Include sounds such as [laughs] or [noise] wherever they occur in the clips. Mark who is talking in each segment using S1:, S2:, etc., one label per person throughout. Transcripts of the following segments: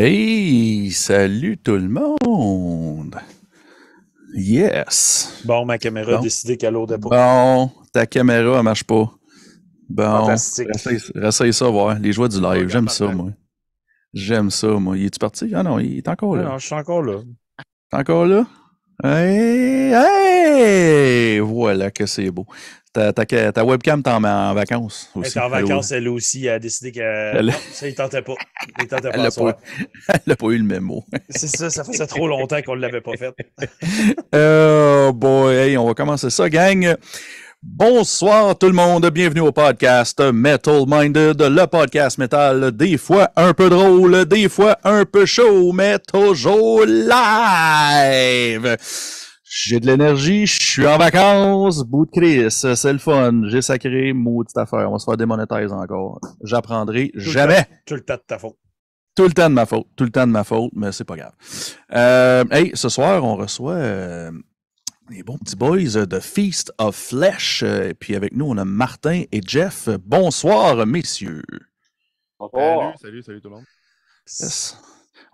S1: Hey, salut tout le monde. Yes.
S2: Bon, ma caméra a décidé qu'elle lourdait pas.
S1: Bon, ta caméra, elle marche pas. Bon,
S2: Fantastique.
S1: Ressaye ça, voir. Les joies du live, j'aime ça, moi. J'aime ça, moi. Il est-tu parti? Ah non, il est encore là.
S2: Non, je suis encore là.
S1: T'es encore là? Hey, hey! Voilà que c'est beau. Ta, ta, ta webcam t'en met en vacances
S2: Elle
S1: aussi.
S2: est en vacances, elle aussi. Elle a décidé qu'elle.
S1: Elle-
S2: Ça, il tentait pas. Il tentait
S1: Elle
S2: pas.
S1: n'a [laughs] elle a pas eu le mémo.
S2: C'est ça, ça faisait trop longtemps qu'on ne l'avait pas fait. [laughs]
S1: Oh boy, hey, on va commencer ça, gang. Bonsoir tout le monde, bienvenue au podcast Metal Minded, le podcast métal, des fois un peu drôle, des fois un peu chaud, mais toujours live. J'ai de l'énergie, je suis en vacances, bout de Chris, c'est le fun, j'ai sacré, maudite affaire, on va se faire démonétiser encore. J'apprendrai
S2: le
S1: jamais.
S2: Tout le temps de ta faute.
S1: Tout le temps de ma faute, tout le temps de ma faute, mais c'est pas grave. Euh, hey, ce soir, on reçoit euh, les bons petits boys de Feast of Flesh. euh, Et puis avec nous, on a Martin et Jeff. Bonsoir, messieurs.
S3: Salut, salut, salut tout le monde.
S1: Yes.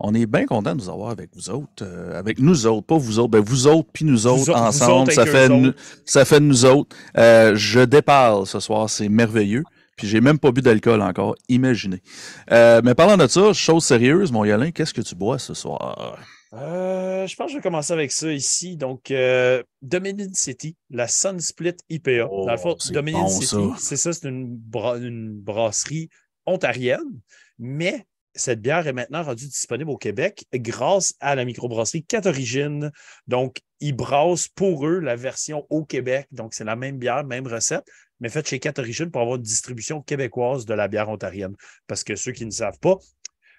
S1: On est bien content de vous avoir avec vous autres. euh, avec nous autres, pas vous autres. Ben, vous autres puis nous autres
S2: Vous
S1: ensemble.
S2: autres
S1: ça, fait nous,
S2: autres.
S1: ça fait nous autres. Euh, je déparle ce soir, c'est merveilleux. Puis j'ai même pas bu d'alcool encore, imaginez. Euh, mais parlant de ça, chose sérieuse, mon Yolin, qu'est-ce que tu bois ce soir?
S2: Euh, je pense que je vais commencer avec ça ici. Donc, euh, Dominion City, la Sun Split IPA.
S1: Oh,
S2: Dans le fond, Dominion
S1: bon,
S2: City, c'est ça, c'est une, bra- une brasserie ontarienne, mais cette bière est maintenant rendue disponible au Québec grâce à la microbrasserie 4 Origines. Donc, ils brassent pour eux la version au Québec. Donc, c'est la même bière, même recette, mais faite chez 4 Origines pour avoir une distribution québécoise de la bière ontarienne. Parce que ceux qui ne savent pas,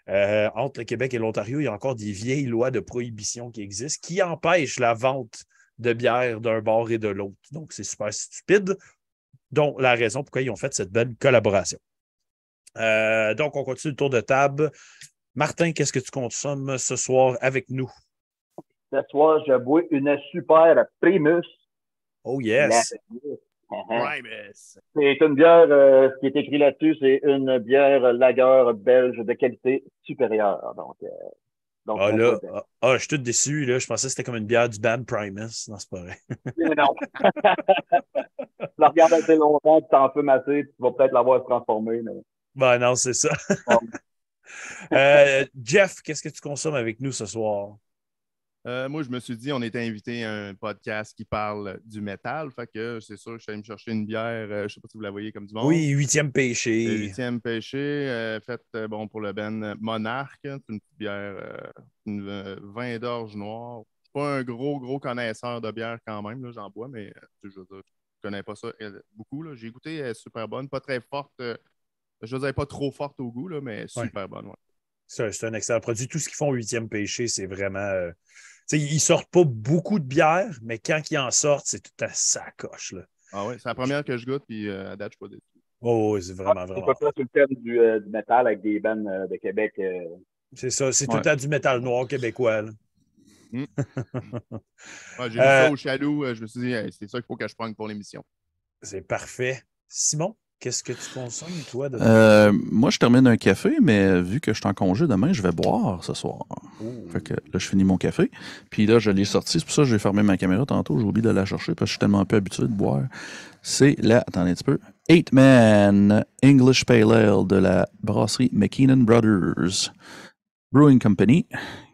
S2: euh, entre le Québec et l'Ontario, il y a encore des vieilles lois de prohibition qui existent qui empêchent la vente de bière d'un bord et de l'autre. Donc, c'est super stupide, dont la raison pourquoi ils ont fait cette belle collaboration. Euh, donc, on continue le tour de table. Martin, qu'est-ce que tu consommes ce soir avec nous?
S3: Ce soir, je bois une super Primus.
S2: Oh yes!
S3: La- C'est une bière, euh, ce qui est écrit là-dessus, c'est une bière lager belge de qualité supérieure. Donc, euh, donc
S2: Ah là, ah, ah, je suis tout déçu. Là. Je pensais que c'était comme une bière du band Primus. Non, c'est pas vrai. [laughs]
S3: Mais non. [laughs] tu la regardes assez longtemps, tu t'en fumes assez, tu vas peut-être l'avoir transformée. Mais...
S2: Ben non, c'est ça. [laughs] Euh, Jeff, qu'est-ce que tu consommes avec nous ce soir?
S4: Euh, moi, je me suis dit, on était invité à un podcast qui parle du métal. Fait que c'est sûr, je suis allé me chercher une bière. euh, je sais pas si vous la voyez comme du monde.
S2: Oui, huitième péché.
S4: huitième péché, euh, faite bon, pour le Ben Monarque. C'est une petite bière, une vin d'orge noir. Je suis pas un gros, gros connaisseur de bière quand même. J'en bois, mais je je connais pas ça beaucoup. J'ai goûté, elle est super bonne. Pas très forte. Je veux dire, pas trop forte au goût, là, mais super bonne. ouais.
S2: C'est un, c'est un excellent produit. Tout ce qu'ils font au huitième péché, c'est vraiment. euh, ils sortent pas beaucoup de bières, mais quand ils en sortent, c'est tout à sacoche. Là.
S4: Ah ouais, c'est la première que je goûte, puis euh, à date, je suis pas déçu.
S2: Oh, oui, c'est vraiment,
S3: Ah, c'est
S2: vraiment.
S3: pas ça sur le thème du, euh, du métal avec des bands euh, de Québec. euh,
S2: C'est ça, c'est tout
S1: Ouais.
S2: le temps du métal noir québécois. là. [laughs]
S4: Ouais, J'ai vu
S2: Euh,
S4: ça au Chaloux, je me suis dit, Hey, c'est ça qu'il faut que je prenne pour l'émission.
S2: C'est parfait. Simon, qu'est-ce que tu consommes, toi? De...
S1: Euh, moi, je termine un café, mais vu que je suis en congé demain, je vais boire ce soir.
S2: Oh.
S1: Fait que là, je finis mon café. Puis là, je l'ai sorti. C'est pour ça que j'ai fermé ma caméra tantôt. J'ai oublié de la chercher parce que je suis tellement peu habitué de boire. C'est la, attendez un petit peu, Eight Man English Pale Ale de la brasserie McKinnon Brothers Brewing Company,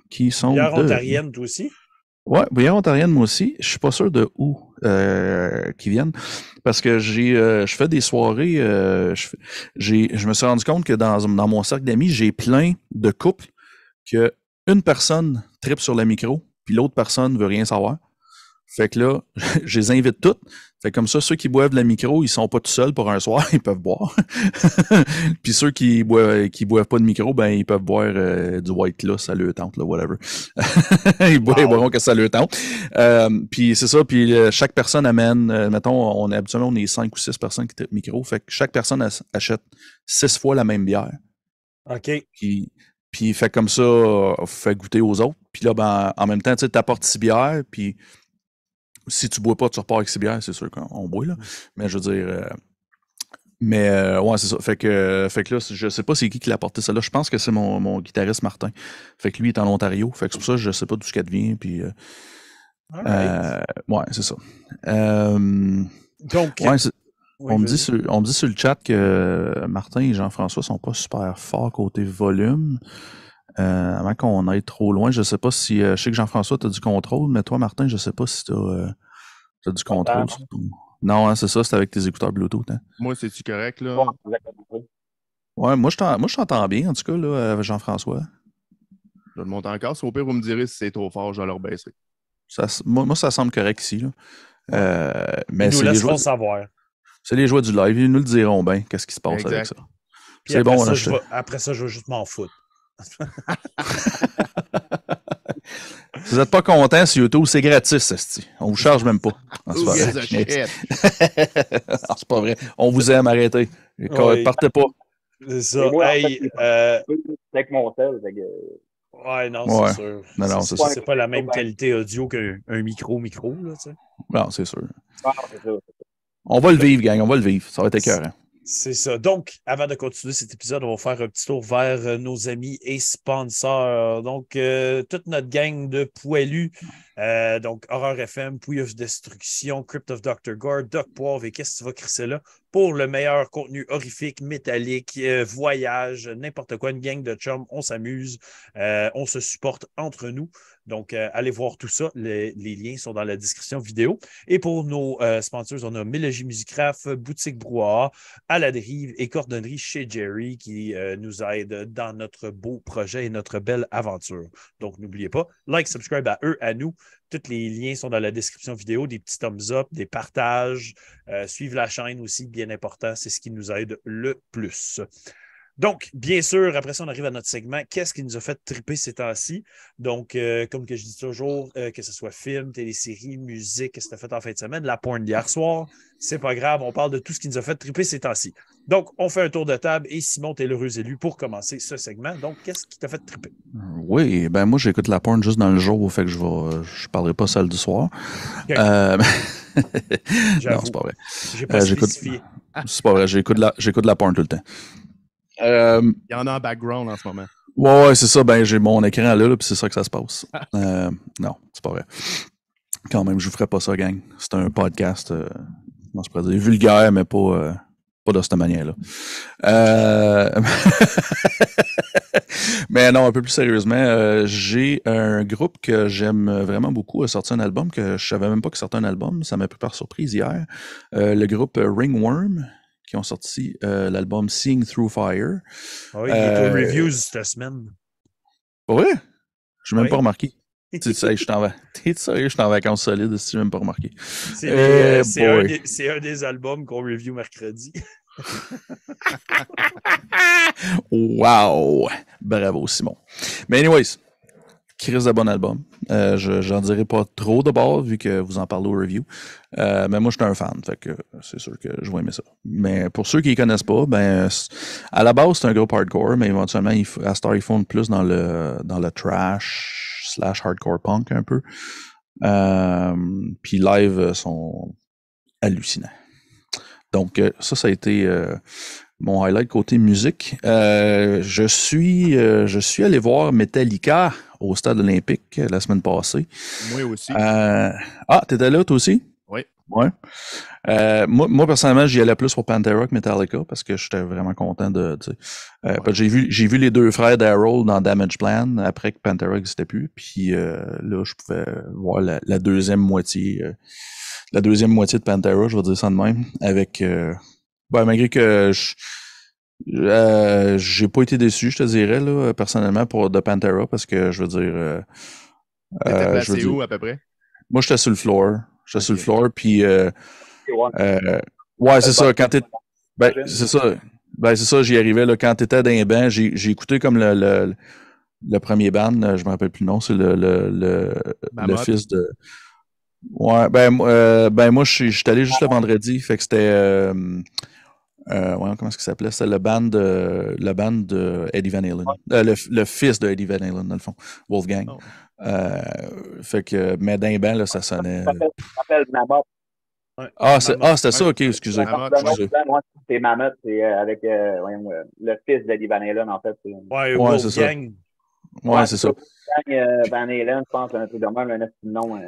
S1: qui sont
S2: Bière
S1: de...
S2: ontarienne, toi aussi?
S1: Ouais, bière ontarienne, moi aussi. Je suis pas sûr de où euh, qui viennent. Parce que j'ai euh, je fais des soirées. euh, je me suis rendu compte que dans, dans mon cercle d'amis, j'ai plein de couples que une personne tripe sur le micro, puis l'autre personne veut rien savoir. Fait que là, [laughs] je les invite toutes. Fait que comme ça, ceux qui boivent de la micro, ils sont pas tout seuls pour un soir, [laughs] ils peuvent boire. [laughs] Puis ceux qui boivent, qui boivent pas de micro, ben ils peuvent boire euh, du white loss, ça leur tente, là, whatever. [laughs] ils, boivent, ils boiront que ça leur tente. Euh, puis c'est ça, puis euh, chaque personne amène, euh, mettons, on est habituellement on est cinq ou six personnes qui trippent micro, fait que chaque personne ach- achète six fois la même bière.
S2: OK.
S1: Puis, puis fait comme ça, fait goûter aux autres. Puis là, ben, en même temps, tu sais, t'apportes six bières, puis si tu bois pas, tu repars avec bières, c'est sûr qu'on boit, là. Mais je veux dire, euh, Mais euh, ouais, c'est ça. Fait que, fait que là, je sais pas c'est qui qui l'a porté ça là. Je pense que c'est mon, mon guitariste Martin. Fait que lui est en Ontario. Fait que c'est pour ça je sais pas d'où ce qu'elle vient. Puis, euh, euh, ouais, c'est ça. Euh,
S2: Donc,
S1: ouais, c'est-
S2: oui,
S1: on, me dit sur, on me dit sur le chat que Martin et Jean-François sont pas super forts côté volume. Euh, avant qu'on aille trop loin, je sais pas si. euh, je sais que Jean-François, tu as du contrôle, mais toi, Martin, je sais pas si tu as, du contrôle. sur ton- Non, hein, c'est ça, c'est avec tes écouteurs Bluetooth. hein.
S4: Moi, c'est-tu correct, là?
S1: Ouais, moi, je t'entends bien, en tout cas, là, avec Jean-François.
S4: Je vais le monter encore. Si au pire, vous me direz si c'est trop fort, je vais le rebaisser.
S1: Ça, moi, moi, ça semble correct ici. Là. Euh, mais
S2: Ils nous
S1: c'est les,
S2: laisseront savoir.
S1: c'est les joies du live. Ils nous le diront bien, qu'est-ce qui se passe avec ça.
S2: Puis
S1: C'est bon,
S2: ça,
S1: là,
S2: je
S1: je-
S2: vais- après ça, je vais juste m'en foutre.
S1: Si [laughs] vous n'êtes pas content sur YouTube, c'est gratis, esti. On vous charge même pas. C'est pas vrai.
S4: shit?
S1: Non, c'est pas vrai. On vous aime, arrêtez.
S2: Oui.
S1: Partez pas.
S2: C'est ça.
S3: En fait,
S2: euh,
S3: avec mon
S2: ouais, non,
S1: Ouais.
S2: c'est sûr.
S1: Non, non,
S2: c'est pas la même qualité audio qu'un un micro-micro, là, tu sais.
S1: Non, c'est sûr.
S3: Ah, ça.
S1: On va le vivre, gang. On va le vivre. Ça va être écœurant.
S2: C'est ça. Donc, avant de continuer cet épisode, on va faire un petit tour vers euh, nos amis et sponsors. Donc, euh, toute notre gang de poilus, euh, donc Horror FM, Pouille of Destruction, Crypt of Dr. Gore, Doc Poivre et qu'est-ce que tu vas crisser là? Pour le meilleur contenu horrifique, métallique, euh, voyage, n'importe quoi, une gang de chums, on s'amuse, euh, on se supporte entre nous. Donc, allez voir tout ça. Les, liens sont dans la description vidéo. Et pour nos sponsors, on a Mélogie Musicraft, Boutique Brouhaha, à la dérive et cordonnerie chez Jerry qui nous aide dans notre beau projet et notre belle aventure. Donc, n'oubliez pas, like, subscribe à eux, à nous. Tous les liens sont dans la description vidéo, des petits thumbs up, des partages. Euh, la chaîne aussi, bien important, c'est ce qui nous aide le plus. Donc, bien sûr, après ça, on arrive à notre segment. Qu'est-ce qui nous a fait triper ces temps-ci? Donc, euh, comme que je dis toujours, euh, que ce soit film, télésérie, musique, qu'est-ce que tu as fait en fin de semaine, la porn d'hier soir, c'est pas grave, on parle de tout ce qui nous a fait triper ces temps-ci. Donc, on fait un tour de table et Simon, t'es l'heureux élu pour commencer ce segment. Donc, qu'est-ce qui t'a fait triper?
S1: Oui, ben moi, j'écoute la porn juste dans le jour, fait que je vais, je parlerai pas celle du soir. Euh, [laughs] non, c'est pas vrai.
S2: J'ai pas
S1: j'écoute-
S2: spécifié.
S1: C'est pas vrai. J'écoute la, j'écoute de la porn tout le temps. Euh,
S4: Il y en a en background en ce moment.
S1: Ouais, ouais, c'est ça. Ben, j'ai mon écran là, là puis c'est ça que ça se passe. Euh, non, c'est pas vrai. Quand même, je vous ferai pas ça, gang. C'est un podcast, euh, comment je pourrais dire, vulgaire, mais pas, euh, pas de cette manière-là. [laughs] Mais non, un peu plus sérieusement, j'ai un groupe que j'aime vraiment beaucoup a sorti un album que je savais même pas qu'il sortait un album. Ça m'a pris par surprise hier. Le groupe Ringworm qui ont sorti euh, l'album Seeing Through Fire.
S2: Ah Oui, il est
S1: Euh,
S2: aux reviews cette semaine.
S1: Vrai? Je n'ai même
S2: Oui.
S1: pas remarqué. [laughs] Tu sais, je suis en, va- [laughs] T'es sérieux, je suis en vacances solides si n'ai même pas remarqué.
S2: C'est euh, un, un des albums qu'on review mercredi. [laughs]
S1: Wow! Bravo, Simon. Mais anyways, Chris de bon album. Euh, je j'en dirai pas trop de bord vu que vous en parlez au review. Euh, mais moi, je suis un fan, c'est sûr que je vais aimer ça. Mais pour ceux qui ne connaissent pas, ben à la base, c'est un groupe hardcore, mais éventuellement, ils f- à Star, ils font plus dans le dans le trash slash hardcore punk un peu. Euh, Puis live sont hallucinants. Donc, ça, ça a été mon highlight côté musique. Euh, je suis euh, je suis allé voir Metallica au stade olympique euh, la semaine passée.
S4: Moi aussi.
S1: Euh, ah, t'étais là toi aussi?
S4: Oui.
S1: Ouais. Euh, moi, moi, personnellement, j'y allais plus pour Pantera que Metallica parce que j'étais vraiment content de. euh, que j'ai vu, j'ai vu les deux frères d'Harold dans Damage Plan après que Pantera n'existait plus. Puis euh, là, je pouvais voir la, la deuxième moitié. euh, la deuxième moitié de Pantera, je vais dire ça de même. Avec. Euh, ben, malgré que je. euh, j'ai pas été déçu, je te dirais, là, personnellement, pour de Pantera, parce que je veux dire. euh,
S4: T'étais
S1: euh, je veux
S4: placé
S1: dire-
S4: où à peu près?
S1: moi, j'étais sur le floor. J'étais sur le floor, puis euh,
S3: Ouais.
S1: euh, ouais, c'est ça. Quand t'es, ben, c'est ça. Ben, c'est ça. J'y arrivais là. Quand t'étais dans les bancs, j'ai, j'ai écouté comme le, le, le premier band. là, je me rappelle plus le nom. C'est le, le, le, fils de. Ouais. Ben, moi, euh, ben moi, je suis, je suis allé juste le vendredi. Fait que c'était. Euh, ouais, comment est-ce qu'il s'appelait? C'était le band de, le band de Eddie Van Halen. Euh, le, le fils de Eddie Van Halen, dans le fond. Wolfgang.
S4: Oh.
S1: Euh, fait que, mais d'un banc, là, ça sonnait.
S3: Ça s'appelle- ça s'appelle Mammoth.
S1: Ah, c'est, ah, c'était ça, ok, excusez.
S3: C'est Mammoth, c'est avec le fils d'Eddie Van Halen, en fait.
S2: Ouais, ouais c'est ça.
S1: Ouais, c'est ça.
S3: Van Halen, je pense, un truc de même, un nom.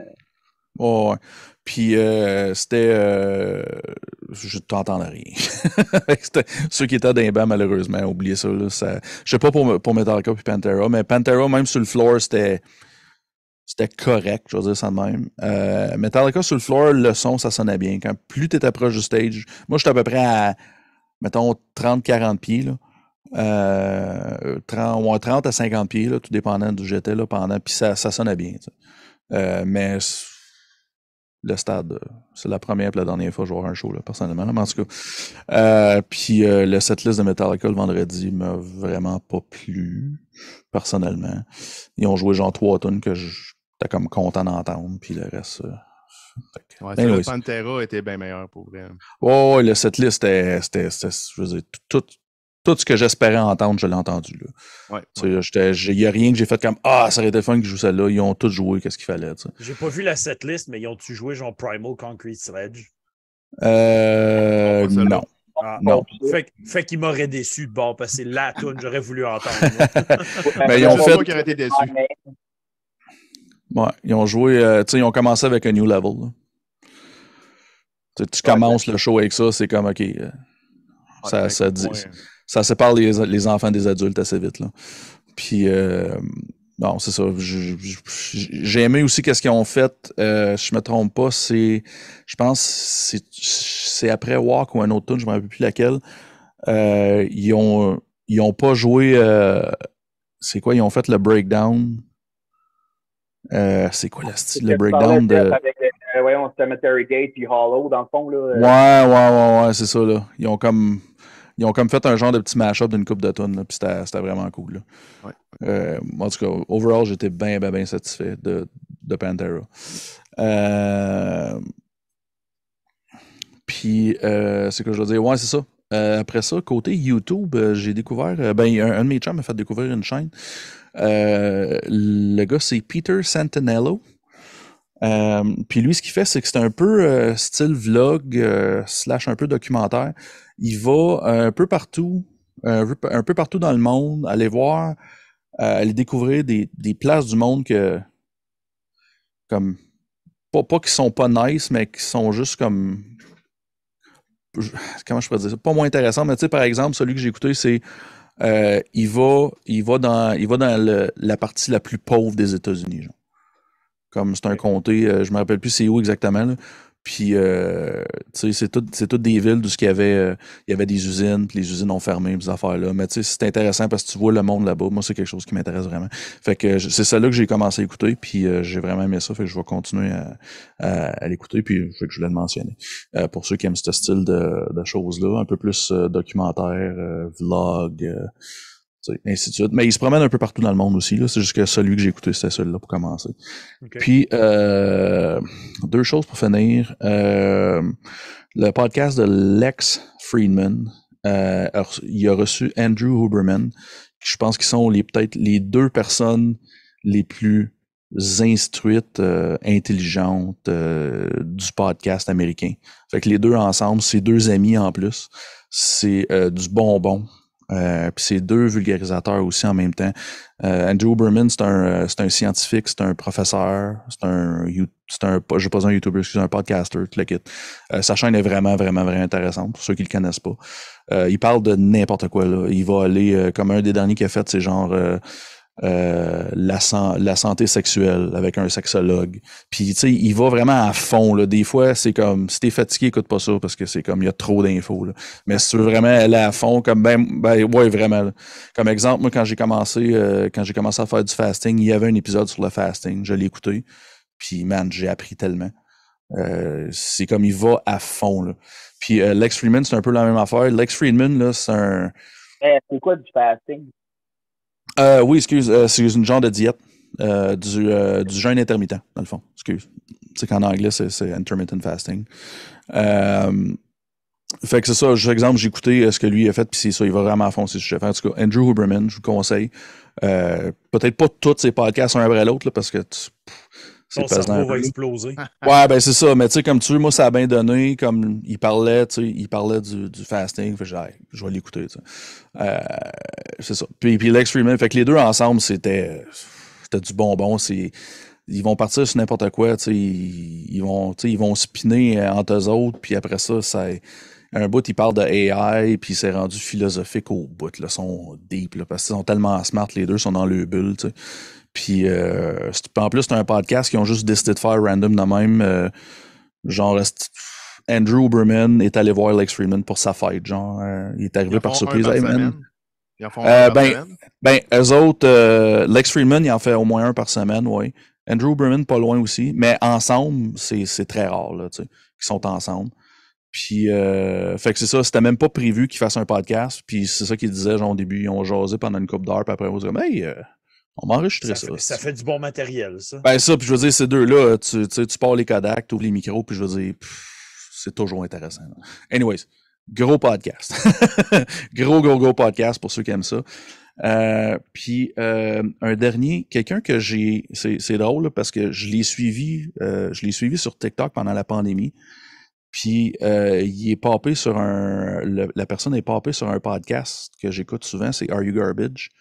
S1: Ouais. Puis euh, c'était. Euh, je t'entendais rien. [laughs] ceux qui étaient d'un malheureusement, oubliez ça, là, ça. Je sais pas pour, pour Metallica et Pantera, mais Pantera, même sur le floor, c'était. C'était correct, je veux dire ça de même. Euh, Metallica sur le floor, le son, ça sonnait bien. Quand plus tu proche du stage, moi j'étais à peu près à, mettons, 30-40 pieds. Là. Euh, 30, 30 à 50 pieds, là, tout dépendant d'où j'étais pendant, puis ça, ça sonnait bien. Mais le stade. C'est la première et la dernière fois que je vois un show, là, personnellement. Mais en tout cas. Euh, puis euh, le setlist de Metallica le vendredi m'a vraiment pas plu, personnellement. Ils ont joué genre trois tonnes que j'étais comme content d'entendre, puis le reste. Euh,
S4: ouais, le Pantera était bien meilleur pour vrai.
S1: Ouais, ouais, le setlist, c'était, je veux dire, tout, tout ce que j'espérais entendre, je l'ai entendu. Là. Il n'y a rien que j'ai fait comme Ah, ça aurait été fun que je joue celle-là. Ils ont tous joué, qu'est-ce qu'il fallait.
S2: J'ai pas vu la setlist, mais ils ont-tu joué genre Primal Concrete Sledge?
S1: Euh. non.
S2: Ah, non. Fait, fait qu'il m'aurait déçu de bord parce que c'est la tune j'aurais voulu entendre. [laughs]
S1: mais ils ont fait. Qui été déçu. Ouais, ils ont joué, euh, tu sais, ils ont commencé avec un new level. Tu commences le show avec ça, c'est comme, OK, euh, ça, ça dit, ça sépare les, les, enfants des adultes assez vite. Là. Puis, euh, bon, c'est ça. J'ai aimé aussi qu'est-ce qu'ils ont fait. Euh, je me trompe pas, c'est, je pense, c'est après Walk ou un autre tune, je ne me rappelle plus laquelle. Euh, ils ont, ils ont pas joué. Euh, c'est quoi? Ils ont fait le breakdown. Euh, c'est quoi le style, le breakdown de. Avec,
S3: euh, voyons, Cemetery Gate puis Hollow, dans le fond. Là,
S1: Ouais, ouais, ouais, ouais, c'est ça. Là. Ils ont comme ils ont comme fait un genre de petit mash-up d'une coupe de tonnes, puis c'était vraiment cool. Euh, en tout cas, overall, j'étais bien, bien, bien satisfait de, de Pantera. Euh, puis, euh, c'est que je veux dire, ouais, c'est ça. après ça, côté YouTube, j'ai découvert, ben, un, un, de mes chums m'a fait découvrir une chaîne. le gars, c'est Peter Santinello. puis lui, ce qu'il fait, c'est que c'est un peu style vlog slash un peu documentaire il va un peu partout, un peu, partout dans le monde, aller voir, euh, aller découvrir des, places du monde que, comme, pas, pas qui sont pas nice, mais qui sont juste comme, comment je pourrais dire ça, pas moins intéressant, mais tu sais, par exemple, celui que j'ai écouté, c'est, euh, il va, il va dans, il va dans la partie la plus pauvre des États-Unis, Comme c'est un comté, euh, je me rappelle plus c'est où exactement, là, puis, euh, tu sais, c'est toutes tout des villes où il y avait, euh, il y avait des usines, puis les usines ont fermé, ces affaires-là. Mais tu sais, c'est intéressant parce que tu vois le monde là-bas. Moi, c'est quelque chose qui m'intéresse vraiment. Fait que c'est ça là que j'ai commencé à écouter, puis euh, j'ai vraiment aimé ça. Fait que je vais continuer à, à, l'écouter, puis que je voulais le mentionner. Euh, pour ceux qui aiment ce style de, de choses-là, un peu plus documentaire, vlog, ainsi de suite. Mais il se promène un peu partout dans le monde aussi. C'est juste que celui que j'ai écouté, c'était celui-là pour commencer. Puis, euh, deux choses pour finir. Euh, le podcast de Lex Friedman, euh, il a reçu Andrew Huberman, qui je pense qu'ils sont les peut-être les deux personnes les plus instruites, intelligentes du podcast américain. Fait que les deux ensemble, c'est deux amis en plus. C'est du bonbon. Euh, puis c'est deux vulgarisateurs aussi en même temps. Euh, Andrew Berman, c'est un, euh, un scientifique, c'est un professeur, c'est un, c'est un, je pas un YouTuber, c'est un podcaster, tout le kit. Euh, sa chaîne est vraiment, vraiment, vraiment intéressante pour ceux qui le connaissent pas. il parle de n'importe quoi, là. Il va aller, comme un des derniers qu'il a fait, c'est genre, euh, la, santé sexuelle avec un sexologue. Puis, tu sais, il va vraiment à fond. Là. Des fois, c'est comme, si t'es fatigué, écoute pas ça parce que c'est comme, il y a trop d'infos. Mais si tu veux vraiment aller à fond, comme, ben, ben ouais, vraiment. Comme exemple, moi, quand j'ai commencé, euh, commencé à faire du fasting, il y avait un épisode sur le fasting. Je l'ai écouté. Puis, man, j'ai appris tellement. Euh, c'est comme, il va à fond. Là. Puis, Lex Friedman, c'est un peu la même affaire. Lex Friedman, c'est un...
S3: Eh, c'est quoi du fasting?
S1: Euh, oui, excuse, euh, c'est une genre de diète. Euh, du, jeûne intermittent, dans le fond. Excuse. C'est qu'en anglais, c'est intermittent fasting. Fait que c'est ça, juste exemple, j'ai écouté ce que lui a fait, puis c'est ça, il va vraiment à fond je fais. En tout cas, Andrew Huberman, je vous conseille. Peut-être pas tous ses podcasts un après l'autre, parce que
S2: Son cerveau va exploser. [laughs]
S1: Ouais, ben c'est ça. Mais tu sais, comme tu veux, moi, ça a bien donné. Comme il parlait, tu sais, il parlait du, du fasting. Fait je vais l'écouter, euh, c'est ça. Puis, puis Lex Freeman, fait que les deux ensemble, c'était, c'était du bonbon. C'est, ils vont partir sur n'importe quoi, tu sais. Ils, vont, ils vont spinner entre eux autres. Puis après ça, ça un bout, il parle de AI, puis c'est rendu philosophique au bout. Là, sont deep, là, parce qu'ils sont tellement smart, les deux sont dans le bulle. Puis euh, en plus, c'est un podcast qui ont juste décidé de faire random de même. Euh, genre, Andrew Uberman est allé voir Lex Freeman pour sa fight. Genre, euh, il est arrivé par surprise. Hey, man. Ils en font un par ben, semaine? ben, eux autres, Lex Freeman, il en fait au moins un par semaine, oui. Andrew Uberman, pas loin aussi. Mais ensemble, c'est très rare, là, tu sais, qu'ils sont ensemble. Puis, fait que c'est ça, c'était même pas prévu qu'ils fassent un podcast. Puis c'est ça qu'ils disaient, genre, au début, ils ont jasé pendant une coupe d'heure, puis après, on se dit, hey, on m'enregistrait ça.
S2: Ça, ça fait du bon matériel, ça.
S1: Ben, ça, puis je veux dire, ces deux-là, tu, tu, tu pars les Kodak, tu ouvres les micros, puis je veux dire, c'est toujours intéressant. Anyways, gros podcast. [laughs] gros, gros, gros podcast pour ceux qui aiment ça. Euh, puis euh, un dernier, quelqu'un que j'ai, c'est drôle parce que je l'ai suivi, euh, je l'ai suivi sur TikTok pendant la pandémie. Puis euh, il est papé sur un, la personne est papée sur un podcast que j'écoute souvent, c'est Are You Garbage?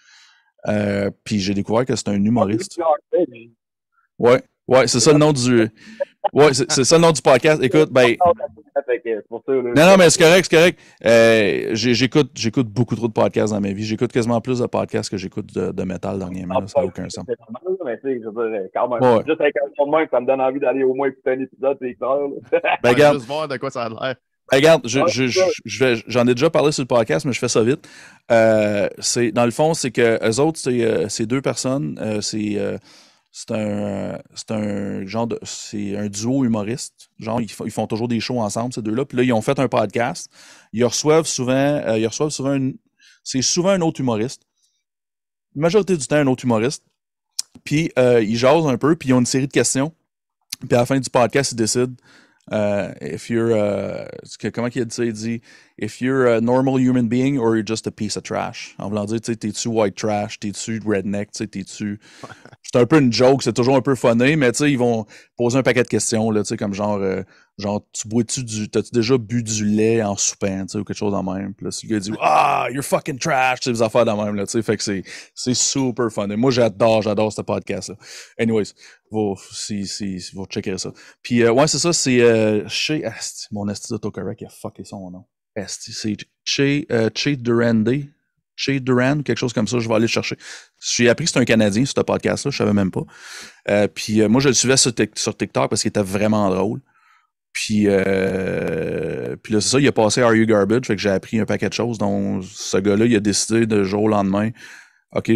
S1: Euh, puis j'ai découvert que c'est un humoriste. Ouais, ouais, c'est ça le nom du. Ouais, c'est ça le nom du podcast. Écoute, ben. Non, non, mais c'est correct, c'est correct. Euh, j'écoute, j'écoute beaucoup trop de podcasts dans ma vie. J'écoute quasiment plus de podcasts que j'écoute de, de métal dernièrement. Ça n'a aucun sens. C'est normal, mais tu sais, je veux dire, quand même. Ouais. Juste avec un de main, ça me donne envie d'aller au moins écouter un épisode, c'est clair. [laughs] Ben, regarde. Juste voir de quoi ça a l'air. Regarde, j'en je, je, je, ai déjà parlé sur le podcast, mais je fais ça vite. Euh, dans le fond, c'est que eux autres, c'est euh, deux personnes. Euh, c'est euh, un, un genre de. C'est un duo humoriste. Genre, ils, ils, font toujours des shows ensemble, ces deux-là. Puis là, ils ont fait un podcast. Ils reçoivent souvent. ils reçoivent souvent. C'est souvent un autre humoriste. La majorité du temps, un autre humoriste. Puis ils jasent un peu, puis ils ont une série de questions. Puis à la fin du podcast, ils décident Uh, if you're, uh, comment il dit ça? Il dit, if you're a normal human being or you're just a piece of trash. En voulant dire, tu sais, t'es-tu white trash, t'es-tu redneck, t'es-tu. C'est un peu une joke, c'est toujours un peu funny, mais tu sais, ils vont poser un paquet de questions, là, tu sais, comme genre, euh, genre, tu bois-tu du, t'as-tu déjà bu du lait en soupant, tu sais, ou quelque chose de même? Puis là, le gars dit, ah, you're fucking trash, tu des affaires de même, là, tu sais, fait que c'est, c'est super funny. Moi, j'adore, j'adore ce podcast-là. Anyways, vous, si, si, vous checkerez ça. Puis, euh, ouais, c'est ça, c'est, euh, chez, ah, mon esti d'autocorrect, il a fucké son nom. C'est Che, euh, che Durande. Che Duran, quelque chose comme ça, je vais aller le chercher. J'ai appris que c'est un Canadien, ce podcast-là, je savais même pas. Euh, puis euh, moi, je le suivais sur, sur TikTok parce qu'il était vraiment drôle. Puis, euh, puis là, c'est ça, il a passé Are You Garbage, fait que j'ai appris un paquet de choses. Donc, ce gars-là, il a décidé de jour au lendemain, OK,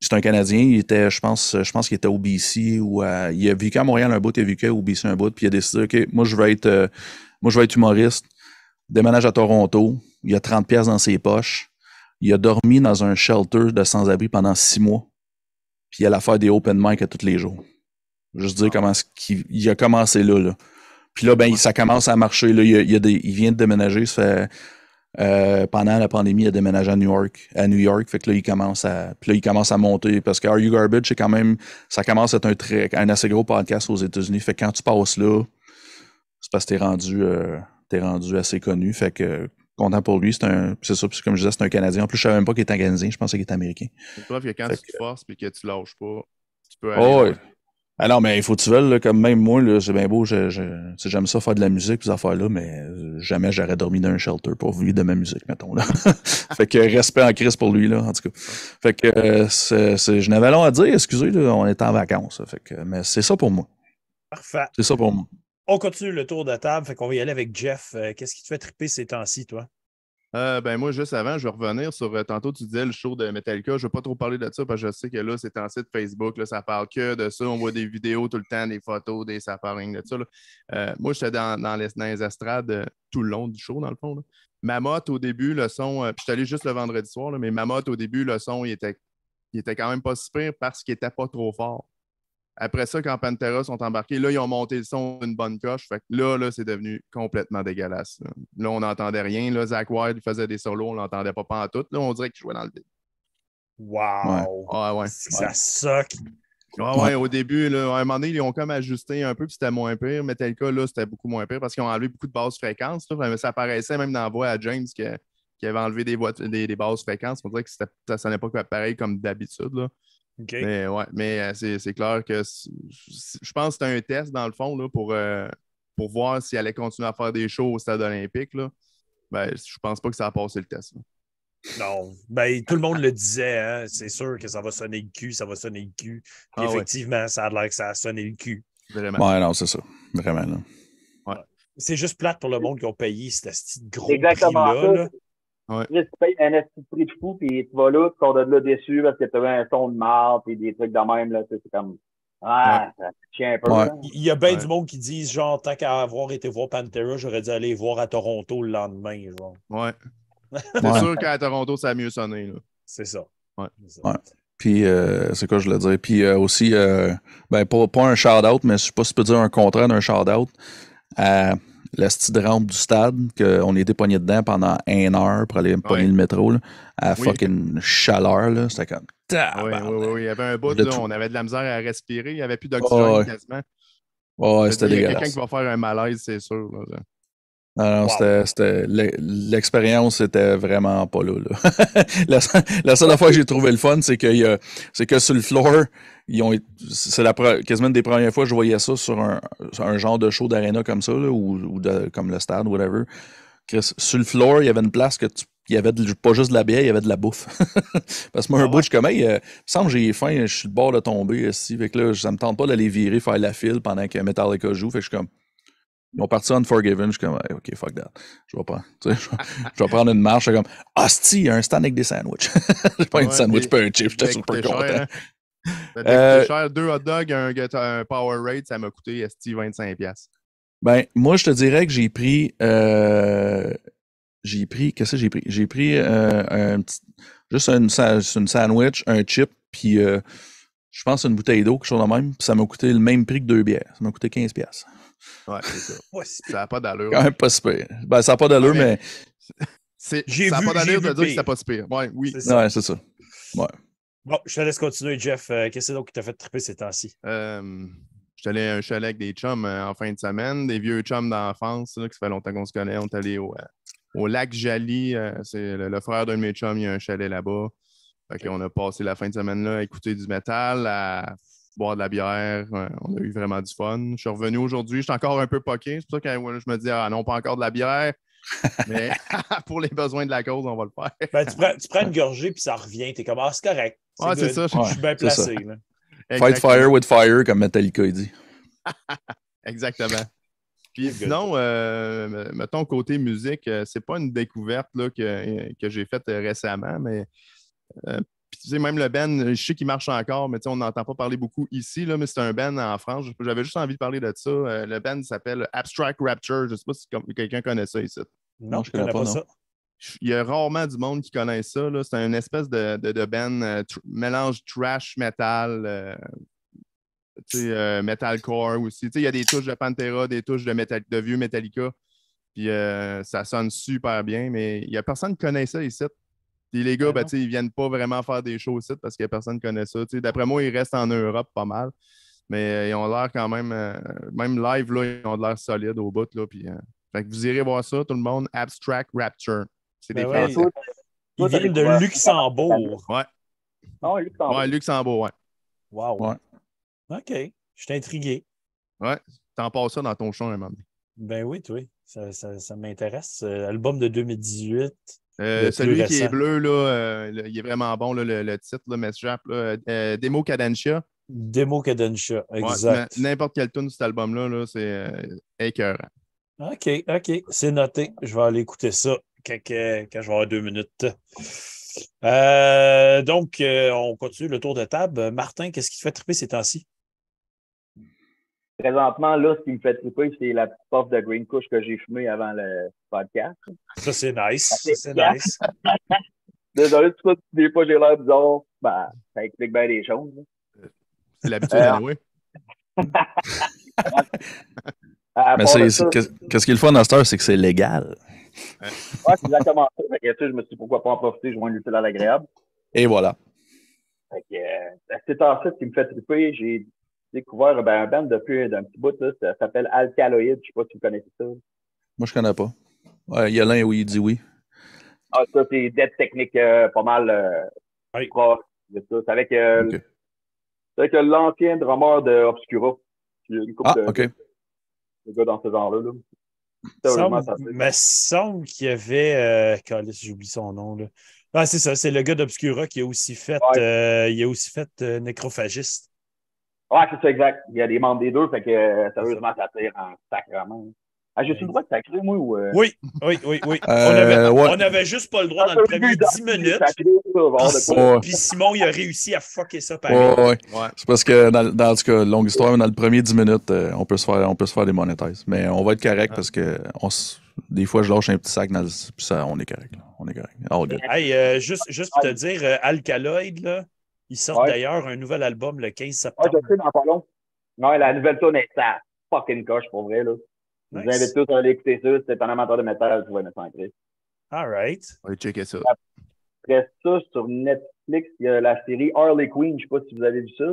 S1: c'est un Canadien, il était, je pense, je pense qu'il était au BC ou à, il a vécu à Montréal un bout, il a vécu au BC un bout, puis il a décidé, OK, moi, je vais être, moi, je vais être humoriste déménage à Toronto, il a 30 pièces dans ses poches. Il a dormi dans un shelter de sans-abri pendant six mois. Puis il a faire des open mic à tous les jours. Juste dire comment il, a commencé là, là. Puis là, ben, ça commence à marcher. Là. Il, il, vient de déménager. Ça fait, euh, pendant la pandémie, il a déménagé à New York. À New York. Fait que là, il commence à. Puis là, il commence à monter. Parce que Are You Garbage, c'est quand même. Ça commence à être un, très, un assez gros podcast aux États-Unis. Fait que quand tu passes là, c'est parce que t'es rendu. Euh, t'es rendu assez connu. Fait que content pour lui. C'est un. C'est ça, comme je disais, c'est un Canadien. En plus, je savais même pas qu'il était Canadien, je pensais qu'il était américain.
S4: C'est preuve que quand tu te forces et que tu lâches pas, tu peux
S1: aller. Oh, ouais. Ah non, mais il faut que tu veuilles, comme même moi, c'est bien beau, je, j'aime ça faire de la musique, ces affaires-là, mais jamais j'aurais dormi dans un shelter pour vivre de ma musique, mettons. Là. [laughs] fait que respect en crise pour lui, là, en tout cas. Fait que euh, c'est, je n'avais long à dire, excusez, là, on est en vacances. Fait que, mais c'est ça pour moi.
S2: Parfait.
S1: C'est ça pour moi.
S2: On continue le tour de table, fait qu'on va y aller avec Jeff. Euh, qu'est-ce qui te fait triper ces temps-ci, toi?
S4: Euh, ben moi, juste avant, je vais revenir sur euh, tantôt, tu disais le show de Metallica. Je ne vais pas trop parler de ça parce que je sais que là, c'est en site Facebook, là, ça parle que de ça. On voit des vidéos tout le temps, des photos, des safarings de ça. moi, j'étais dans, les, dans, les, estrades tout le long du show, dans le fond. Ma motte, au début, le son, puis je suis allé juste le vendredi soir, mais ma motte, au début, le son, il était, il était quand même pas super parce qu'il n'était pas trop fort. Après ça, quand Pantera sont embarqués, là, ils ont monté le son d'une bonne coche. Fait que là, là, c'est devenu complètement dégueulasse. Là, on n'entendait rien. Là, Zach Wilde faisait des solos, on l'entendait pas en tout. Là, on dirait qu'il jouait dans le vide.
S2: Wow!
S4: Ouais. ouais,
S2: Ça soque.
S4: Ouais, ouais, au début, là, à un moment donné, ils ont comme ajusté un peu, puis c'était moins pire. Metallica, là, c'était beaucoup moins pire parce qu'ils ont enlevé beaucoup de basses fréquences. Là. Ça apparaissait même dans la voix à James qui, qui avait enlevé des, voix, des, des basses fréquences. On dirait que ça sonnait pas pareil comme d'habitude. Là. Mais ouais, mais euh, c'est clair que je pense que c'était un test dans le fond là, pour, euh, pour voir s'il allait continuer à faire des shows au stade olympique. Là. Ben, je pense pas que ça a passé le test.
S2: Non, ben, tout le monde le disait, hein? c'est sûr que ça va sonner le cul, ça va sonner le cul. Ah effectivement, ça a l'air que ça a sonné le cul.
S1: Vraiment. Ouais, non, c'est ça. Vraiment. Là.
S2: Ouais. C'est juste plate pour le monde qui ont payé ce gros prix-là.
S3: Ouais. tu payes un petit prix de fou, puis tu vas là, tu sors de là déçu parce que tu as un son de marde et des trucs de même. Là, c'est comme. Ah, ça tient un peu.
S2: Il y a bien du monde qui disent, genre, tant qu'à avoir été voir Pantera, j'aurais dû aller voir à Toronto le lendemain. Genre.
S4: Ouais. [laughs] C'est sûr qu'à Toronto, ça a mieux sonné.
S2: C'est ça.
S1: Ouais. ouais. Puis, euh, c'est quoi je voulais dire? Puis euh, aussi, euh, ben, pas, pas un shout-out, mais je sais pas si tu peux dire un contraire d'un shout-out à la petite rampe du stade, qu'on était pogné dedans pendant une heure pour aller pogner le métro, là, à fucking chaleur. C'était comme.
S4: Oui, oui, oui, Il y avait un bout, là, on avait de la misère à respirer, il n'y avait plus d'oxygène quasiment.
S1: Ouais, c'était dégueulasse.
S4: Il y a quelqu'un qui va faire un malaise, c'est sûr. Là,
S1: non, c'était, l'expérience était vraiment pas là. [laughs] la, seule fois que j'ai trouvé le fun, c'est que, c'est que sur le floor, ils ont, c'est la, quasiment une des premières fois que je voyais ça sur un, un genre de show d'aréna comme ça, ou, ou de, comme le stade, whatever. sur le floor, il y avait une place que il y avait pas juste de la bière, il y avait de la bouffe. [laughs] Parce que moi, un ah bout, je suis comme, hey, euh, il me semble que j'ai faim, je suis le bord de tomber ici. Fait que là, ça me tente pas d'aller virer, faire la file pendant que Metallica joue. Fait que je suis comme, ils ont parti Unforgiven. Je suis comme, OK, fuck that. Je vais pas. Je vais, je vais prendre une marche. Je suis comme, hostie, il y a un stand avec des sandwichs. [laughs] J'ai pas ouais, un sandwich, pas un chip. J'étais super content. Cher,
S4: hein? [laughs] euh, cher, deux hot dogs, un, un Powerade, ça m'a coûté esti 25$.
S1: Ben, moi, je te dirais que j'ai pris. Euh, j'ai pris. Qu'est-ce que j'ai pris? J'ai pris euh, un petit, juste une, une, sandwich, un chip, puis euh, je pense une bouteille d'eau, quelque chose de même. Puis ça m'a coûté le même prix que deux bières. Ça m'a coûté 15$.
S4: Ouais, c'est ça. [laughs] ça n'a pas d'allure.
S1: Quand même pas super. Ben, ça n'a pas d'allure, mais.
S4: ça n'a pas d'allure de dire que c'est pas super. Ouais, oui.
S1: C'est ça. Ouais, c'est ça. Ouais.
S2: Bon, je te laisse continuer, Jeff. Euh, qu'est-ce que c'est qui t'a fait triper ces temps-ci?
S4: Euh, je suis allé à un chalet avec des chums euh, en fin de semaine, des vieux chums d'enfance, qui fait longtemps qu'on se connaît. On est allé au, au lac Jali. c'est le, frère d'un de mes chums, il y a un chalet là-bas. Fait On a passé la fin de semaine là à écouter du métal, à boire de la bière. On a eu vraiment du fun. Je suis revenu aujourd'hui. Je suis encore un peu poqué. C'est pour ça que je me dis, ah non, pas encore de la bière. [laughs] Mais [laughs] pour les besoins de la cause, on va le faire.
S2: Ben, tu, prends, une gorgée puis ça revient. Tu es comme, ah, c'est correct.
S4: Ouais, c'est ça.
S2: Je suis bien placé.
S1: Fight fire with fire, comme Metallica dit. [laughs]
S4: Exactement. Puis sinon, euh, mettons côté musique, euh, c'est pas une découverte là, que, que j'ai faite récemment, mais euh, même le Ben, je sais qu'il marche encore, mais on n'entend pas parler beaucoup ici, là, mais c'est un Ben en France. J'avais juste envie de parler de ça. Euh, le Ben s'appelle Abstract Rapture. Je ne sais pas si quelqu'un connaît ça ici.
S2: Non, je ne connais pas, ça.
S4: Il y a rarement du monde qui connaît ça. C'est une espèce de, de, Ben euh, mélange trash metal. Euh, metalcore aussi. Il y a des touches de Pantera, des touches de, de vieux Metallica. Puis ça sonne super bien, mais il n'y a personne qui connaît ça ici les gars, ben, ils viennent pas vraiment faire des shows ici parce que personne ne connaît ça. D'après moi, ils restent en Europe pas mal. Mais euh, ils ont l'air quand même, euh, même live, là, ils ont l'air solides au bout. Là, puis, euh, vous irez voir ça, tout le monde. Abstract Rapture. C'est des ben
S2: ouais, Ils viennent de Luxembourg.
S4: Ouais.
S3: Non, Luxembourg.
S4: Ouais, Luxembourg, ouais.
S2: Wow. Ouais. OK. Je suis intrigué.
S4: Ouais. T'en passes ça dans ton champ un moment donné.
S2: Ben oui, oui. Ça, ça, ça m'intéresse. album de 2018.
S4: Euh, celui qui est bleu, là, euh, il est vraiment bon, le, le, titre, là, Mesjap, euh, Demo Cadencia.
S2: Demo Cadencia, exact.
S4: N'importe quel tune de cet album-là, -là, c'est écœurant.
S2: OK, OK, c'est noté. Je vais aller écouter ça quand, quand je vais avoir deux minutes. donc, on continue le tour de table. Martin, qu'est-ce qui te fait triper ces temps-ci?
S3: Présentement, là, ce qui me fait triper, c'est la petite puff de Green Kush que j'ai fumé avant le podcast.
S2: Ça, c'est nice. Ça, c'est nice. [laughs]
S3: Désolé, tout ça, des fois, j'ai l'air bizarre. Ben, ça explique bien les choses.
S4: C'est l'habitude euh... oui. [laughs]
S1: Mais qu'est-ce qui est le fun dans cette c'est que c'est légal.
S3: Ouais, c'est exactement ça. je me suis dit pourquoi pas en profiter, je vois l'utile à l'agréable.
S1: Et voilà.
S3: Fait que, euh, c'est en fait ce qui me fait triper. J'ai découvert ben, un band depuis d'un petit bout, là, ça s'appelle Alkaloid. Je sais pas si vous connaissez ça.
S1: Moi, je connais pas. Ouais, il y a l'un où il dit oui.
S3: Ah, ça, c'est Dead Technique euh, pas mal euh,
S2: Oui.
S3: proche de ça. C'est avec, euh, avec l'ancien drummer de Obscura. Une couple
S1: Ah,
S3: de,
S1: OK.
S3: de gars dans ce genre-là. Là.
S2: Semble,
S3: ça
S2: mais semble qu'il y avait. Euh, j'oublie son nom. Là. Ah, c'est ça, c'est le gars d'Obscura qui a aussi fait,
S3: Ouais.
S2: euh, il a aussi fait euh, Nécrophagiste.
S3: Ouais, c'est ça, exact. Il y a des membres des deux, fait que euh, sérieusement, ça tire en sacrement. Ah, j'ai le droit de sacrer, moi, ou. euh,
S2: Oui, oui, oui, oui. on,
S1: Euh, ouais.
S2: on avait juste pas le droit dans le premier
S3: dans-
S2: 10 minutes.
S3: ça,
S2: Puis,
S3: quoi.
S1: Ouais.
S2: puis Simon, il a réussi à fucker ça pareil.
S1: ouais.
S4: Ouais.
S1: C'est parce que, dans, dans en tout cas, longue histoire, mais dans le premier 10 minutes, euh, on, peut se faire, on peut se faire démonétiser. Mais on va être correct
S2: Ah.
S1: parce que on s- des fois, je lâche un petit sac dans le. Puis ça, on est correct. là. On est correct. All good.
S2: Hey, euh, juste, juste pour te dire, euh, Alkaloid, là, ils sortent
S3: Ouais.
S2: d'ailleurs un nouvel album le 15
S3: Ouais,
S2: septembre.
S3: je sais, dans pas long. Ouais, la nouvelle tune est ça fucking coche, pour vrai, là. Je vous invite tous à aller écouter ça. Si t'es un amateur de métal, tu vas ça en Christ.
S2: All right.
S4: On va checker ça.
S3: Après ça, sur Netflix, il y a la série Harley Quinn. Je sais pas si vous avez vu ça.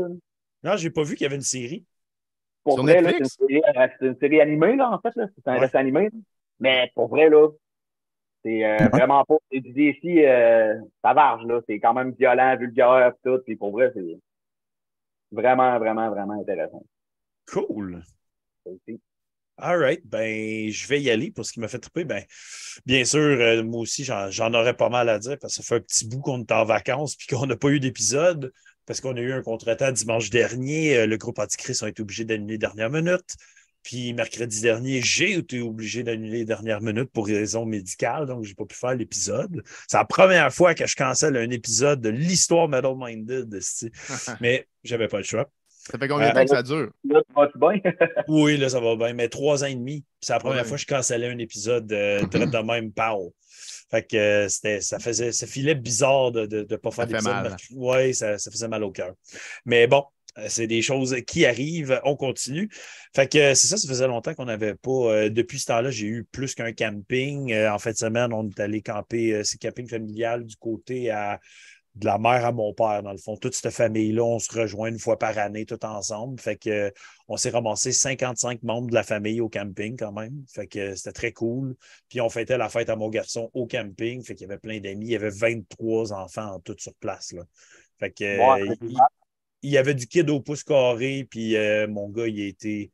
S2: Non, j'ai pas vu qu'il y avait une série.
S3: Pour
S4: Sur
S3: vrai, là, c'est une,
S4: Netflix?
S3: série, euh, c'est une série animée, là, en fait. là. C'est un
S2: Ouais.
S3: dessin animé. là. Mais pour vrai, là, c'est euh,
S1: Ouais.
S3: vraiment pas. C'est du défi, euh, ça varge, là. C'est quand même violent, vulgaire, tout. Puis pour vrai, c'est vraiment, vraiment, vraiment intéressant.
S2: Cool.
S3: Ça aussi.
S2: All right. Ben, je vais y aller pour ce qui m'a fait triper. Ben, bien sûr, euh, moi aussi, j'en aurais pas mal à dire parce que ça fait un petit bout qu'on est en vacances puis qu'on n'a pas eu d'épisode parce qu'on a eu un contretemps dimanche dernier. Le groupe Antichrist a été obligé d'annuler dernière minute. Puis mercredi dernier, j'ai été obligé d'annuler dernière minute pour raison médicale, donc j'ai pas pu faire l'épisode. C'est la première fois que je cancelle un épisode de l'histoire Metal Minded, [laughs] mais j'avais pas le choix.
S4: Ça fait combien de
S2: Euh,
S4: temps que ça dure?
S3: Là, tu vas-tu bien? [laughs]
S2: Oui, là, ça va bien, mais trois ans et demi. C'est la première
S4: Ouais.
S2: fois que je cancellais un épisode euh, de même, pow. Fait que euh, c'était, ça faisait, ça filait bizarre de ne pas faire d'épisode. Oui, ça, ça faisait mal au cœur. Mais bon, euh, c'est des choses qui arrivent. On continue. Fait que euh, c'est ça, ça faisait longtemps qu'on n'avait pas. euh, depuis ce temps-là, j'ai eu plus qu'un camping. Euh, en fin de semaine, on est allé camper, euh, c'est camping familial du côté à de la mère à mon père, dans le fond. Toute cette famille-là, on se rejoint une fois par année, tout ensemble. Fait que euh, on s'est ramassé 55 membres de la famille au camping quand même. Fait que euh, c'était très cool. Puis on fêtait la fête à mon garçon au camping. Fait qu'il y avait plein d'amis. Il y avait 23 enfants en tout sur place. Là. Fait que
S3: Ouais,
S2: euh,
S3: c'est
S2: il, il y avait du kid au pouce carré. Puis euh, mon gars, il été.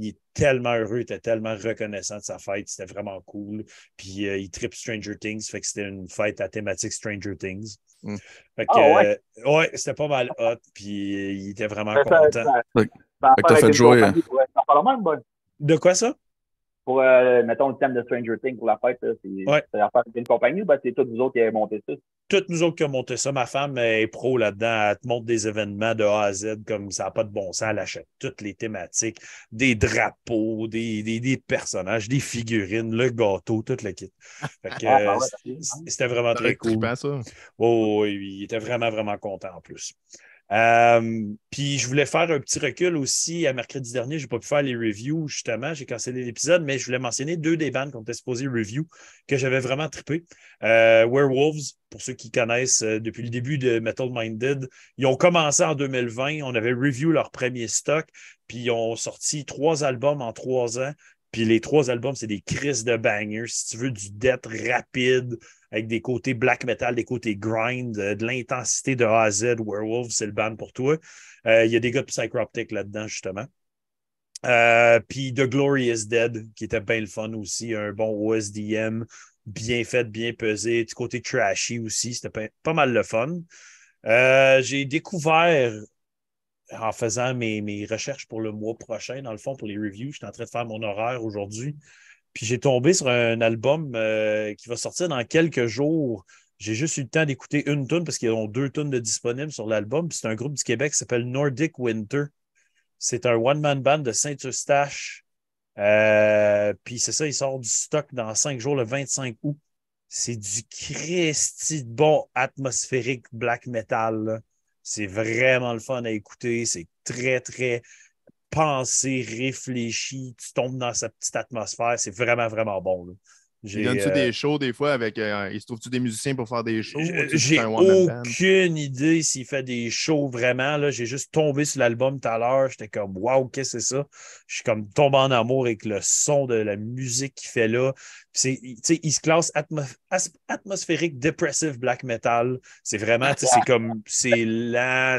S2: Il est tellement heureux, il était tellement reconnaissant de sa fête. C'était vraiment cool. Puis euh, il tripe Stranger Things. Fait que c'était une fête à thématique Stranger Things.
S4: Mm.
S2: Fait que,
S3: Ah ouais?
S2: euh, ouais, c'était pas mal hot. Puis euh, il était vraiment
S3: Ça, ça,
S2: content.
S3: ça,
S1: Fait que-
S3: ça
S1: fait que t'as fait jouer,
S3: bon.
S2: De quoi ça?
S3: Pour, euh, mettons, le thème de Stranger Things pour la fête, là, c'est
S2: Ouais.
S3: c'est l'affaire d'une compagnie ou ben, c'est tous vous autres qui avez monté ça?
S2: toutes nous autres qui avons monté ça, ma femme est pro là-dedans. Elle te montre des événements de A à Z comme ça n'a pas de bon sens. Elle achète toutes les thématiques, des drapeaux, des, des, des personnages, des figurines, le gâteau, tout le kit. [laughs]
S3: Ah,
S2: c- C'était vraiment très cool.
S4: trippant, ça?
S2: Oh, oui, il était vraiment, vraiment content en plus. Euh, puis je voulais faire un petit recul aussi. À mercredi dernier, je n'ai pas pu faire les reviews, justement. J'ai cancellé l'épisode, mais je voulais mentionner deux des bandes qu'on était supposé review que j'avais vraiment trippé. Euh, Werewolves, pour ceux qui connaissent euh, depuis le début de Metal Minded, ils ont commencé en 2020. On avait review leur premier stock, puis ils ont sorti trois albums en trois ans. Puis les trois albums, c'est des crises de bangers. Si tu veux du death rapide, avec des côtés black metal, des côtés grind, euh, de l'intensité de A à Z, Werewolf, c'est le band pour toi. Euh, Il y a des gars de Psychroptic là-dedans, justement. Euh, Puis The Glory is Dead, qui était bien le fun aussi, un bon OSDM, bien fait, bien pesé, du côté trashy aussi, c'était pas, mal le fun. J'ai découvert en faisant mes, recherches pour le mois prochain, dans le fond, pour les reviews, j'étais en train de faire mon horaire aujourd'hui. Puis j'ai tombé sur un album euh, qui va sortir dans quelques jours. J'ai juste eu le temps d'écouter une tune parce qu'ils ont deux tunes de disponibles sur l'album. C'est un groupe du Québec qui s'appelle Nordic Winter. C'est un one-man band de Saint-Eustache. Euh, puis c'est ça, il sort du stock dans cinq jours, le 25 août. C'est du Christy de bon atmosphérique black metal. C'est vraiment le fun à écouter. C'est très, très pensé, réfléchi. Tu tombes dans sa petite atmosphère. C'est vraiment, vraiment bon.
S4: Il donne-tu des shows des fois avec. il se trouve-tu des musiciens pour faire des shows?
S2: J'ai aucune idée s'il fait des shows vraiment. J'ai juste tombé sur l'album tout à l'heure. J'étais comme Waouh, qu'est-ce que c'est ça? Je suis comme tombé en amour avec le son de la musique qu'il fait là. il se classe atmosphérique, depressive black metal. C'est vraiment, c'est comme c'est lent.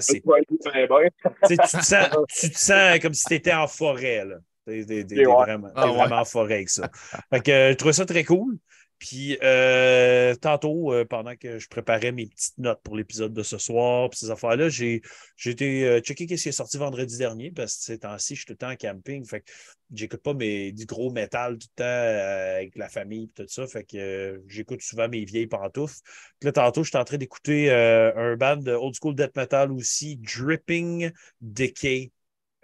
S2: tu, te sens, comme si tu étais en forêt. Là. T'es vraiment, ah, vraiment en forêt avec ça. [laughs] fait que, je trouve ça très cool. Puis euh, tantôt, euh, pendant que je préparais mes petites notes pour l'épisode de ce soir, puis ces affaires-là, j'ai été euh, checker ce qui est sorti vendredi dernier, parce que ces temps-ci, je suis tout le temps en camping. Fait que j'écoute pas mes, du gros métal tout le temps avec la famille et tout ça. Fait que j'écoute souvent mes vieilles pantoufles. Puis là, tantôt, je suis en train d'écouter un band de old school death metal aussi, Dripping Decay.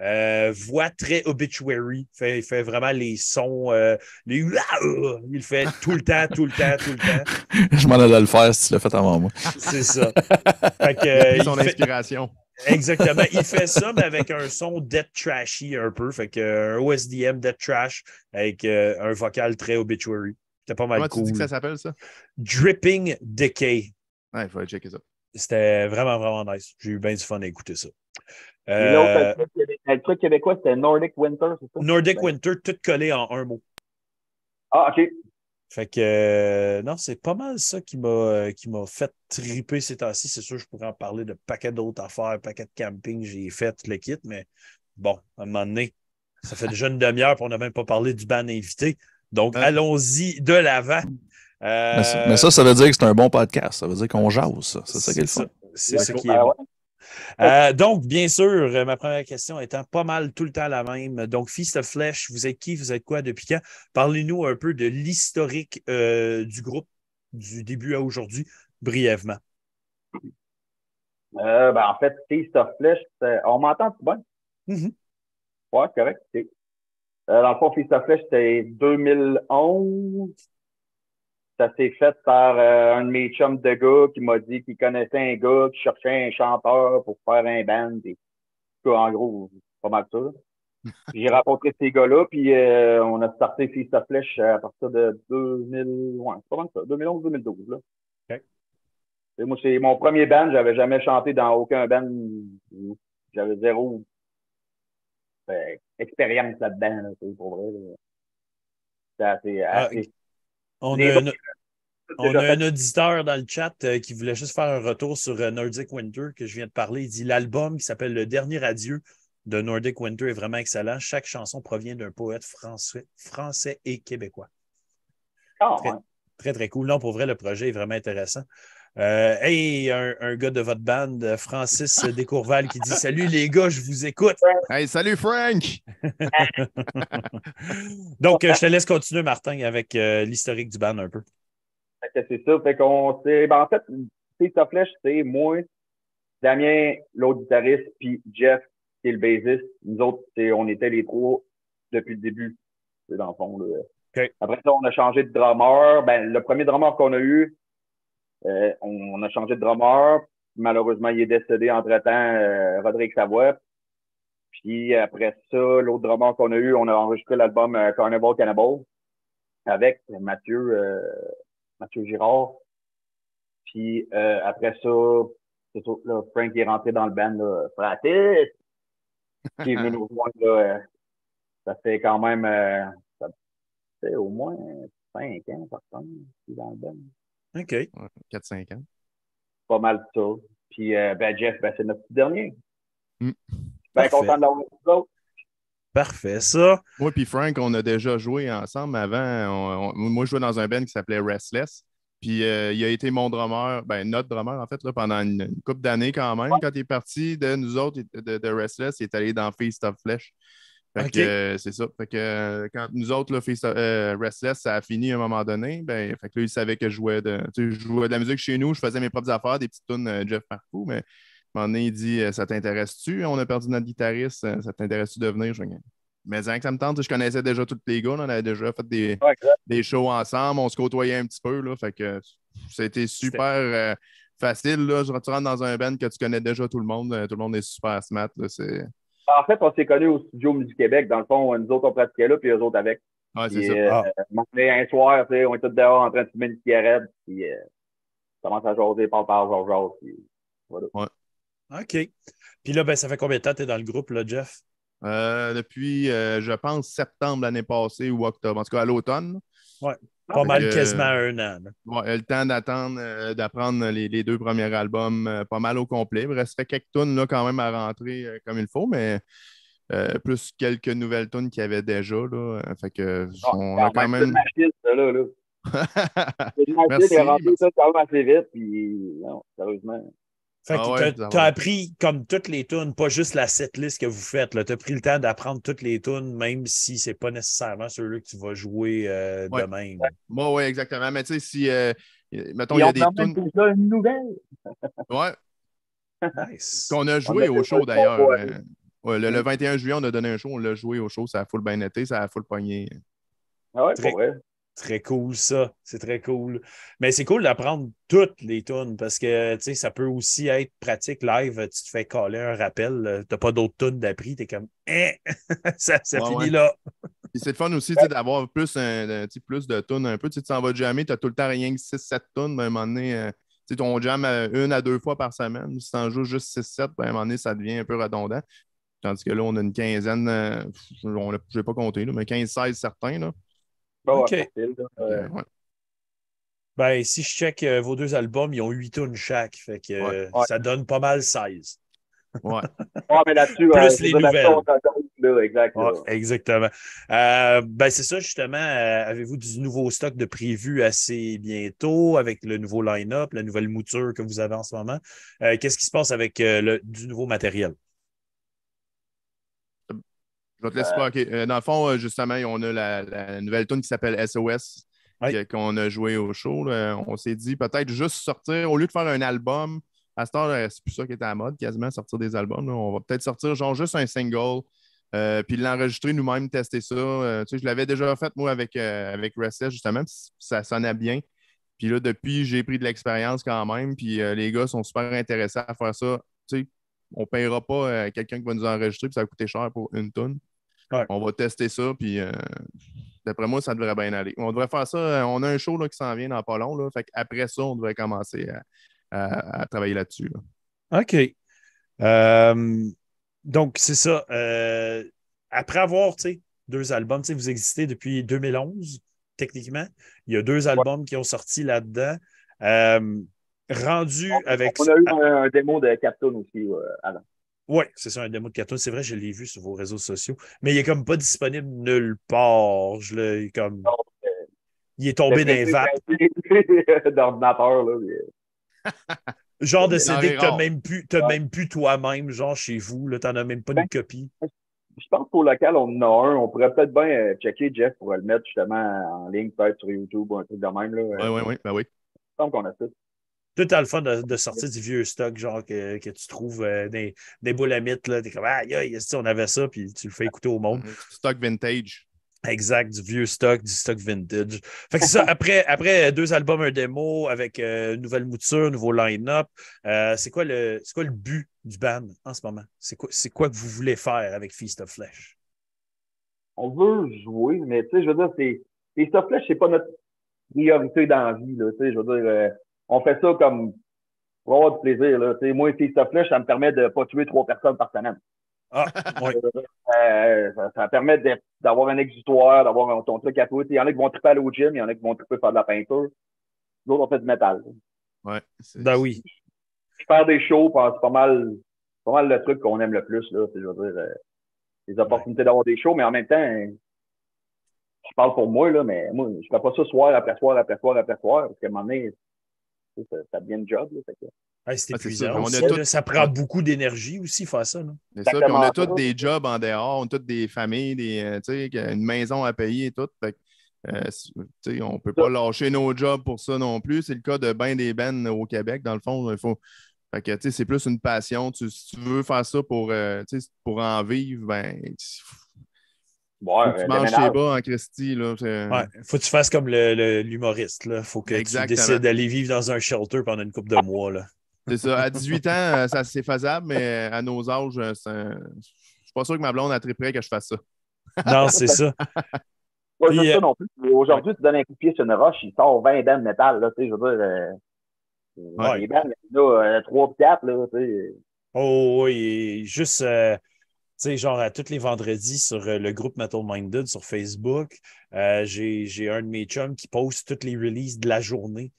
S2: Euh, voix très obituary. Fait, il fait vraiment les sons, euh, les [laughs] il fait tout le temps, tout le temps, tout le temps. [laughs]
S1: Je m'en allais le faire si tu l'as fait avant moi.
S2: C'est ça. [laughs] Fait
S4: que, son inspiration.
S2: Exactement. Il fait ça, mais avec un son dead trashy un peu. Fait que un OSDM dead trash avec euh, un vocal très obituary. C'était pas mal
S4: Comment
S2: cool.
S4: Tu dis que ça s'appelle ça?
S2: Dripping Decay.
S4: Ouais, il faut aller checker ça.
S2: C'était vraiment, vraiment nice. J'ai eu bien du fun à écouter ça.
S3: Et l'autre, le truc québécois, c'était Nordic Winter, c'est ça?
S2: Nordic Winter, tout collé en un mot.
S3: Ah, OK.
S2: Fait que, euh, non, c'est pas mal ça qui m'a, euh, qui m'a fait triper ces temps-ci. C'est sûr, je pourrais en parler de paquets d'autres affaires, paquets de camping, j'ai fait le kit, mais bon, à un moment donné, ça fait déjà une demi-heure et on n'a même pas parlé du ban invité. Donc, allons-y de l'avant.
S1: Mais, ça, ça, veut dire que c'est un bon podcast. Ça veut dire qu'on jase, C'est ça qui est
S2: C'est ça qui est bon. Euh, donc, bien sûr, euh, ma première question étant pas mal tout le temps la même. Donc, Feast of Flesh, vous êtes qui? Vous êtes quoi depuis quand? Parlez-nous un peu de l'historique euh, du groupe du début à aujourd'hui, brièvement.
S3: ben, en fait, Feast of Flesh, on m'entend bien? Mm Ouais, correct. dans le fond, Feast of Flesh, c'était 2011 ça s'est fait par euh, un de mes chums de gars qui m'a dit qu'il connaissait un gars qui cherchait un chanteur pour faire un band. Et, en gros, c'est pas mal ça. [laughs] J'ai rencontré ces gars-là, puis euh, on a starté Fils à Flèche à partir de 2000, ouais, c'est pas mal ça, 2011-2012. Là. moi, c'est mon premier band, j'avais jamais chanté dans aucun band. J'avais zéro ben, expérience là-dedans, là, pour vrai. C'est assez, ah, assez
S2: on a, un, auditeur dans le chat euh, qui voulait juste faire un retour sur euh, Nordic Winter que je viens de parler. Il dit l'album qui s'appelle Le Dernier Adieu de Nordic Winter est vraiment excellent. Chaque chanson provient d'un poète français, français et québécois.
S3: Ah,
S2: très, très, cool. Non, pour vrai, le projet est vraiment intéressant. Euh, hey, un, gars de votre bande, Francis Descourval, qui dit Salut les gars, je vous écoute.
S4: Hey, salut Frank! [laughs]
S2: Donc, je te laisse continuer, Martin, avec euh, l'historique du band un peu.
S3: C'est ça. Fait qu'on ben, en fait, c'est ta flèche, c'est moi, Damien, l'autre guitariste, puis Jeff, qui est le bassiste. Nous autres, on était les trois depuis le début. C'est dans le fond. Après ça, on a changé de drummer. Ben, le premier drummer qu'on a eu, euh, on, a changé de drummer. Malheureusement, il est décédé entre-temps, euh, Rodrigue Savoie. Puis après ça, l'autre drummer qu'on a eu, on a enregistré l'album euh, Carnival Cannibal avec Mathieu, euh, Mathieu Girard. Puis après ça, c'est tout, là, Frank est rentré dans le band, là, Fratis, qui est venu [laughs] nous rejoindre. ça fait quand même, ça fait au moins cinq ans, par contre, dans le band.
S2: OK.
S4: 4-5 ans.
S3: Pas mal ça. Puis, euh, ben, Jeff, ben, c'est notre petit dernier. Mm. Ben, content de l'avoir
S2: Parfait, ça.
S4: Moi puis Frank, on a déjà joué ensemble avant. moi, je jouais dans un band qui s'appelait Restless. Puis euh, il a été mon drummer, ben notre drummer en fait, là, pendant une, couple d'années quand même. Quand il est parti de nous autres, de, de Restless, il est allé dans Feast of Flesh. Fait que euh, c'est ça. Fait que euh, quand nous autres, là, euh, Restless, ça a fini à un moment donné, ben, fait que là, il savait que je jouais de, je jouais de la musique chez nous, je faisais mes propres affaires, des petites tunes Jeff Parcoux, mais à un moment donné, il dit Ça t'intéresse-tu? On a perdu notre guitariste, ça t'intéresse-tu de venir Mais que ça me tente, je connaissais déjà tous les gars, on avait déjà fait des, des, shows ensemble, on se côtoyait un petit peu, là, fait que c'était super facile. Là. Tu rentres dans un band que tu connais déjà tout le monde, tout le monde est super smart. Là,
S3: en fait, on s'est connus au studio Musique Québec. Dans le fond, nous autres, on pratiquait là, puis eux autres avec.
S4: Ouais, c'est ça.
S3: euh,
S2: Ah.
S3: un soir, tu sais, on est tous dehors en train de fumer une cigarette, puis euh, on commence à jaser, parle par genre, genre, puis
S2: OK. Puis là, ben, ça fait combien de temps que tu es dans le groupe, là, Jeff?
S4: Euh, depuis, euh, je pense, septembre l'année passée ou octobre. En tout cas, à l'automne.
S2: Pas mal,
S4: que-
S2: quasiment un an.
S4: Ouais, le temps d'attendre, euh, d'apprendre les, les deux premiers albums euh, pas mal au complet. Il restait quelques tunes là, quand même à rentrer euh, comme il faut, mais euh, plus quelques nouvelles tunes qu'il y avait déjà. Là. Euh, Fait que on a quand
S3: c'est une
S4: même.
S3: machine, ça, là. là. [laughs] C'est une machine,
S4: Merci,
S3: elle est remplie
S4: merci.
S3: ça quand même assez vite,
S2: Fait
S4: Ah
S2: que
S4: ouais,
S2: t'as- t'as appris comme toutes les tunes, pas juste la setlist que vous faites. Tu as pris le temps d'apprendre toutes les tunes, même si c'est pas nécessairement ceux-là que tu vas jouer euh,
S4: Ouais.
S2: de même.
S4: Moi, oui, exactement. Mais tu sais, si. euh, mettons, il y a
S3: on
S4: des tunes
S3: ça une nouvelle. [laughs]
S4: ouais,
S2: Nice.
S4: qu'on a joué
S3: a
S4: au show d'ailleurs.
S3: ouais.
S4: Euh, ouais, le, le 21 juillet, on a donné un show, on l'a joué au show, ça a full bien été, ça a full pogné.
S3: Ah ouais,
S2: Très-
S3: pour vrai.
S2: Très cool, ça. C'est très cool. Mais c'est cool d'apprendre toutes les tunes parce que ça peut aussi être pratique live. Tu te fais coller un rappel, tu n'as pas d'autres tunes d'appris, tu es comme Hein? [laughs] ça, ça
S4: Ouais,
S2: finit
S4: ouais.
S2: là.
S4: C'est le fun aussi d'avoir plus, un, un- tu sais, plus de tunes un peu. Tu t'en vas jammer, tu as tout le temps rien que 6-7 tunes. Ben, à un moment donné, euh, tu ton jam euh, une à deux fois par semaine. Si tu en joues juste 6-7, ben, à un moment donné, ça devient un peu redondant. Tandis que là, on a une quinzaine, euh, je n'ai pas compté, là, mais 15-16 certains. Là.
S3: Bon,
S2: Ok.
S3: facile. Euh,
S4: ouais.
S2: Ben, si je check euh, vos deux albums, ils ont 8 tunes chaque. Fait que euh,
S3: Ouais.
S2: ça donne pas mal 16.
S4: Ouais. [laughs]
S3: Ouais, mais là-dessus,
S2: Plus
S3: euh,
S2: les nouvelles.
S3: là, exact. là.
S2: Exactement. Euh, ben, c'est ça, justement. euh, Avez-vous du nouveau stock de prévu assez bientôt avec le nouveau line-up, la nouvelle mouture que vous avez en ce moment? Euh, Qu'est-ce qui se passe avec euh, le, du nouveau matériel?
S4: Je vais te laisser pas. OK. Euh, dans le fond, euh, justement, on a la, la nouvelle tune qui s'appelle SOS
S2: Oui.
S4: qu'on a joué au show. là. On s'est dit peut-être juste sortir, au lieu de faire un album, à cette heure, euh, c'est plus ça qui est à la mode, quasiment sortir des albums. là. On va peut-être sortir genre juste un single, euh, puis l'enregistrer nous-mêmes, tester ça. Euh, tu sais, je l'avais déjà fait, moi, avec, euh, avec Restless, justement, puis ça sonnait bien. Puis là, depuis, j'ai pris de l'expérience quand même, puis euh, les gars sont super intéressés à faire ça. Tu sais, on ne paiera pas euh, quelqu'un qui va nous enregistrer, puis ça va coûter cher pour une tonne.
S2: Ouais.
S4: On va tester ça, puis euh, d'après moi, ça devrait bien aller. On devrait faire ça. euh, on a un show là, qui s'en vient dans pas long. Là, fait après ça, on devrait commencer à, à- à travailler là-dessus. là.
S2: OK. Euh, donc, c'est ça. Euh, après avoir deux albums, vous existez depuis 2011, techniquement. Il y a deux albums qui ont sorti là-dedans. Rendu avec.
S3: On a eu un, un démo de Captain aussi euh, avant.
S2: Oui, c'est ça, un démo de cartoon. C'est vrai, je l'ai vu sur vos réseaux sociaux. Mais il est comme pas disponible nulle part. Je l'ai comme.
S3: Non, euh,
S2: Il est tombé dans les vapes. [laughs]
S3: D'ordinateur, là. mais- [laughs]
S2: Genre de
S4: C'est
S2: CD que t'as
S4: rare.
S2: même plus, t'as
S3: Ouais.
S2: même plus toi-même, genre chez vous. Là, t'en as même pas
S3: Ben,
S2: une copie.
S3: Je pense qu'au local, on en a un. On pourrait peut-être bien euh, checker, Jeff, pour le mettre justement en ligne, peut-être sur YouTube ou un truc de même. Là.
S4: Oui, oui, oui. Ben oui.
S3: Il me semble qu'on a ça.
S2: Tout à le fun de, de sortir du vieux stock, genre que, que tu trouves euh, des, des boules à mythes. Là. T'es comme, aïe, aïe, si on avait ça, puis tu le fais écouter au monde.
S4: Stock vintage.
S2: Exact, du vieux stock, du stock vintage. Fait que c'est ça, [laughs] après, après deux albums, un démo avec euh, nouvelle mouture, nouveau line-up, euh, c'est quoi, le, c'est quoi le but du band en ce moment? C'est quoi, c'est quoi que vous voulez faire avec Feast of Flesh?
S3: On veut jouer, mais tu sais, je veux dire, c'est. Les stuff là, c'est pas notre priorité dans la vie, là. Tu sais, je veux dire, euh, on fait ça comme pour avoir du plaisir, là. Moi, ces stuff là, ça me permet de pas tuer trois personnes par semaine.
S2: Ah, [laughs] oui.
S3: Euh, ça, ça permet de- d'avoir un exutoire, d'avoir un- ton truc à toi. Il y en a qui vont triper aller au gym, il y en a qui vont triper faire de la peinture. D'autres ont fait du métal.
S4: Ouais.
S2: Ben oui.
S3: Faire des shows, c'est pas mal, pas mal le truc qu'on aime le plus, là. Je veux dire, euh, les opportunités d'avoir des shows, mais en même temps, je parle pour moi, là, mais moi, je fais pas ça soir après soir après soir après soir, parce qu'à un moment donné, ça devient une job, là. Fait que-
S2: Hey, c'est
S4: Ah, ça. On a tout-.
S2: Ça prend beaucoup d'énergie aussi, faire ça.
S4: C'est ça, puis on a tous des jobs en dehors, on a toutes des familles, des, euh, tu sais, une maison à payer et tout. Fait que, euh, c'est- tu sais, on ne peut pas lâcher nos jobs pour ça non plus. C'est le cas de bien des bands au Québec, dans le fond. Il faut. Fait que, tu sais, c'est plus une passion. Tu- si tu veux faire ça pour, euh, tu sais, pour en vivre, ben,
S3: Ouais,
S4: faut que tu
S3: euh,
S4: manges tes bas en Christie. Là,
S2: Ouais. Faut que tu fasses comme le- le- l'humoriste. Il faut que
S4: Exactement.
S2: tu décides d'aller vivre dans un shelter pendant une couple de mois. Là.
S4: C'est ça. À 18 ans, euh, ça, c'est faisable, mais à nos âges, euh, c'est un- je suis pas sûr que ma blonde a très près que je fasse ça. [laughs]
S2: Non, c'est ça. [laughs]
S3: Pas juste
S2: euh,
S3: ça non plus. Aujourd'hui, tu donnes un coup de pied sur une roche, il sort 20 dents de métal, là, je veux dire, euh,
S2: Ouais.
S3: les bandes, il y en a euh, 3 ou 4, là, tu sais.
S2: Oh oui, juste, euh, sais, genre à tous les vendredis sur euh, le groupe Metal Minded sur Facebook, euh, j'ai j'ai un de mes chums qui poste toutes les releases de la journée.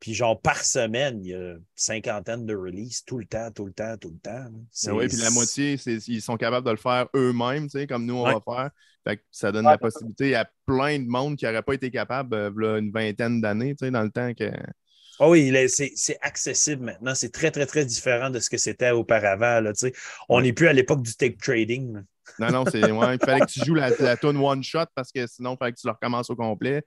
S2: Puis genre par semaine, il y a cinquantaine de releases tout le temps, tout le temps, tout le temps. là.
S4: Ben oui, puis la moitié, c'est- ils sont capables de le faire eux-mêmes, tu sais, comme nous, on
S2: Ouais.
S4: va faire. Fait que ça donne
S3: Ouais,
S4: la possibilité à plein de monde qui n'aurait pas été capable euh, v'là une vingtaine d'années, tu sais, dans le temps que.
S2: Ah oui, c'est accessible maintenant. C'est très, très, très différent de ce que c'était auparavant. Là, on n'est plus à l'époque du tape trading. là.
S4: Non, non, c'est. Ouais, il fallait que tu joues la, la [laughs] tune one shot parce que sinon, il fallait que tu le recommences au complet.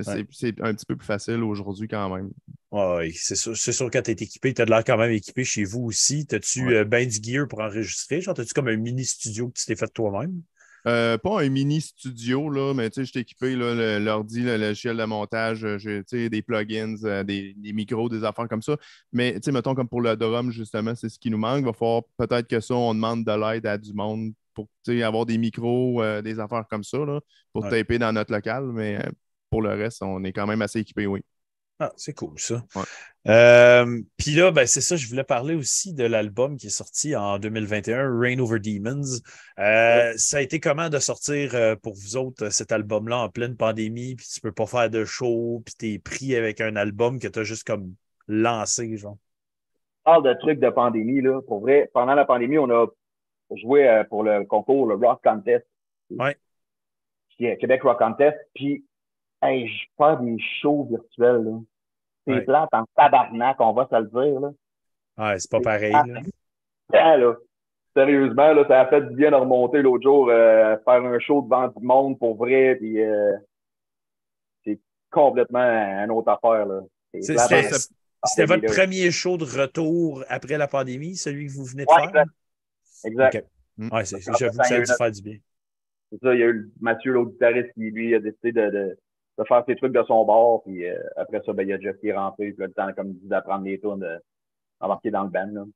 S4: C'est
S2: Ouais.
S4: un petit peu plus facile aujourd'hui quand même.
S2: Oui, c'est sûr, c'est sûr quand tu es équipé, tu as de l'air quand même équipé chez vous aussi. T'as-tu
S4: Ouais.
S2: euh, ben du gear pour enregistrer? Genre, t'as-tu comme un mini studio que tu t'es fait toi-même?
S4: Euh, pas un mini studio, là, mais tu sais, je suis équipé, l'ordi, le logiciel de montage, euh, j'ai tu sais, des plugins, euh, des, des micros, des affaires comme ça. Mais tu sais, mettons comme pour le drum, justement, c'est ce qui nous manque. Il va falloir peut-être que ça, on demande de l'aide à du monde pour avoir des micros, euh, des affaires comme ça, là, pour
S2: Ouais.
S4: taper dans notre local. Mais pour le reste, on est quand même assez équipé, oui.
S2: Ah, c'est cool, ça.
S4: Ouais.
S2: Euh, Puis là, ben, c'est ça, je voulais parler aussi de l'album qui est sorti en 2021, Rain Over Demons. Euh, Ça a été comment de sortir euh, pour vous autres cet album-là en pleine pandémie, puis tu peux pas faire de show, puis t'es pris avec un album que tu as juste comme lancé, genre?
S3: parle de trucs de pandémie, là. Pour vrai, pendant la pandémie, on a joué euh, pour le concours, le Rock Contest.
S2: Ouais.
S3: Qui est Québec Rock Contest. Puis, hey, je fais des shows virtuels, là. C'est
S2: Ouais.
S3: plate en tabarnak, on va se le dire, là.
S2: Ouais, c'est pas pareil. Là.
S3: Là. Sérieusement, là, ça a fait du bien de remonter l'autre jour, euh, faire un show devant du monde pour vrai, puis euh, c'est complètement une autre affaire, là.
S2: C'est- C'était votre premier show de retour après la pandémie, celui que vous venez de
S3: Ouais,
S2: faire?
S3: exact.
S4: Mm.
S2: Ouais, c'est-
S3: Parce
S2: j'avoue que ça a
S3: fait,
S2: dû faire du bien.
S3: C'est ça, il y a eu Mathieu, l'autre guitariste, qui lui a décidé de, de, de faire ses trucs de son bord. Puis euh, après ça, ben, il y a Jeff qui est rentré. Puis là, le temps, comme dit, d'apprendre les tunes, euh, embarquer dans le band.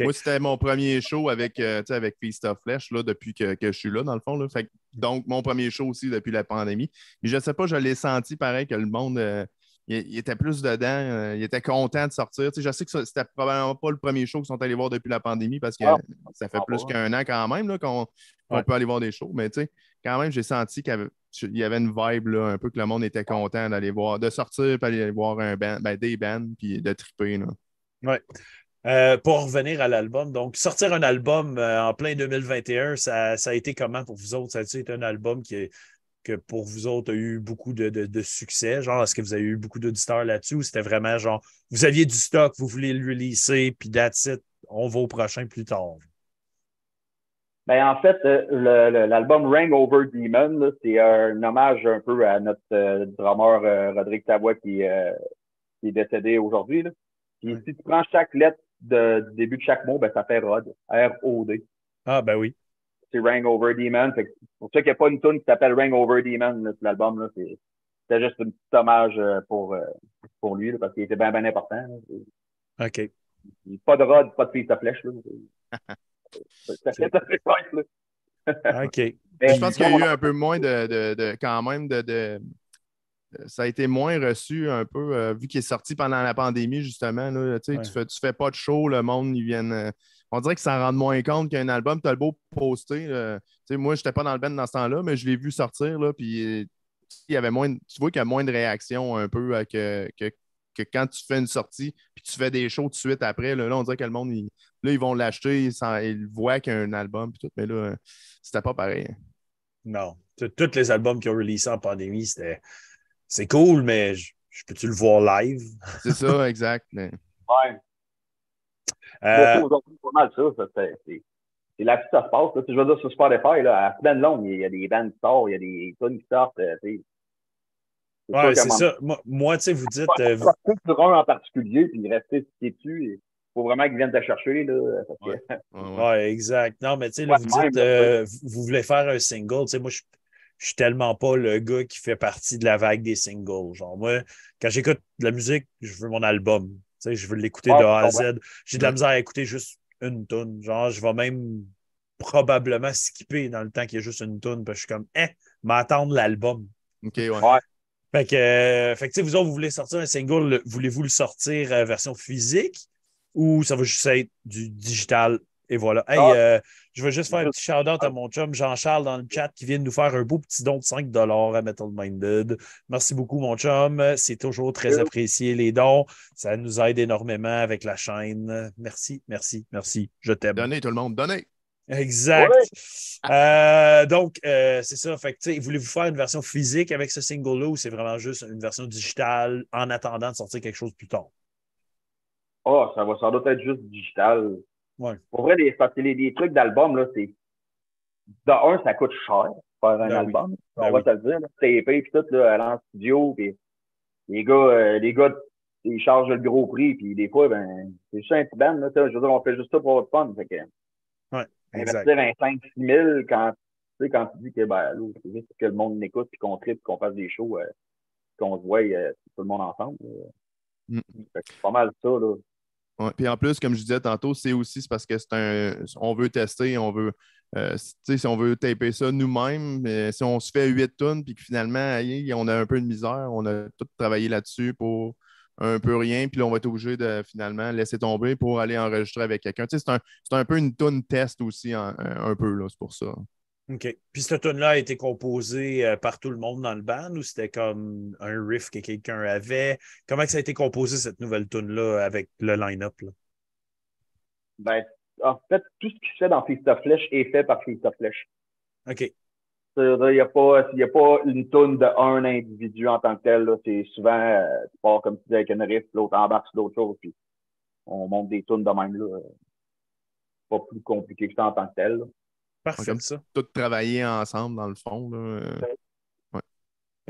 S4: Moi, c'était mon premier show avec, euh, tu sais, avec Feast of Flesh là, depuis que, que je suis là, dans le fond. Là. Fait que- donc, mon premier show aussi depuis la pandémie. Mais je ne sais pas, je l'ai senti pareil que le monde euh, il, il était plus dedans. euh, il était content de sortir. Tu sais, je sais que c'était probablement pas le premier show qu'ils sont allés voir depuis la pandémie parce que
S3: Ah,
S4: ça fait
S3: ah,
S4: plus qu'un an quand même là, qu'on peut aller voir des shows. Mais tu sais, quand même, j'ai senti qu'il y avait, il y avait une vibe là, un peu que le monde était content d'aller voir, de sortir et aller voir un band, ben, des bands puis de triper.
S2: Ouais. Euh, pour revenir à l'album, donc sortir un album euh, en plein 2021, ça, ça a été comment pour vous autres? Ça a été un album qui, que pour vous autres a eu beaucoup de, de- de succès? Genre, est-ce que vous avez eu beaucoup d'auditeurs là-dessus ou c'était vraiment genre, vous aviez du stock, vous voulez le releaser, puis that's it, on va au prochain plus tard?
S3: Ben, en fait, euh, l'album Ring Over Demon, c'est un hommage un peu à notre euh, drummer euh, Rodrigue Savoie qui, euh, qui est décédé aujourd'hui. Puis si tu prends chaque lettre de- du début de chaque mot, ben, ça fait Rod. R-O-D.
S2: Ah, ben oui.
S3: c'est Ring Over Demon. C'est pour ça qu'il n'y a pas une tune qui s'appelle Ring Over Demon, là, sur l'album. C'est, c'était juste un petit hommage euh, pour, euh, pour lui, là, parce qu'il était bien, bien important. là.
S2: OK.
S3: Pas de rod, pas de piste à flèche. Là. [laughs] Là.
S2: OK.
S3: Mais
S4: Je pense qu'il y a eu un peu moins de, de- de- quand même de, de- Ça a été moins reçu un peu, euh, vu qu'il est sorti pendant la pandémie, justement. Là, tu sais,
S2: Ouais.
S4: tu, fais, tu fais pas de show, le monde, ils viennent. euh, on dirait qu'ils s'en rendent moins compte qu'un album, tu as le beau poster. tu sais, moi, je n'étais pas dans le band dans ce temps-là, mais je l'ai vu sortir, là, puis il y avait moins, de- tu vois qu'il y a moins de réaction un peu euh, que, que, que quand tu fais une sortie, puis tu fais des shows tout de suite après. Là, là, on dirait que le monde, il- là, ils vont l'acheter, ils, ils voient qu'il y a un album, puis tout, mais là, c'était pas pareil.
S2: Non. T- Tous les albums qui ont releasé en pandémie, c'était. C'est cool, mais je, je peux-tu le voir live? [laughs]
S4: C'est ça, exact. mais-
S3: Ouais.
S2: Euh,
S3: aujourd'hui, c'est pas mal ça. ça c'est, là que ça se passe. Là. Je veux dire, sur Spotify, là, à semaine longue, il y a des bands qui sortent, il y a des tunes qui sortent. euh, tu sais. C'est
S2: ouais, c'est ça. Moi, moi, tu sais, vous dites. euh, vous-
S3: sur un en particulier, puis rester stické dessus. Il faut vraiment qu'ils viennent te chercher. Là, parce que-
S4: Ouais. [laughs] Ouais, ouais.
S2: Ouais, exact. Non, mais tu sais, vous
S3: même,
S2: dites, euh, vous voulez faire un single. Tu sais, moi, je, je suis tellement pas le gars qui fait partie de la vague des singles. Genre, moi, quand j'écoute de la musique, je veux mon album. Tu sais, je veux l'écouter
S3: Ouais,
S2: de A à Z. J'ai de la misère à écouter juste une tune. Genre, je vais même probablement skipper dans le temps qu'il y a juste une tune. Parce que je suis comme, eh, m'attendre l'album.
S4: OK, ouais.
S3: Ouais.
S2: Fait que, euh, fait que, tu sais, vous autres, vous voulez sortir un single, le- voulez-vous le sortir euh, version physique? Ou ça va juste être du digital? Et voilà. Hey,
S3: Ah.
S2: euh, je veux juste faire un petit shout-out à mon chum Jean-Charles dans le chat qui vient de nous faire un beau petit don de 5 à Metal Minded. Merci beaucoup, mon chum. C'est toujours très apprécié, les dons. Ça nous aide énormément avec la chaîne. Merci, merci, merci. Je t'aime.
S4: Donnez tout le monde, donnez.
S2: Exact. Euh, donc, euh, c'est ça. Fait que, voulez-vous faire une version physique avec ce single-là ou c'est vraiment juste une version digitale en attendant de sortir quelque chose plus tard?
S3: Ah, ça va sans doute être juste digital.
S2: Ouais.
S3: Pour vrai, les, parce que les, les trucs d'album, là, c'est. De un, ça coûte cher, faire un
S2: Ben oui.
S3: album.
S2: Ben
S3: on va
S2: oui.
S3: te le dire. là. Taper, puis tout, là, aller en studio, puis les gars, euh, les gars, ils chargent le gros prix, puis des fois, ben, c'est juste un petit band, là, je veux dire, on fait juste ça pour avoir du fun. Fait que. Investir un 5 6 000 quand, tu sais, quand tu dis que, ben, là, c'est juste que le monde l'écoute, puis qu'on tripe, qu'on fasse des shows, euh, qu'on se voit, euh, tout le monde ensemble.
S4: Mm.
S3: C'est pas mal ça, là.
S4: Ouais. Puis en plus, comme je disais tantôt, c'est aussi c'est parce que c'est un. On veut tester, on veut. euh, si on veut taper ça nous-mêmes, si on se fait 8 tonnes puis que finalement, on a un peu de misère, on a tout travaillé là-dessus pour un peu rien, puis là, on va être obligé de finalement laisser tomber pour aller enregistrer avec quelqu'un. Tu sais, c'est un, c'est un peu une tonne test aussi, un, un peu, là, c'est pour ça.
S2: OK. Puis cette tune-là a été composée euh, par tout le monde dans le band ou c'était comme un riff que quelqu'un avait? Comment que ça a été composé, cette nouvelle tune-là, avec le line-up? là?
S3: Ben, en fait, tout ce qui se fait dans Feast of Flesh est fait par Feast of Flesh.
S2: OK.
S3: Il n'y a, pas- y a pas une toune de un individu en tant que tel. là. C'est souvent, euh, tu pars comme tu dis avec une riff, l'autre embarque sur d'autres choses, puis on monte des tunes de même. là. Pas plus compliqué que ça en tant que tel. là.
S2: Parfait,
S4: Comme
S2: ça.
S4: Tout travailler ensemble, dans le fond. Là.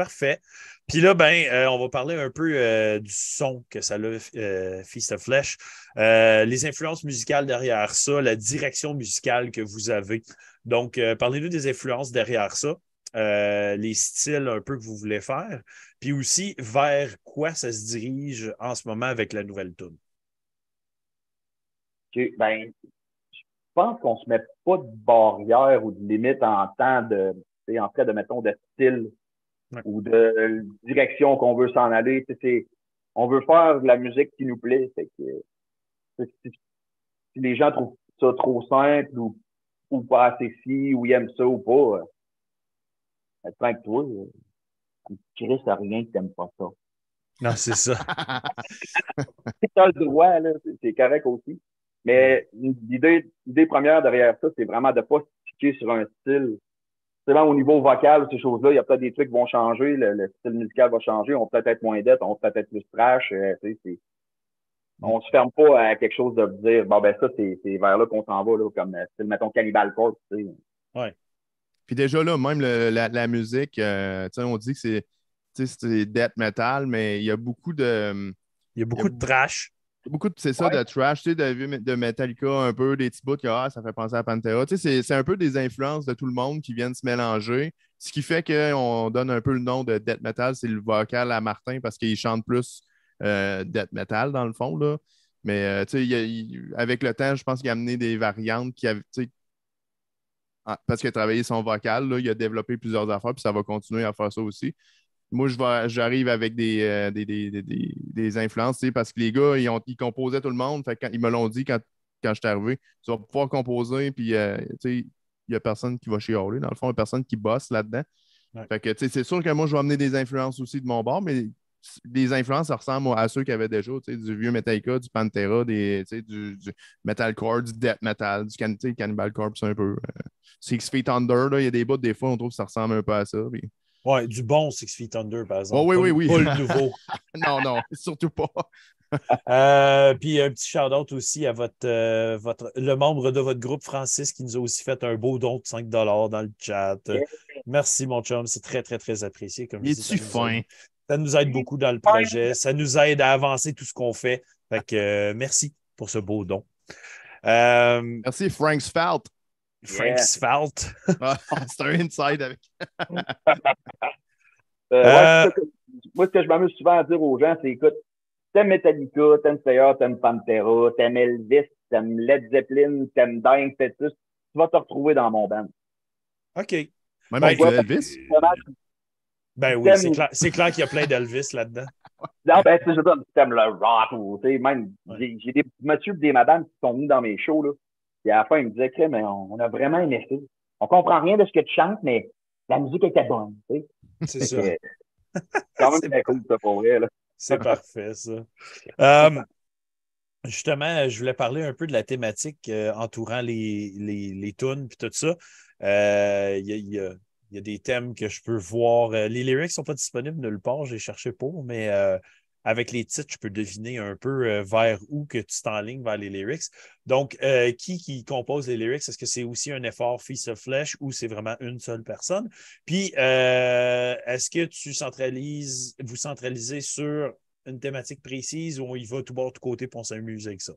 S2: Parfait. Puis là, ben, euh, on va parler un peu euh, du son que ça a, euh, of Flesh. Euh, les influences musicales derrière ça, la direction musicale que vous avez. Donc, parlez-nous des influences derrière ça, les styles un peu que vous voulez faire, puis aussi vers quoi ça se dirige en ce moment avec la nouvelle tune.
S3: Ben, je pense qu'on se met pas de barrière ou de limite en temps de, en fait, de, mettons, de style
S2: Ouais.
S3: ou de direction qu'on veut s'en aller. Tu sais, c'est- on veut faire de la musique qui nous plaît. Fait que, tu sais, si, si les gens trouvent ça trop simple ou, ou pas assez si, ou ils aiment ça ou pas, euh, ben, toi, euh, tu risques à rien que t'aimes pas ça.
S2: Non, c'est ça. [laughs]
S3: Si t'as le droit, là, c'est- correct aussi. Mais l'idée, l'idée première derrière ça, c'est vraiment de pas se piquer sur un style. C'est vraiment au niveau vocal, ces choses-là, il y a peut-être des trucs qui vont changer, le, le style musical va changer, on peut peut-être être moins dette, on peut peut-être être plus trash. euh, on se ferme pas à quelque chose de dire, bon ben ça, c'est vers là qu'on s'en va, là, comme euh, style, mettons, Cannibal Corpse. tu sais.
S4: Puis déjà là, même le- la, la musique, euh, tu sais, on dit que c'est tu sais, c'est death metal, mais il y a beaucoup de.
S2: Il y a beaucoup de trash.
S4: Beaucoup de, c'est ça,
S3: Ouais.
S4: de trash, tu sais, de, de Metallica, un peu, des petits bouts que ah, ça fait penser à Pantera. Tu sais, c'est, c'est un peu des influences de tout le monde qui viennent se mélanger. Ce qui fait qu'on donne un peu le nom de death metal, c'est le vocal à Martin parce qu'il chante plus euh, death metal dans le fond. Là. Mais euh, tu sais, il y a- il- avec le temps, je pense qu'il a amené des variantes qui avaient. tu sais, ah, parce qu'il a travaillé son vocal, là, il a développé plusieurs affaires, puis ça va continuer à faire ça aussi. Moi, j'arrive avec des, euh, des, des, des- des- influences, parce que les gars, ils, ont, ils composaient tout le monde. Fait quand- ils me l'ont dit quand, quand je suis arrivé. Tu vas pouvoir composer, puis euh, il n'y a personne qui va chialer. Dans le fond, il n'y a personne qui bosse là-dedans.
S2: Ouais.
S4: Fait que, c'est sûr que moi, je vais amener des influences aussi de mon bord, mais des influences, ça ressemble à ceux qu'il y avait déjà, du vieux Metallica, du Pantera, des, du, du metalcore, du death metal, du can- Cannibal Corpse un peu. euh, Six Feet Under, il y a des bouts, des fois, on trouve que ça ressemble un peu à ça. puis-
S2: Ouais, du bon Six Feet Under, par exemple.
S4: Oh, oui,
S2: Pas
S4: oui,
S2: le-
S4: oui.
S2: Pas le [laughs] nouveau.
S4: Non, non, surtout pas.
S2: Euh, puis un petit shout-out aussi à votre, euh, votre, le membre de votre groupe, Francis, qui nous a aussi fait un beau don de 5 dans le chat. Merci, mon chum. C'est très, très, très apprécié. Comme je dis, ça nous
S4: fin?
S2: aide- Ça nous aide beaucoup dans le projet. Ça nous aide à avancer tout ce qu'on fait. Fait que euh, merci pour ce beau don. Euh,
S4: Merci, Frank Sfalt.
S2: Frank
S3: Yeah.
S2: Sfalt.
S4: Ah, [laughs] c'est un inside avec.
S3: Euh,
S2: Euh,
S3: moi, ce que je m'amuse souvent à dire aux gens, c'est écoute, t'aimes Metallica, t'aimes Slayer, t'aimes Pantera, t'aimes Elvis, t'aimes Led Zeppelin, t'aimes Dying Fetus, tu vas te retrouver dans mon band.
S2: OK.
S4: Même
S2: Ben,
S4: avec Elvis?
S2: Ben oui, c'est clair, c'est clair qu'il y a plein d'Elvis là-dedans.
S3: Non, ben, tu sais, je veux dire, tu aimes le rock ou, tu sais, même,
S2: Ouais.
S3: j'ai j'ai des monsieur et des madames qui sont venus dans mes shows, là. Et à la fin, ils me disaient, Crème, mais on, on a vraiment aimé ça. On comprend rien de ce que tu chantes, mais la musique était bonne, tu sais.
S2: C'est ça.
S3: que, C'est [laughs] quand même
S2: C'est
S3: très cool, ça, pour vrai.
S2: C'est parfait, ça. Euh, justement, je voulais parler un peu de la thématique euh, entourant les, les, les tunes et tout ça. Euh, Il y, a, il y a- il y a des thèmes que je peux voir. Les lyrics ne sont pas disponibles nulle part, j'ai cherché pour, mais euh, avec les titres, je peux deviner un peu euh, vers où que tu t'enlignes vers les lyrics. Donc, euh, qui qui compose les lyrics? Est-ce que c'est aussi un effort fils of flesh ou c'est vraiment une seule personne? Puis, euh, est-ce que tu centralises, vous centralisez sur une thématique précise ou on y va tout bord, tout côté pour s'amuser avec ça?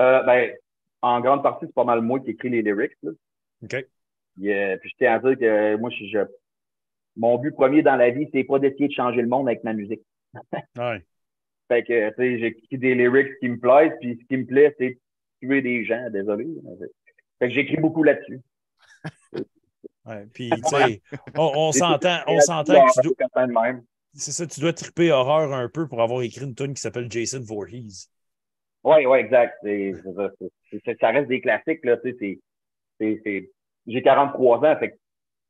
S3: Euh, ben, en grande partie, c'est pas mal moi qui écris les lyrics, là.
S2: OK.
S3: Euh, puis je tiens à dire que moi, je, je- mon but premier dans la vie, c'est pas d'essayer de changer le monde avec ma musique.
S2: Ouais. [laughs]
S3: Fait que, tu sais, j'écris des lyrics qui me plaisent, puis ce qui me plaît, c'est tuer des gens, désolé. Fait que j'écris beaucoup là-dessus. [laughs]
S2: ouais. Puis, tu sais, on, s'entend, on s'entend que tu dois, c'est ça, tu dois triper horreur un peu pour avoir écrit une tune qui s'appelle Jason Voorhees.
S3: Oui, oui, exact. Ça, reste des classiques, là, tu sais, c'est- j'ai 43 ans, fait que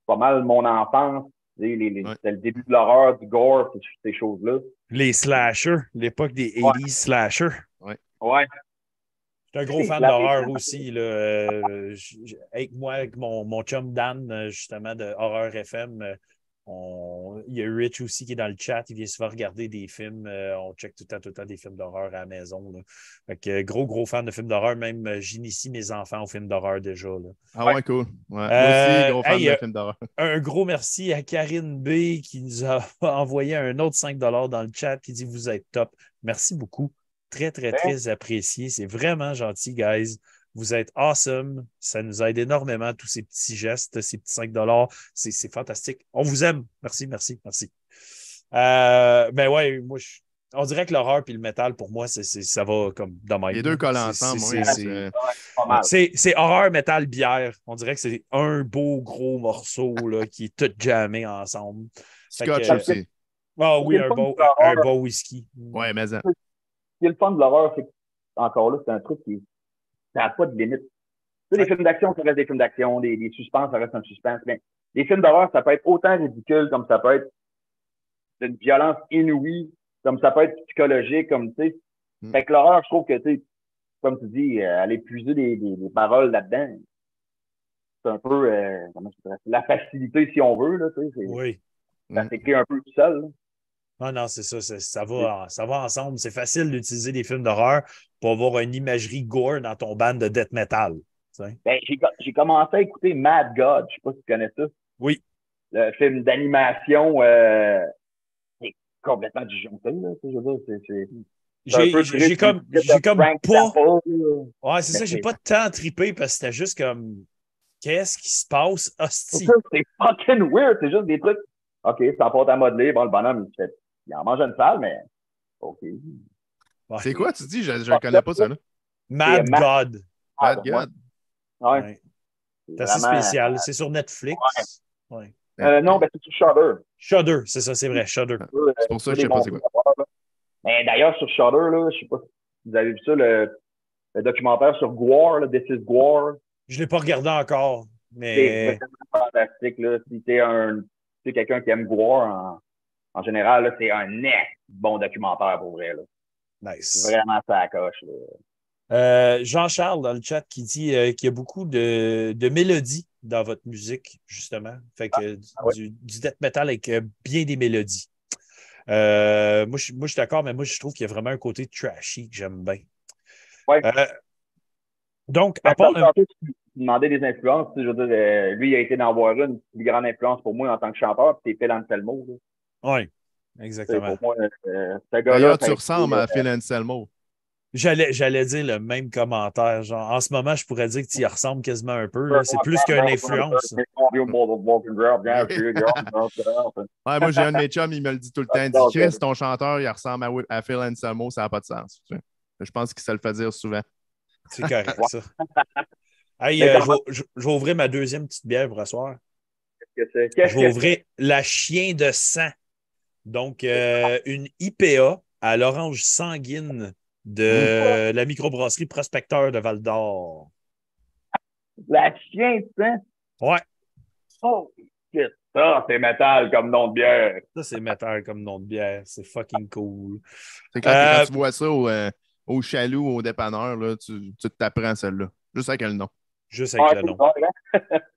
S3: pas mal mon enfance, les, les,
S4: Ouais.
S3: c'était le début de l'horreur, du gore, ces, ces choses-là.
S2: Les slashers, l'époque des 80s slashers.
S3: Ouais.
S2: Je suis un gros fan d'horreur aussi. Là. Euh, avec moi, avec mon, mon chum Dan, euh, justement, de Horreur FM, euh, on- il y a Rich aussi qui est dans le chat. Il vient souvent regarder des films. euh, on check tout le temps, tout le temps des films d'horreur à la maison. Là. Fait que, gros, gros fan de films d'horreur. Même, euh, j'initie mes enfants aux films d'horreur déjà. Là.
S4: Ah ouais, cool. Ouais. Moi
S2: Euh,
S4: aussi, gros fan
S2: hey,
S4: de
S2: euh,
S4: films d'horreur. [laughs]
S2: Un gros merci à Karine B qui nous a [laughs] envoyé un autre 5 dans le chat qui dit Vous êtes top. Merci beaucoup. Très, très, très apprécié. C'est vraiment gentil, guys. Vous êtes awesome. Ça nous aide énormément, tous ces petits gestes, ces petits 5 C'est c'est fantastique. On vous aime. Merci, merci, merci. Euh, ben ouais, moi, je- on dirait que l'horreur et le métal, pour moi, c'est c'est- ça va comme de même.
S4: Les deux collent
S2: C'est-
S4: ensemble.
S2: c'est-
S4: moi,
S2: c'est-
S3: Pas mal.
S2: c'est c'est horreur, métal, bière. On dirait que c'est un beau gros morceau là, [laughs] qui est tout jammé ensemble.
S4: Scotch
S2: que-
S4: aussi.
S2: Ah oui,
S3: C'est
S2: un beau, un beau whisky.
S4: Ouais, mais ça.
S3: Ce qui est le fun de l'horreur, c'est que, encore là, c'est un truc qui n'a pas de limite. Tu sais, les films d'action, ça reste des films d'action, des, des suspens, ça reste un suspense. Mais les films d'horreur, ça peut être autant ridicule comme ça peut être d'une violence inouïe, comme ça peut être psychologique, comme tu sais.
S4: Mm.
S3: Fait que l'horreur, je trouve que, tu sais, comme tu dis, euh, aller puiser des, des, des paroles là-dedans, c'est un peu, euh, comment je dirais, la facilité si on veut, là, tu sais.
S2: Oui.
S3: Ça s'écrit un peu tout seul, là.
S2: Non, non, c'est ça. Ça va, ça va ensemble. C'est facile d'utiliser des films d'horreur pour avoir une imagerie gore dans ton band de death metal.
S3: Ben, j'ai, co- j'ai commencé à écouter Mad God. Je sais pas si tu connais ça.
S2: Oui.
S3: Le film d'animation, euh, c'est complètement disjoncté, là. Je veux dire,
S2: J'ai comme, j'ai comme pas. Ouais, c'est ça. J'ai pas tant trippé parce que c'était juste comme. Qu'est-ce qui se passe, hostie?
S3: C'est fucking weird. C'est juste des trucs. OK, ça porte à modeler. Bon, le bonhomme, il, fait, il en mange une salle, mais OK.
S4: C'est quoi, tu dis? Je ne connais pas ça, là.
S2: Mad
S3: C'est Mad-
S2: God.
S3: Ah, ouais.
S4: God.
S3: Ouais,
S2: Ouais.
S3: c'est
S2: C'est assez spécial. C'est sur Netflix. Ouais.
S3: Euh, non, ben, c'est sur Shudder.
S2: Shudder, c'est ça, c'est vrai, Shudder.
S4: C'est pour ça que je sais pas c'est quoi.
S3: Mais d'ailleurs, sur Shudder, là, je sais pas si vous avez vu ça, le, le documentaire sur Gore, là, This is Gore.
S2: Je ne l'ai pas regardé encore,
S3: C'est
S2: mais
S3: vraiment fantastique. Là. Si t'es un si t'es quelqu'un qui aime Gore en, en général, là, c'est un net bon documentaire pour vrai. Là.
S2: nice.
S3: Vraiment ça coche. Là.
S2: Euh, Jean-Charles dans le chat qui dit euh, qu'il y a beaucoup de, de mélodies dans votre musique, justement. Fait que
S3: ah ouais.
S2: du, du death metal avec euh, bien des mélodies. Euh, moi, je, moi, je suis d'accord, mais moi, je trouve qu'il y a vraiment un côté trashy que j'aime bien.
S3: Ouais.
S2: Euh, donc, à part le-
S3: demandais des influences. tu sais, Je veux dire, lui, il a été dans voir une plus grande influence pour moi en tant que chanteur, puis c'est Phil Anselmo. là.
S2: Oui, exactement.
S3: Pour moi, euh, ce.
S4: D'ailleurs, tu ressembles
S3: euh,
S4: à Phil Anselmo.
S2: J'allais, j'allais dire le même commentaire. Genre, en ce moment, je pourrais dire que tu y ressembles quasiment un peu. C'est plus qu'une influence.
S4: Ouais, moi, j'ai un de mes chums, il me le dit tout le temps. Il dit Chris, ton chanteur, il ressemble à, Phil Anselmo, ça n'a pas de sens. Tu sais. Je pense qu'il se le fait dire souvent.
S2: C'est correct, ça. Hey, euh, je, vais, ouvrir ma deuxième petite bière pour asseoir.
S3: que c'est? Qu'est-ce
S2: Je vais ouvrir la chien de sang. Donc, euh, une IPA à l'orange sanguine de la microbrasserie Prospecteur de Val d'Or.
S3: La chien de sang?
S2: Ouais,
S3: Oh, que ça? C'est métal comme nom de bière.
S2: ça, c'est métal comme nom de bière. C'est fucking cool.
S4: C'est
S2: Euh,
S4: quand tu vois ça au, euh, au au dépanneur, là, tu, tu t'apprends celle-là. Juste avec le nom.
S2: Juste
S3: Ah,
S2: avec le
S3: c'est
S2: nom.
S3: hein? [laughs]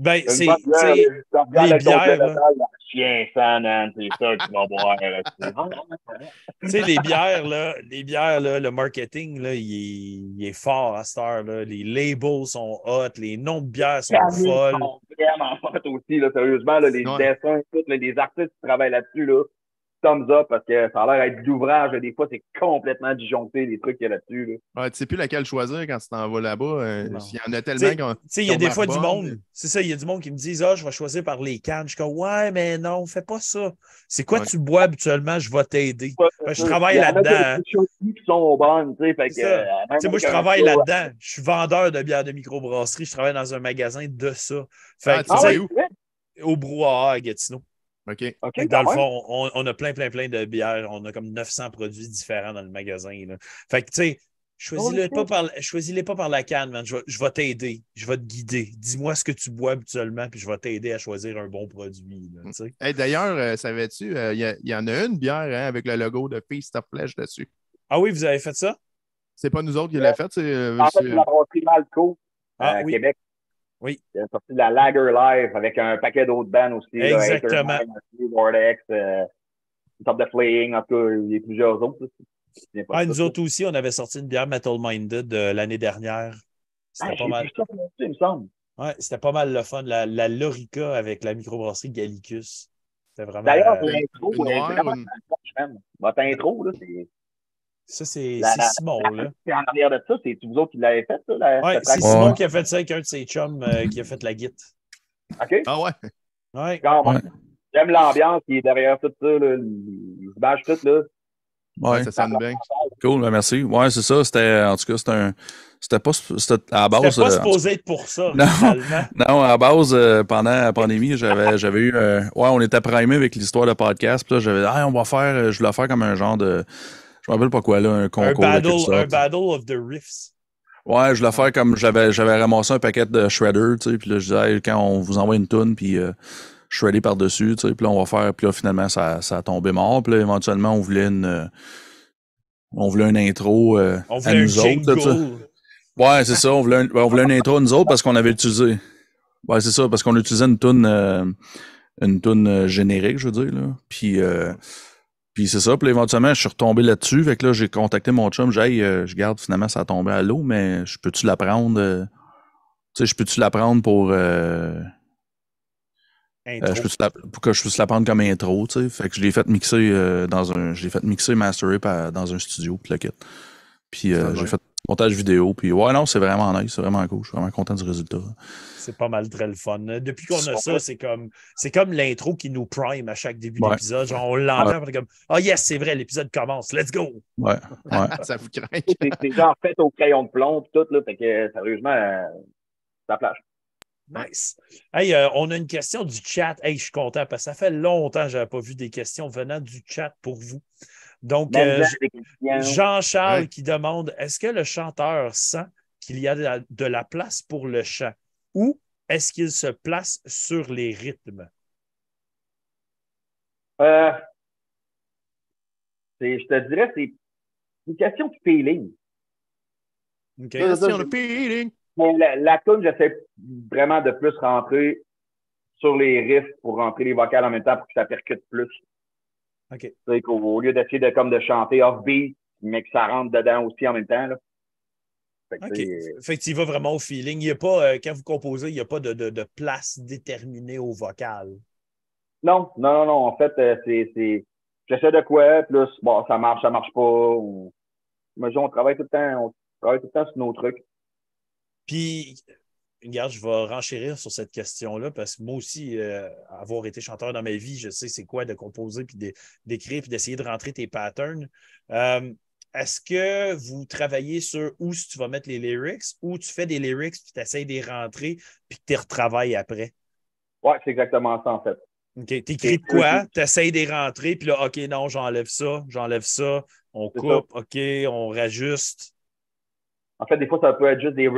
S2: Ben, c'est.
S3: tu regardes
S2: les bières,
S3: la chien sang, man, c'est ça que tu vas boire. là.
S2: Tu sais, les bières, là, les bières, là, le marketing, là, il, est, il est fort à cette heure. Là. Les labels sont hot, les noms de bières sont
S3: Camille
S2: folles.
S3: sont vraiment fortes aussi, là, sérieusement, là, les
S4: Ouais.
S3: dessins, tout, là, les artistes qui travaillent là-dessus, là, thumbs up, parce que ça a l'air d'être d'ouvrage, des fois, c'est complètement disjoncté, les trucs qu'il y a là-dessus, là.
S4: Ouais, tu sais plus laquelle choisir quand tu t'en vas là-bas. euh. Il y en a tellement
S2: sais,
S4: qui ont-
S2: tu sais, il y a des fois du monde. C'est ça, il y a du monde qui me disent Ah, je vais choisir par les cannes. Je suis comme Ouais, mais non, fais pas ça. C'est quoi
S4: Ouais.
S2: tu bois habituellement? Je vais t'aider.
S3: Ouais,
S2: je travaille
S3: Il y en a
S2: là-dedans,
S3: des
S2: hein.
S3: qui sont bonnes, tu sais, fait que, euh, même
S2: Tu sais, moi, je travaille là-dedans. Je suis vendeur de bières de microbrasserie. Je travaille dans un magasin de ça. Fait
S4: Ah,
S2: que,
S3: Ah
S4: où?
S2: au brouhaha à Gatineau.
S4: OK.
S2: Dans le
S3: même.
S2: fond, on, on a plein, plein, plein de bières. On a comme 900 produits différents dans le magasin. là. Fait que, tu sais, choisis-les pas, par, choisis-les pas par la canne, man. Je vais, je vais t'aider. Je vais te guider. Dis-moi ce que tu bois habituellement, puis je vais t'aider à choisir un bon produit. là, tu sais.
S4: Hey, D'ailleurs, euh, savais-tu, euh, il y, a- il y en a une bière hein, avec le logo de Feast of Flesh dessus.
S2: Ah oui, vous avez fait ça?
S4: C'est pas nous autres qui l'a fait, c'est. euh,
S3: En fait,
S4: c'est
S3: la brasserie Malco,
S2: Ah
S3: à
S2: oui.
S3: Québec.
S2: Oui.
S3: Il a sorti de la Lager Live avec un paquet d'autres bands aussi.
S2: Exactement.
S3: Vortex, euh, une sorte de Flaying, en tout cas, il y a plusieurs autres.
S2: Ah, nous
S3: ça,
S2: autres aussi, on avait sorti une bière Metal Minded euh, l'année dernière. C'était
S3: Ah,
S2: pas mal.
S3: ça il me semble.
S2: Ouais, c'était pas mal le fun. La, la Lorica avec la microbrasserie Gallicus. C'était vraiment.
S3: D'ailleurs,
S2: euh,
S3: l'intro,
S4: une
S3: elle est
S4: noire,
S3: vraiment. Votre intro, là, c'est.
S2: Ça, c'est c'est
S3: la-
S2: Simon, là.
S3: C'est en arrière de ça, c'est vous autres qui l'avez fait, ça, la,
S2: Ouais,
S3: cette
S2: c'est? Simon
S1: Ouais.
S2: qui a fait ça avec un de ses chums euh, qui a fait la guite.
S3: OK?
S4: Ah ouais?
S3: J'aime l'ambiance qui est derrière tout ça, là. Ils se bâchent tout, là.
S1: Ouais,
S4: Ça sonne bien.
S1: cool, ben merci. Ouais, c'est ça. C'était, en tout cas, c'était un. C'était pas. C'était à la
S2: C'était
S1: base.
S2: pas
S1: euh,
S2: supposé être pour ça,
S1: Non.
S2: finalement. [laughs]
S1: Non, à la base, euh, pendant la pandémie, j'avais, j'avais eu. euh, ouais, on était primé avec l'histoire de podcast. Puis là, j'avais dit, ah, on va faire. Je voulais faire comme un genre de. Je me rappelle pas quoi, là, un
S2: Un
S1: concours. de
S2: battle, un battle of the Riffs.
S1: Ouais, je voulais faire comme. J'avais, j'avais ramassé un paquet de shredder, tu sais. Puis là, je disais, Hey, quand on vous envoie une toune, puis euh, shredder par-dessus, tu sais. Puis là, on va faire. Puis là, finalement, ça, ça a tombé mort. Puis là, éventuellement, on voulait une. euh, on voulait une intro euh,
S2: On
S1: à
S2: voulait un
S1: nous autres. tu sais. Ouais, c'est ça. On voulait, un, on voulait une intro à nous autres parce qu'on avait utilisé. Ouais, c'est ça, parce qu'on utilisait une toune, euh, une toune générique, je veux dire, là. Puis, puis c'est ça. Puis éventuellement, je suis retombé là-dessus. Fait que là, j'ai contacté mon chum. J'ai Hey, euh, je garde, finalement, ça a tombé à l'eau, mais je peux-tu la prendre? euh, tu sais, je peux-tu la prendre pour. euh, je peux la, pour que je puisse la prendre comme intro, tu sais. Fait que je l'ai fait mixer dans un. Je l'ai fait mixer, masterer par- dans un studio, puis le kit. Puis j'ai fait montage vidéo. Puis ouais, non, c'est vraiment nice, c'est vraiment cool. Je suis vraiment content du résultat.
S2: C'est pas mal très le fun. Depuis qu'on a ça, c'est comme c'est comme l'intro qui nous prime à chaque début
S1: Ouais.
S2: d'épisode. Genre, on l'entend, on est comme Ah yes, c'est vrai, l'épisode commence. Let's go!
S1: Ouais, ouais. [laughs]
S4: ça vous craint.
S3: C'est genre fait au crayon de plomb, tout, là. Fait que, sérieusement, euh, ça flash.
S2: Nice. Hey, euh, on a une question du chat. Hey, je suis content parce que ça fait longtemps que je n'avais pas vu des questions venant du chat pour vous. Donc, euh. Jean-Charles
S4: Ouais.
S2: qui demande est-ce que le chanteur sent qu'il y a de la, de la place pour le chant? Ou est-ce qu'il se place sur les rythmes?
S3: Euh, c'est- je te dirais, c'est une question de feeling. Euh,
S4: Question de feeling.
S3: La, la tune, j'essaie vraiment de plus rentrer sur les riffs pour rentrer les vocales en même temps pour que ça percute plus.
S2: OK.
S3: Qu'au au lieu d'essayer de, comme de chanter off-beat, mais que ça rentre dedans aussi en même temps, là. Fait que,
S2: OK. Fait que tu vas vraiment au feeling. Il y a pas, euh, quand vous composez, il n'y a pas de, de- de place déterminée au vocal.
S3: Non, non, non, non. En fait, euh, c'est, j'essaie de quoi, plus, bon, ça marche, ça marche pas. On, imagine, on travaille tout le temps, on travaille tout le temps sur nos trucs.
S2: Puis, regarde, je vais renchérir sur cette question-là parce que moi aussi, euh, avoir été chanteur dans ma vie, je sais c'est quoi de composer, puis d'é- d'écrire, puis d'essayer de rentrer tes patterns. Est-ce que vous travaillez sur où tu vas mettre les lyrics ou tu fais des lyrics puis tu essaies de les rentrer puis que tu les retravailles après?
S3: Ouais, c'est exactement ça, en fait.
S2: OK. T'écris de quoi? T'essayes de rentrer, puis là, OK, non, j'enlève ça, j'enlève ça, on coupe, OK, on rajuste.
S3: En fait, des fois, ça peut être juste des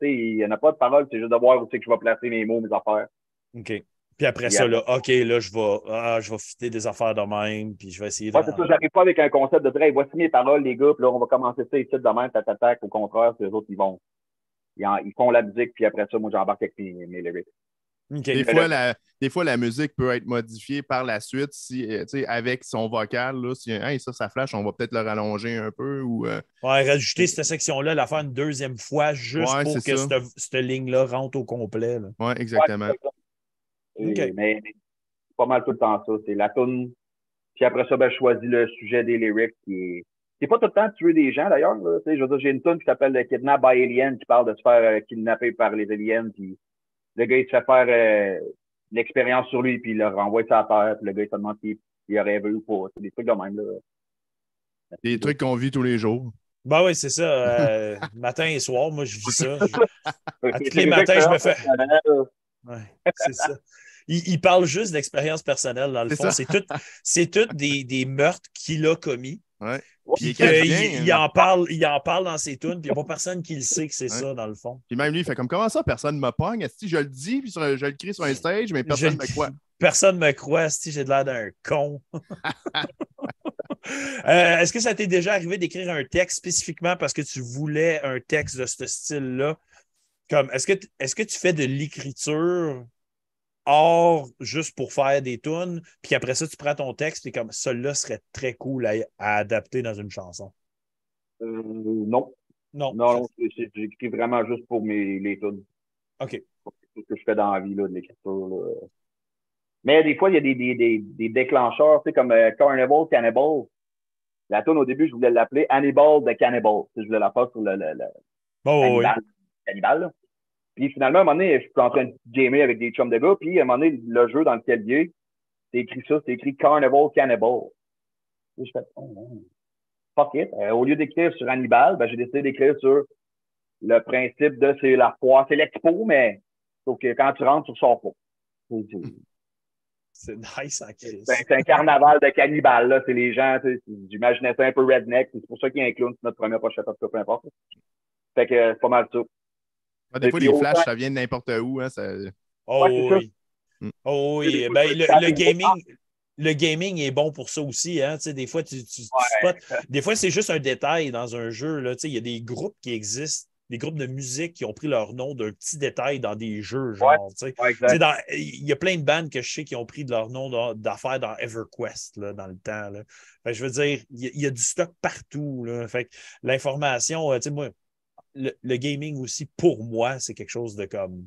S3: tu il n'y en a pas de parole, c'est juste de voir où c'est que je vais placer mes mots, mes affaires.
S2: OK. Puis après
S3: Yeah.
S2: ça, là, OK, là, je vais, ah, je vais fitter des affaires de même, puis je vais essayer de.
S3: Ouais, c'est ça, j'arrive pas avec un concept de dire, hey, voici mes paroles, les gars, puis là, on va commencer ça ici de même, tatatac, au contraire, c'est les autres, ils vont. Ils, en- ils font la musique, puis après ça, moi, j'embarque avec mes, mes lyrics.
S2: OK.
S4: Des
S3: Mais
S4: fois, la, des fois, la musique peut être modifiée par la suite si, euh, tu sais, avec son vocal. Là, si hey, ça, ça flash, on va peut-être le rallonger un peu. Ou, euh,
S2: Ouais, rajouter cette section-là, la faire une deuxième fois, juste
S4: Ouais,
S2: pour que
S4: ça.
S2: cette, cette ligne-là rentre au complet.
S4: ouais, exactement.
S3: Ouais, ça. Et-. Mais pas mal tout le temps ça. C'est la tune. Puis après ça, ben, je choisis le sujet des lyrics qui est. C'est pas tout le temps de tuer des gens d'ailleurs. là. Tu sais, Je veux dire, j'ai une tune qui s'appelle le Kidnap by Alien qui parle de se faire euh, kidnapper par les aliens. Puis le gars, il se fait faire euh, l'expérience sur lui, puis il le renvoie la terre. Puis le gars, il se demande s'il il aurait vu ou pas. C'est des trucs de même. Là.
S4: Des trucs qu'on vit tous les jours.
S2: Ben oui, c'est ça. euh, [laughs] matin et soir, moi, je vis ça. Je- [laughs]
S3: À
S2: tous les matins, je me fais- Ouais, c'est ça. Il, il parle juste d'expérience personnelle, dans le fond. C'est tout, tout [laughs] des, des meurtres qu'il a commis.
S4: Ouais.
S2: Puis
S4: Il
S2: il
S4: hein.
S2: en parle, il en parle dans ses tunes, puis il n'y a pas personne qui le sait que c'est
S4: Ouais.
S2: ça, dans le fond.
S4: Puis même lui, il fait comme comment ça, personne ne me pogne? Si je le dis, puis sur- je le crie sur un stage, mais personne ne me croit?
S2: Personne ne me croit, si j'ai de l'air d'un con? [laughs] Euh, Est-ce que ça t'est déjà arrivé d'écrire un texte spécifiquement parce que tu voulais un texte de ce style-là? Comme, est-ce que, t- est-ce que tu fais de l'écriture hors juste pour faire des tunes, puis après ça, tu prends ton texte et comme, celui-là serait très cool à, à adapter dans une chanson?
S3: Euh, non.
S2: Non.
S3: Non, j'écris vraiment juste pour mes les tunes.
S2: OK.
S3: Tout ce que je fais dans la vie, là, de l'écriture. Mais des fois, il y a des, des, des, des déclencheurs, tu sais, comme euh, Carnival, Cannibal. La tune au début, je voulais l'appeler Hannibal de Cannibal. Tu sais, Je voulais la faire sur le, le, le
S2: Oh, oui.
S3: Cannibal, là. Puis finalement, à un moment donné, je suis en train de gamer avec des chums de gars, puis à un moment donné, le jeu dans lequel il est, c'est écrit ça, c'est écrit Carnival Cannibal. Et je fais, oh, non. Fuck it. Euh, au lieu d'écrire sur Hannibal, ben, j'ai décidé d'écrire sur le principe de c'est la foire, c'est l'expo, mais sauf que quand tu rentres, tu ressors pas. [laughs] C'est-
S2: nice en crise.
S3: C'est un, carnaval de cannibales, là. C'est les gens, tu sais, j'imaginais ça un peu redneck. C'est pour ça qu'il y a un clown sur notre première pochette, peu importe. Fait que c'est pas mal ça.
S4: Ah, des fois, les flashs, ça vient de n'importe où. Hein, ça...
S2: Oh
S3: Ouais,
S2: oui.
S4: Mm.
S2: Oh oui. Ben, le, gaming, le gaming est bon pour ça aussi. Hein? Tu sais, Des fois, tu, tu- tu spots- des fois, c'est juste un détail dans un jeu. Là. Tu sais, Il y a des groupes qui existent, des groupes de musique qui ont pris leur nom d'un petit détail dans des jeux. Genre.
S3: Ouais,
S2: Il y a plein de bandes que je sais qui ont pris de leur nom dans- d'affaires dans EverQuest là, dans le temps. Là. Fait je veux dire, il y, y a du stock partout. Là. Fait que l'information, euh, tu sais, moi, le, le gaming aussi, pour moi, c'est quelque chose de comme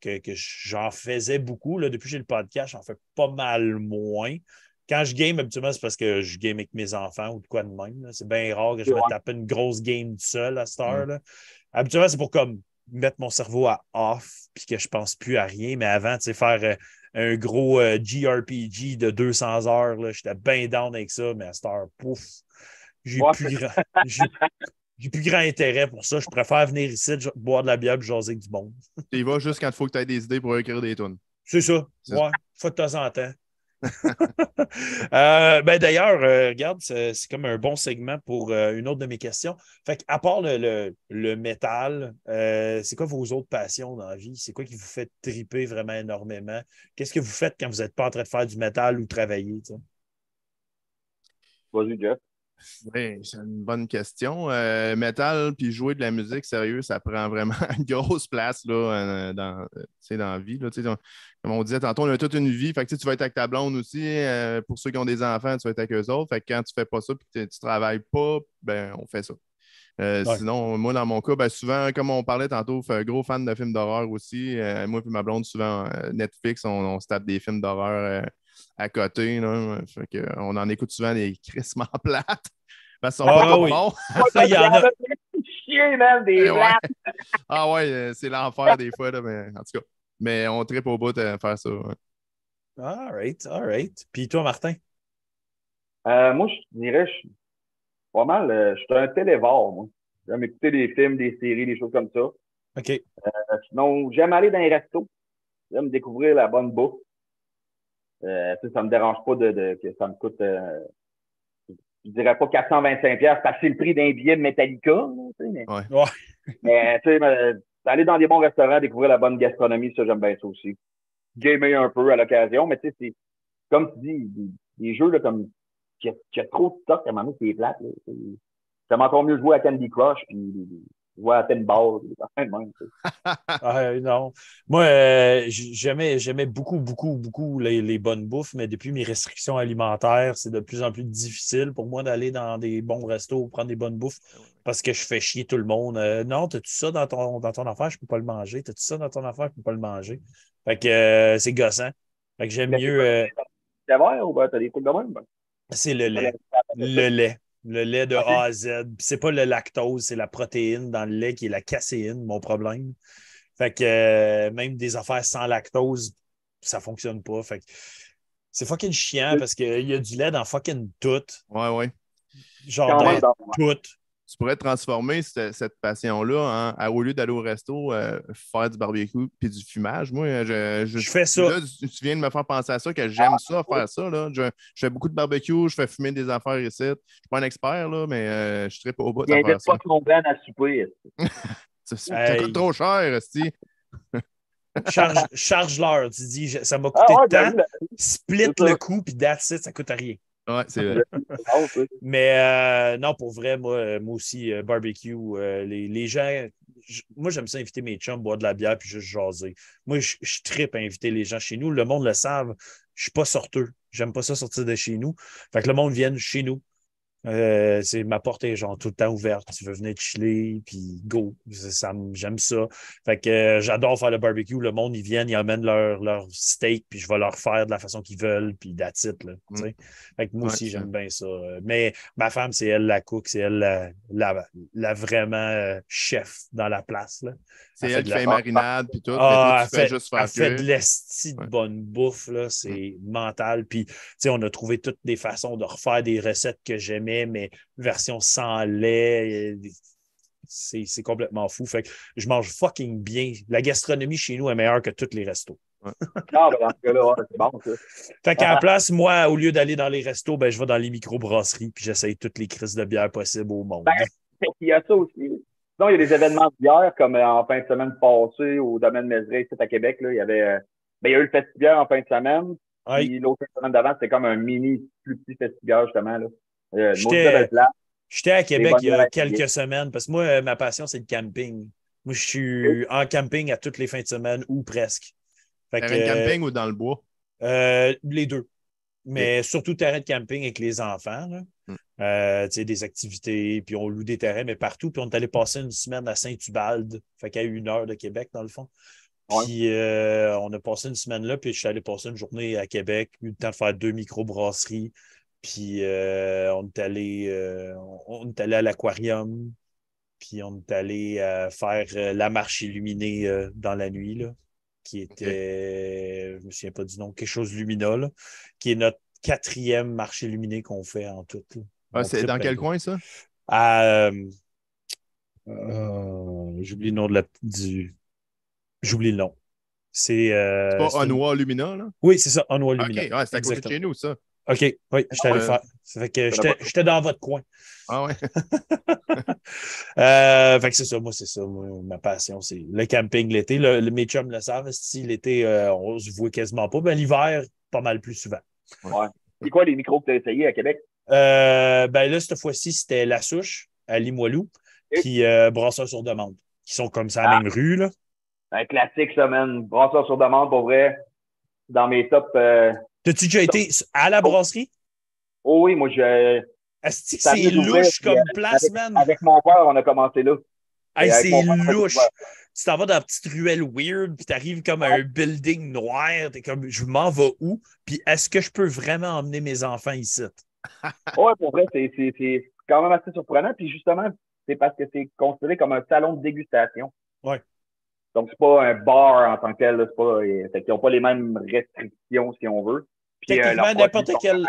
S2: que, que j'en faisais beaucoup. Là. Depuis que j'ai le podcast, j'en fais pas mal moins. Quand je game, habituellement, c'est parce que je game avec mes enfants ou de quoi de même. C'est bien rare que je me tape une grosse game tout seul à cette heure. là. Habituellement, c'est pour comme mettre mon cerveau à off puis que je pense plus à rien. Mais avant, tu sais, faire euh, un gros euh, JRPG de 200 heures, j'étais bien down avec ça. Mais à cette heure, pouf, j'ai
S3: Ouais.
S2: plus grand. J'ai- plus grand intérêt pour ça. Je préfère venir ici, boire de la bière et jaser avec du monde.
S4: Tu y vas juste quand il faut que tu aies des idées pour écrire des tunes.
S2: C'est ça. Ouais, faut de temps en temps. [laughs] Euh, ben D'ailleurs, euh, regarde, c'est c'est comme un bon segment pour euh, une autre de mes questions. Fait à part le, le, le métal, euh, c'est quoi vos autres passions dans la vie? C'est quoi qui vous fait triper vraiment énormément? Qu'est-ce que vous faites quand vous n'êtes pas en train de faire du métal ou travailler?
S3: Vas-y, Jeff.
S4: Oui, c'est une bonne question. Euh, metal puis jouer de la musique, sérieux, ça prend vraiment [laughs] une grosse place là, euh, dans, euh, dans la vie. Là, on- comme on disait tantôt, on a toute une vie. Fait que, tu vas être avec ta blonde aussi. euh, pour ceux qui ont des enfants, tu vas être avec eux autres. Fait que quand tu fais pas ça et que tu travailles pas, ben on fait ça. Euh,
S2: Ouais.
S4: Sinon, moi, dans mon cas, ben, souvent, comme on parlait tantôt, je suis un gros fan de films d'horreur aussi. Euh, moi et ma blonde, souvent, euh, Netflix, on, on se tape des films d'horreur à côté. Là. Fait que, euh, on en écoute souvent des crissements plates. [laughs] Parce qu'ils sont
S2: Ah
S4: pas
S2: oui.
S4: bons. [laughs]
S2: Ça, il y en a.
S3: Chier, man, des
S4: ouais. [laughs] Ah ouais, euh, c'est l'enfer des fois, là, mais en tout cas. Mais on tripe au bout de faire ça. ouais.
S2: All right, all right. Puis toi, Martin?
S3: Euh, moi, je dirais, je suis pas mal, euh, je suis un télévore, moi. J'aime écouter des films, des séries, des choses comme ça.
S2: OK.
S3: Euh, sinon, j'aime aller dans les restos. j'aime découvrir la bonne bouffe. Euh, ça, ça me dérange pas de, de que ça me coûte, euh, je dirais pas 425 pièces parce que c'est le prix d'un billet de Metallica. là, tu sais, mais,
S4: Ouais.
S2: Ouais. [laughs]
S3: mais tu sais, aller dans des bons restaurants, découvrir la bonne gastronomie, ça, j'aime bien ça aussi. Gamer un peu à l'occasion, mais tu sais, c'est comme tu dis, des, des jeux là, comme qui a, qui a trop de stock, à un moment donné, c'est plate. Là, tu sais. J'aime encore mieux jouer à Candy Crush puis jouer à Pinball. des de même. [laughs]
S2: Ah, non. Moi, euh, j'aimais, j'aimais beaucoup, beaucoup, beaucoup les, les bonnes bouffes, mais depuis mes restrictions alimentaires, c'est de plus en plus difficile pour moi d'aller dans des bons restos, prendre des bonnes bouffes, parce que je fais chier tout le monde. Euh, non, t'as-tu ça dans ton, dans ton affaire, je peux pas le manger. T'as-tu ça dans ton affaire, je peux pas le manger. Fait que euh, c'est gossant. Fait que j'aime
S3: Mais
S2: mieux, euh,
S3: C'est vrai ou ben, t'as des trucs de même? Ben?
S2: c'est le lait. Le lait. Le lait de. A à Z. C'est pas le lactose, c'est la protéine dans le lait qui est la caséine, mon problème. Fait que euh, même des affaires sans lactose, ça fonctionne pas. Fait que c'est fucking chiant parce qu'il y a du lait dans fucking tout.
S4: Ouais, ouais.
S2: Genre dans- tout.
S4: Tu pourrais transformer cette, cette passion-là en- à, au lieu d'aller au resto, euh, faire du barbecue puis du fumage. Moi, je, je,
S2: Je fais ça.
S4: Là, tu tu viens de me faire penser à ça, que j'aime ça, faire ça. Là. Je, je fais beaucoup de barbecue, je fais fumer des affaires ici. Je suis pas un expert, là, mais euh, je serais pas au bout
S3: Il
S4: de faire ça.
S3: pas ton blanc à souper. [laughs]
S4: Ça, ça
S2: Hey.
S4: coûte trop cher, esti. [laughs]
S2: Charge, charge-leur. Tu dis, ça m'a
S3: Ah
S2: coûté
S3: ouais,
S2: tant.
S3: j'avoue, la-
S2: Split le coup, puis that's it, ça coûte rien.
S4: Ouais, c'est vrai. [laughs]
S2: Mais euh, non, pour vrai, moi, euh, moi aussi, euh, barbecue, euh, les, les gens. Moi, j'aime ça inviter mes chums, boire de la bière puis juste jaser. Moi, je, je trippe à inviter les gens chez nous. Le monde le savent. Je suis pas sorteux. J'aime pas ça sortir de chez nous. Fait que le monde vienne chez nous. Euh, c'est ma porte est genre tout le temps ouverte. Tu veux venir chiller, puis go. Ça, J'aime ça. Fait que euh, j'adore faire le barbecue. Le monde, ils viennent, ils amènent leur, leur steak, puis je vais leur faire de la façon qu'ils veulent, puis that's it, là, tu sais. Fait que moi
S4: Ouais,
S2: aussi, j'aime bien ça. Mais ma femme, c'est elle la cook, c'est elle la, la, la vraiment euh, chef dans la place. Là.
S4: C'est
S2: Elle
S4: elle qui
S2: la-
S4: fait les marinades puis tout.
S2: Ah, elle fait,
S4: juste
S2: elle
S4: faire
S2: fait de l'esti de
S4: Ouais.
S2: bonne bouffe, là. C'est mental. Puis, tu sais, on a trouvé toutes des façons de refaire des recettes que j'aimais, mais version sans lait. C'est c'est complètement fou. Fait que je mange fucking bien. La gastronomie chez nous est meilleure que tous les restos.
S3: Ah, ben, c'est bon, ça.
S2: Fait qu'à la place, moi, au lieu d'aller dans les restos, ben, je vais dans les microbrasseries puis j'essaye toutes les crises de bière possibles au monde.
S3: Ben, Il y a ça aussi. Sinon, il y a des événements de bière, comme euh, en fin de semaine passée au domaine Mézeray, ici à Québec, là, il y avait, euh, ben, il y a eu le festival en fin de semaine. L'autre semaine d'avant, c'était comme un mini, plus petit festival, justement, là. Euh,
S2: J'étais- à Québec il y a quelques semaines parce que moi, euh, ma passion, c'est le camping. Moi, je suis en camping à toutes les fins de semaine ou presque. Fait que,
S4: Terrain de camping ou dans le bois?
S2: euh, les deux. Mais surtout terrain de camping avec les enfants. là.
S4: Hmm.
S2: Euh, tu sais, des activités, puis on loue des terrains, mais partout. Puis on est allé passer une semaine à Saint-Ubalde, fait qu'à une heure de Québec, dans le fond.
S3: Ouais.
S2: Puis euh, on a passé une semaine là, puis je suis allé passer une journée à Québec, eu le temps de faire deux microbrasseries. Puis euh, on est allé euh, on est allé à l'aquarium, puis on est allé euh, faire euh, la marche illuminée euh, dans la nuit, là, qui était, je me souviens pas du nom, quelque chose Lumina, là, qui est notre quatrième marche illuminée qu'on fait en tout.
S4: Ah, c'est dans quel coin, ça?
S2: À, euh, euh, J'oublie le nom de la, du. J'oublie le nom. C'est. euh,
S4: pas Onwa Lumina, là?
S2: Oui, c'est ça, Onwa
S4: OK,
S2: Lumina.
S4: ouais, c'est à côté de
S2: Exactement.
S4: chez nous, ça.
S2: OK, oui, j'étais allé
S4: Euh,
S2: faire. Ça fait que j'étais dans votre coin.
S4: Ah ouais. [laughs]
S2: Euh, fait que c'est ça, moi, c'est ça. moi, ma passion, c'est le camping l'été. Le, le- mes chums le savent. Si l'été, euh, on se voit quasiment pas. Ben, l'hiver, pas mal plus souvent.
S3: C'est quoi les micros que tu as essayés à Québec?
S2: Euh, ben là, cette fois-ci, c'était La Souche à Limoilou,
S3: Et-
S2: puis euh, Brasseur sur demande, qui sont comme ça à la
S3: Ah.
S2: même rue. Là.
S3: Un classique, ça, man. Brasseur sur demande, pour vrai. Dans mes tops.
S2: T'as-tu déjà été à la brasserie?
S3: Oh oui, moi, je,
S2: Asti que c'est louche comme
S3: euh,
S2: place, man?
S3: avec mon père, on a commencé là.
S2: Hey, c'est louche. Tu t'en vas dans la petite ruelle weird, puis t'arrives comme à un building noir. T'es comme, je m'en vais où? Puis est-ce que je peux vraiment emmener mes enfants ici? [laughs]
S3: Ouais, pour vrai, c'est quand même assez surprenant. Puis justement, c'est parce que c'est considéré comme un salon de dégustation.
S2: Ouais.
S3: Donc, c'est pas un bar en tant que tel. là. C'est pas, euh, fait qu'ils n'ont pas les mêmes restrictions, si on veut. Puis, euh,
S2: Techniquement, n'importe quel-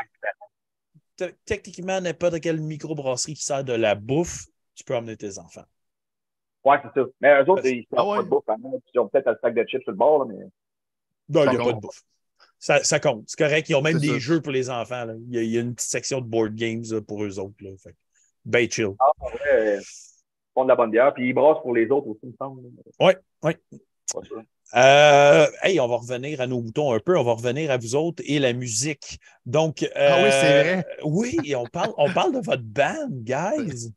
S2: Techniquement, n'importe quelle microbrasserie qui sert de la bouffe, tu peux emmener tes enfants.
S3: Ouais, c'est ça. Mais eux autres, ils ne
S4: Ah ouais.
S3: pas de bouffe. hein. Ils ont peut-être un sac de chips sur le bord, là, mais
S2: Non, il n'y a pas de bouffe. Ça, ça compte. C'est correct. Ils ont même des
S4: ça.
S2: jeux pour les enfants. là. Il, y a, il y a une petite section de board games là, pour eux autres. Là. Fait ben chill.
S3: Ah, ouais, ils font de la bonne bière. Puis ils brassent pour les autres aussi, il me semble.
S2: Ouais,
S3: sûr.
S2: Euh, hey, on va revenir à nos moutons un peu. On va revenir à vous autres et la musique. Donc,
S4: Ah oui, c'est
S2: euh,
S4: vrai.
S2: Oui, on parle, on parle de votre band, guys.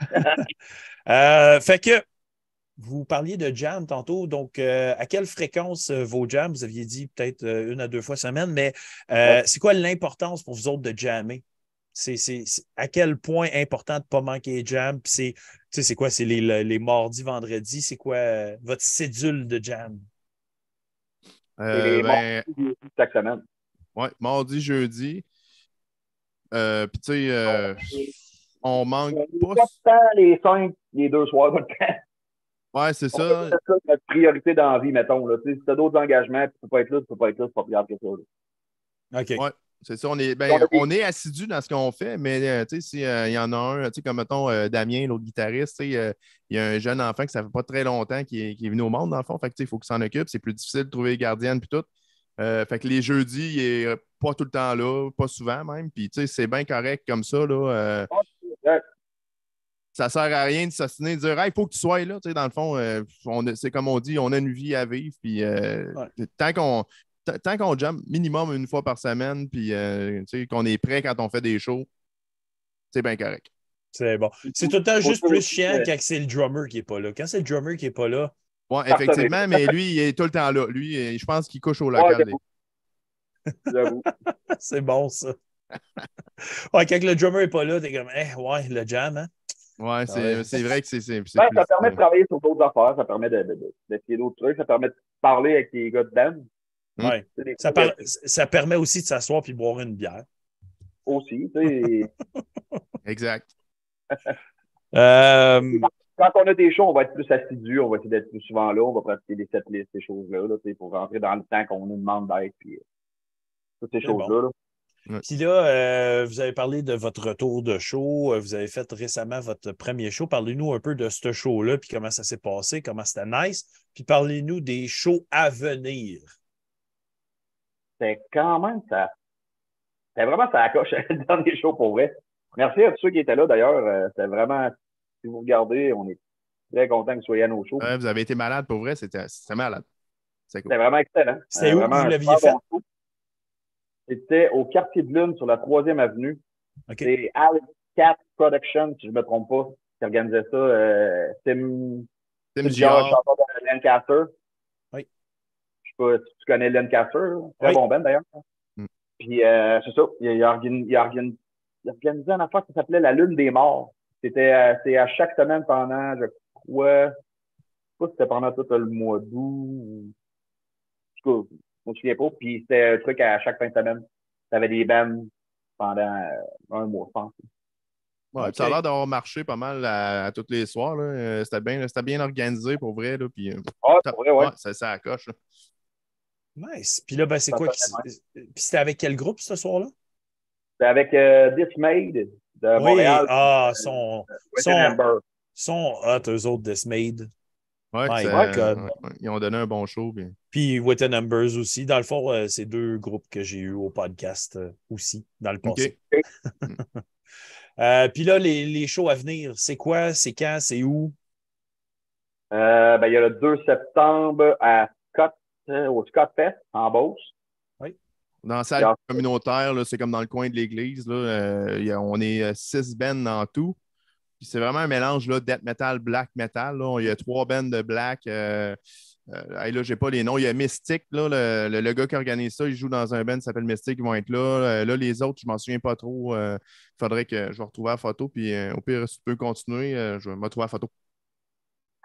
S2: [laughs] Euh, fait que vous parliez de jam tantôt. Donc, euh, à quelle fréquence vos jams? Vous aviez dit peut-être une à deux fois semaine, mais euh, c'est quoi l'importance pour vous autres de jammer? C'est, à quel point important de ne pas manquer de jam? Puis c'est, sais, c'est quoi? C'est les, les, les mardis, vendredis? C'est quoi euh, votre cédule de jam?
S4: Euh,
S3: les
S4: ben,
S3: Chaque semaine.
S4: ouais, mardi, jeudi. Euh, Puis, tu sais, euh, on manque
S3: Pas
S4: pas.
S3: tant les cinq, les deux soirs de temps.
S4: Ouais, c'est
S3: C'est
S4: ça.
S3: ça notre priorité dans la vie, mettons. Là. Tu Si tu as d'autres engagements, tu peux pas être là, tu peux pas être là, c'est pas plus grave que ça. là.
S2: OK.
S4: Ouais. C'est ça, on est, ben, on est assidu dans ce qu'on fait, mais euh, tu sais, s'il y en a un, tu sais, comme mettons euh, Damien, l'autre guitariste, tu sais, euh, il y a un jeune enfant que ça fait pas très longtemps qui est, qui est venu au monde, dans le fond. Fait que, tu sais, il faut qu'il s'en occupe. C'est plus difficile de trouver les gardiennes puis tout. Euh, fait que les jeudis, il est euh, pas tout le temps là, pas souvent même. Puis, tu sais, c'est bien correct comme ça, là. euh,
S3: Ouais.
S4: ça sert à rien de s'assiner, de dire, il faut que tu sois là. Tu sais, dans le fond, euh, c'est comme on dit, on a une vie à vivre. Puis, euh, tant qu'on tant qu'on jump minimum une fois par semaine, puis euh, tu sais, qu'on est prêt quand on fait des shows, c'est bien correct.
S2: C'est bon. C'est tout le temps juste plus chiant quand c'est le drummer qui n'est pas là. Quand c'est le drummer qui n'est pas là,
S4: Oui, effectivement, mais lui, il est tout le temps là. Lui, euh, je pense qu'il couche au
S3: Ouais,
S4: local.
S3: j'avoue. J'avoue. [laughs]
S2: c'est bon ça. [laughs] ouais, quand le drummer n'est pas là, t'es comme, eh, ouais, le jam, hein?
S4: ouais, c'est
S2: Ouais.
S4: c'est vrai que c'est.
S3: Ben,
S4: plus-
S3: ça permet de travailler sur d'autres affaires, ça permet de- de- de- d'essayer d'autres trucs, ça permet de parler avec les gars de band.
S4: Mm.
S2: Ouais. Ça, par- ça permet aussi de s'asseoir puis boire une bière.
S3: aussi. tu sais. [laughs]
S4: Exact.
S2: Euh,
S3: Quand on a des shows, on va être plus assidus, on va essayer d'être plus souvent là, on va pratiquer des setlists, ces choses-là, là, tu sais, pour rentrer dans le temps qu'on nous demande d'être, puis euh, toutes ces choses-là. là.
S2: Puis là, euh, vous avez parlé de votre retour de show. Vous avez fait récemment votre premier show. Parlez-nous un peu de ce show-là, puis comment ça s'est passé, comment c'était nice. Puis parlez-nous des shows à venir.
S3: C'était quand même ça. C'était vraiment ça accroche [laughs] le dernier show pour vrai. Merci à tous ceux qui étaient là d'ailleurs. euh, C'était vraiment, si vous regardez, on est très contents que vous soyez à nos shows.
S4: Ouais, vous avez été malade pour vrai, c'était c'était malade. C'est cool.
S3: C'était vraiment excellent.
S2: C'était
S3: Euh,
S2: où vous l'aviez fait?
S3: bon. C'était au quartier de Lune sur la troisième avenue.
S2: OK.
S3: C'est Al Cat Production, si je ne me trompe pas, qui organisait ça. Euh, Tim,
S4: Tim
S3: Tim
S4: Giard,
S3: Giard, chanteur de Lancaster. Pas si tu connais Lancaster. là? Très
S2: Oui.
S3: bon band d'ailleurs.
S4: Mm.
S3: Puis euh, c'est ça. Il a, il a organi- il organi- il a organisé un affaire qui s'appelait la Lune des Morts. C'était euh, c'est à chaque semaine pendant, je crois, je sais pas si c'était pendant tout le mois d'août. ou- je me souviens pas. Puis c'était un truc à chaque fin de semaine. T'avais des bands pendant euh, un mois, je pense.
S4: Ouais. Ça a l'air d'avoir marché pas mal à, à tous les soirs. Euh, C'était bien, c'était bien organisé pour vrai. Là, puis, euh,
S3: Ah,
S4: ça,
S3: c'est vrai, ouais.
S4: ouais, ça, ça accroche.
S2: Nice. Puis là, ben, c'est quoi? Puis c'était avec quel groupe ce soir-là?
S3: C'était avec euh, Dismayed de
S2: oui.
S3: Montréal.
S2: Ah, son,
S3: Wet
S2: son, son hot, eux autres, Dismayed.
S4: Ouais,
S2: My
S4: ça-
S2: God.
S4: ouais, ils ont donné un bon show. puis-
S2: Puis Wit and Numbers aussi. Dans le fond, euh, c'est deux groupes que j'ai eu au podcast euh, aussi, dans le passé. [laughs] Euh, puis là, les, les shows à venir, c'est quoi? C'est quand? C'est où?
S3: Euh, ben, il y a le 2 septembre à euh, au Scott Fest, en Beauce.
S4: Dans la salle communautaire, là, c'est comme dans le coin de l'église. là, euh, on est euh, six bands en tout. Puis c'est vraiment un mélange là, death metal, black metal. là. Il y a trois bands de black. Euh, euh, là, j'ai pas les noms. Il y a Mystic, là, le, le- le gars qui organise ça, il joue dans un band qui s'appelle Mystic, ils vont être là. Euh, là, les autres, je m'en souviens pas trop. Il faudrait que je vais retrouver la photo. Puis euh, au pire, si tu peux continuer, euh, je vais me retrouver la photo.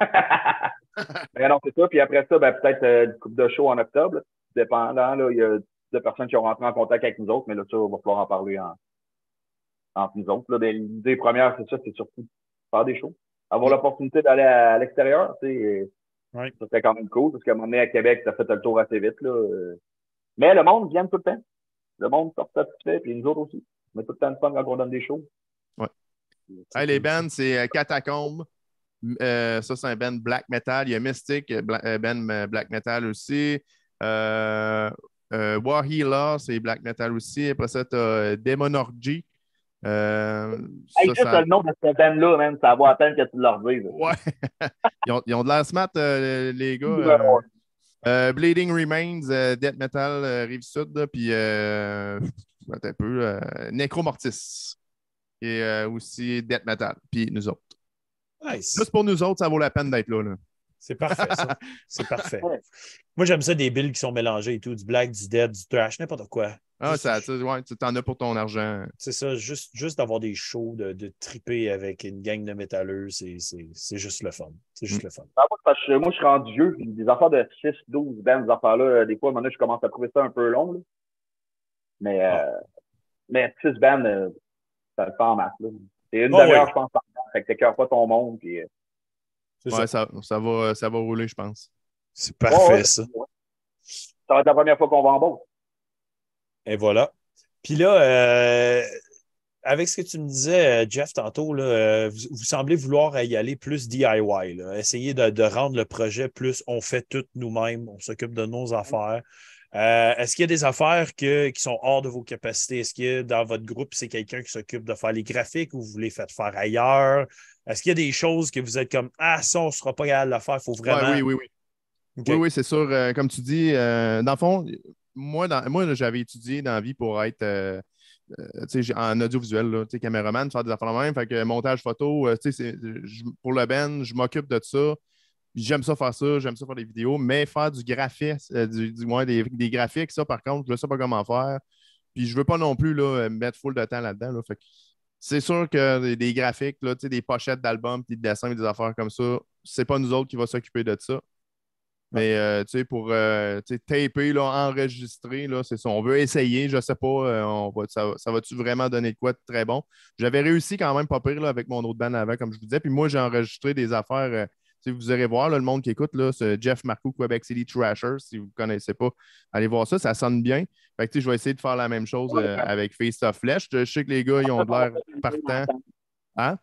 S4: [laughs]
S3: ben non, c'est ça. Puis après ça, ben, peut-être euh, une coupe de show en octobre. là. Dépendant, là, il y a deux personnes qui ont rentré en contact avec nous autres, mais là, ça, on va falloir en parler en, entre nous autres. Là. L'idée première, c'est ça, c'est surtout de faire des shows. Avoir l'opportunité d'aller à, à l'extérieur, tu sais,
S2: Ouais.
S3: ça serait quand même cool, parce qu'à un moment donné, à Québec, ça fait le tour assez vite. Là. euh. Mais le monde vient tout le temps. Le monde sort satisfait, puis nous autres aussi. On a tout le temps de fun quand on donne des shows.
S4: Ouais. Hey, les bands, c'est euh, Catacombe. Euh, ça, c'est un band black metal. Il y a Mystic, euh, bla- euh, band black metal aussi. Euh, euh, Wahila, c'est black metal aussi. Après ça, tu as. Euh,
S3: Hey,
S4: ça,
S3: juste
S4: ça-
S3: le nom de cette band-là, man, ça vaut à peine que tu leur dises.
S4: Ouais. [laughs] ils, ont, ils ont de l'air smart, euh, les gars. Euh,
S3: ouais.
S4: Bleeding Remains, Death Metal, Rive-Sud, là, puis un peu, Necromortis. Et aussi Death Metal, puis nous autres.
S2: Nice.
S4: Juste pour nous autres, ça vaut la peine d'être là. là.
S2: C'est parfait, ça. [laughs] C'est parfait. Moi, j'aime ça des billes qui sont mélangées et tout, du black, du dead, du trash, n'importe quoi.
S4: Ah, ça, tu ouais, tu t'en as pour ton argent.
S2: C'est ça, juste, juste d'avoir des shows, de, de triper avec une gang de métalleux, c'est c'est- c'est juste le fun. C'est juste le fun.
S3: Ah, moi, parce que moi, je suis rendu vieux, puis des affaires de 6, 12 bands, des affaires-là, euh, des fois, maintenant, je commence à trouver ça un peu long. là. Mais, euh, mais 6 bands, euh, ça le fait en masse. là. C'est une
S2: Oh,
S3: demi-heure,
S2: oui.
S3: je pense, par. Fait que t'écœures pas ton monde. Puis, euh,
S4: Ouais,
S2: ça.
S4: ça, ça, va, ça va rouler, je pense.
S2: C'est parfait,
S3: ouais, ouais.
S2: ça.
S3: Ça va être la première fois qu'on va en Beauce.
S2: Et voilà. Puis là, euh, avec ce que tu me disais, euh, Jeff, tantôt, là, euh, vous, vous semblez vouloir y aller plus DIY, là, essayer de, de rendre le projet plus on fait tout nous-mêmes, on s'occupe de nos affaires. Euh, Est-ce qu'il y a des affaires que- qui sont hors de vos capacités? Est-ce que dans votre groupe, c'est quelqu'un qui s'occupe de faire les graphiques ou vous les faites faire ailleurs? Est-ce qu'il y a des choses que vous êtes comme Ah, ça, on ne sera pas capable de le faire, il faut vraiment.
S4: Ouais, oui, oui, oui. Oui, oui, c'est sûr. Euh, comme tu dis, euh, dans le fond, moi, dans- moi j'avais étudié dans la vie pour être euh, en audiovisuel, là, caméraman, faire des affaires de même. Fait que montage photo, pour le Ben, je m'occupe de ça. J'aime ça faire ça, j'aime ça faire des vidéos, mais faire du graphisme, euh, du, du moins des, des graphiques, ça, par contre, je ne sais pas comment faire. Puis je veux pas non plus là, euh, mettre full de temps là-dedans. là. C'est sûr que des, graphiques, là, des pochettes d'albums, des dessins, des affaires comme ça, c'est pas nous autres qui va s'occuper de ça. Mais euh, tu sais, pour euh, taper, là, enregistrer, là, c'est ça. On veut essayer, je sais pas, euh, on va, ça, ça va-tu vraiment donner de quoi de très bon? J'avais réussi quand même pas pire là, avec mon autre band avant, comme je vous disais. Puis moi, j'ai enregistré des affaires. Sais, vous irez voir, là, le monde qui écoute, là, c'est Jeff Marcoux, Quebec City Trasher. Si vous ne connaissez pas, allez voir ça, ça sonne bien. Fait que, je vais essayer de faire la même chose euh, avec Face of Flesh. Je sais que les gars, ils ont de l'air partants. Hein?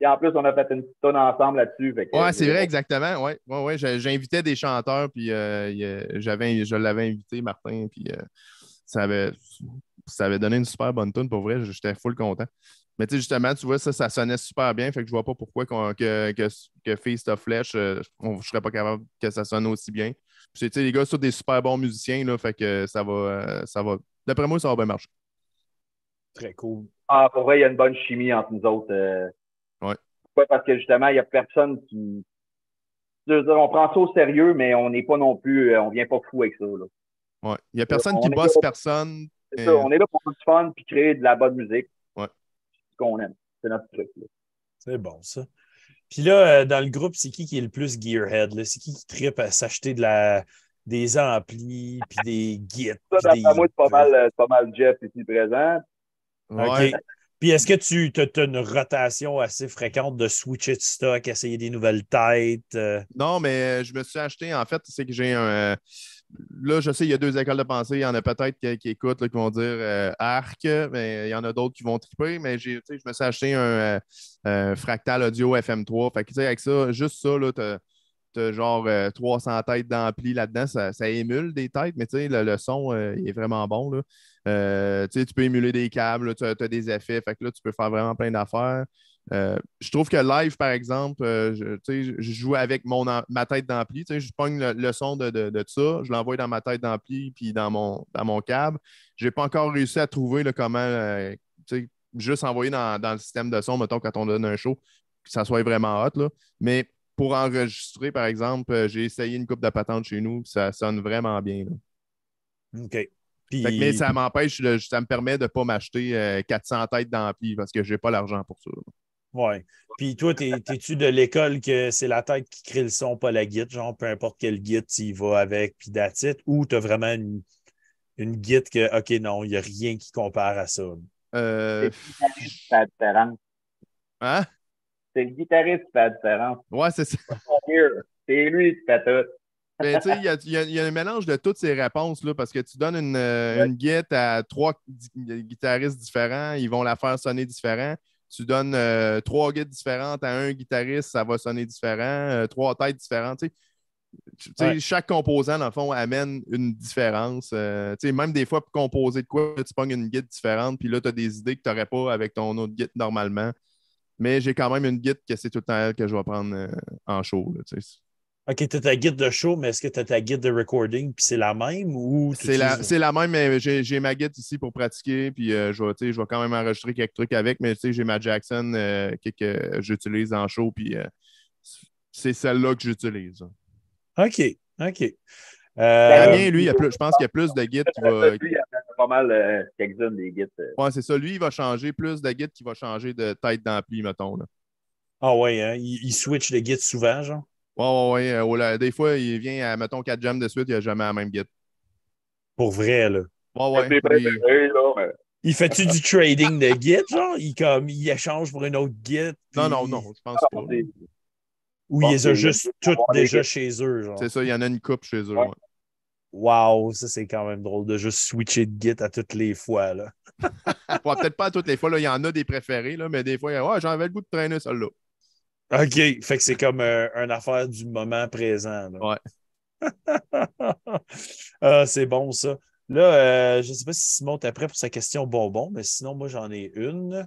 S3: Et en plus, on a fait une petite tonne ensemble là-dessus.
S4: Ouais, c'est vrai, exactement. Ouais, ouais, ouais. J'invitais des chanteurs, puis euh, j'avais, je l'avais invité, Martin, puis euh, ça, avait, ça avait donné une super bonne tune. Pour vrai, j'étais full content. Mais tu sais, justement, tu vois, ça, ça sonnait super bien. Fait que je vois pas pourquoi qu'on- que, que, que Feast of Flesh, euh, on- je serais pas capable que ça sonne aussi bien. Puis, tu sais, les gars sont des super bons musiciens, là, fait que ça va, euh, ça va. D'après moi, ça va bien marcher.
S2: Très cool.
S3: Ah, pour vrai, il y a une bonne chimie entre nous autres. euh.
S4: Ouais.
S3: Pourquoi? Parce que justement, il n'y a personne qui. Je veux dire, on prend ça au sérieux, mais on n'est pas non plus. euh, On vient pas fou avec ça. Là.
S4: Ouais. Il n'y a personne
S3: on
S4: qui bosse personne.
S3: C'est ça, on est là pour du fun puis créer de la bonne musique. Qu'on aime. C'est notre truc. là.
S2: C'est bon, ça. Puis là, euh, dans le groupe, c'est qui qui est le plus gearhead? là? C'est qui qui tripe à s'acheter de la, des amplis, puis des guides?
S3: Ça,
S2: des-
S3: d'après moi, c'est pas mal, euh, c'est pas mal Jeff ici présent.
S4: Ouais.
S2: OK. Puis est-ce que tu as une rotation assez fréquente de switcher de stock, essayer des nouvelles têtes? euh?
S4: Non, mais je me suis acheté, en fait, c'est que j'ai un. Là, je sais, il y a deux écoles de pensée. Il y en a peut-être qui, qui écoutent, là, qui vont dire euh, arc, mais il y en a d'autres qui vont triper. Mais je me suis acheté un, euh, euh, fractal audio FM3. Fait que, avec ça, juste ça, là, t'as, genre euh, 300 têtes d'ampli là-dedans. Ça, émule des têtes, mais le, le son, il est vraiment bon. Là. Tu peux émuler des câbles, tu as, des effets. Fait que là, tu peux faire vraiment plein d'affaires. Euh, je trouve que live, par exemple, euh, je, je joue avec mon, ma tête d'ampli. Je pogne le, le son de, de- de ça, je l'envoie dans ma tête d'ampli puis dans mon, dans mon câble. Je n'ai pas encore réussi à trouver là, comment euh, juste envoyer dans, dans le système de son, mettons, quand on donne un show, que ça soit vraiment hot. Là. Mais pour enregistrer, par exemple, j'ai essayé une coupe de patente chez nous, ça sonne vraiment bien. là.
S2: OK. Puis,
S4: Fait que- mais ça m'empêche, ça me permet de ne pas m'acheter euh, 400 têtes d'ampli parce que je n'ai pas l'argent pour ça. là.
S2: Ouais. Puis toi, t'es- t'es-tu de l'école que c'est la tête qui crée le son, pas la guide? Genre, peu importe quel guide tu y vas avec, puis it, Ou tu as vraiment une, une guide que, OK, non, il n'y a rien qui compare à ça?
S4: Euh,
S3: C'est le guitariste qui fait la différence.
S4: hein?
S3: C'est le guitariste qui fait la différence.
S4: Ouais, c'est ça.
S3: C'est lui qui fait tout.
S4: Mais tu sais, il y a, il y a- il y a un mélange de toutes ces réponses, là, parce que tu donnes une, euh,
S3: Ouais.
S4: une guette à trois gui- guitaristes différents, ils vont la faire sonner différent. Tu donnes euh, trois guides différentes à un guitariste, ça va sonner différent. Euh, trois têtes différentes.
S2: Ouais.
S4: chaque composant, dans le fond, amène une différence. Euh, même des fois, pour composer de quoi, tu pognes une guide différente, puis là, tu as des idées que tu n'aurais pas avec ton autre guide normalement. Mais j'ai quand même une guide que c'est tout le temps elle que je vais prendre en show. là.
S2: OK, tu as ta guide de show, mais est-ce que tu as ta guide de recording, puis c'est la même ou
S4: C'est la, la même, mais j'ai ma guide ici pour pratiquer, puis euh, je, vais, tu sais, je vais quand même enregistrer quelques trucs avec, mais tu sais, j'ai ma Jackson euh, que, que j'utilise en show, puis euh, c'est celle-là que j'utilise.
S2: OK, OK. Euh,
S4: Damien, lui, il y a plus- je pense qu'il y a plus de guides qui va.
S3: Lui, il y a pas mal euh, quelques-unes des guides.
S4: Ouais, c'est ça. Lui, il va changer plus de guides qui va changer de tête d'ampli, mettons. Là.
S2: Ah ouais, hein, il, il switch de guide souvent, genre?
S4: Ouais, ouais, ouais. euh, des fois, il vient à, mettons, 4 jams de suite, il n'a jamais la même guide.
S2: Pour vrai, là.
S4: Ouais, ouais. il-
S2: Il fait-tu du trading de guide, genre? Il, comme, il échange pour une autre guide?
S4: Non,
S2: puis-
S4: non, non, je pense
S3: Ah,
S4: pas.
S2: Ou
S3: Bon,
S2: il les a
S3: c'est-
S2: juste toutes déjà chez eux, genre.
S4: C'est ça, il y en a une coupe chez eux.
S3: Ouais.
S4: ouais.
S2: Wow, ça c'est quand même drôle de juste switcher de guide à toutes les fois, là. [laughs]
S4: Ouais, Peut-être pas toutes les fois, là, il y en a des préférés, là, mais des fois, il y a, ouais, j'avais le goût de traîner celle-là.
S2: OK, fait que c'est comme euh, une affaire du moment présent. là.
S4: Ouais. [laughs]
S2: ah, c'est bon, ça. Là, euh, je ne sais pas si Simon est prêt pour sa question bonbon, mais sinon, moi, j'en ai une.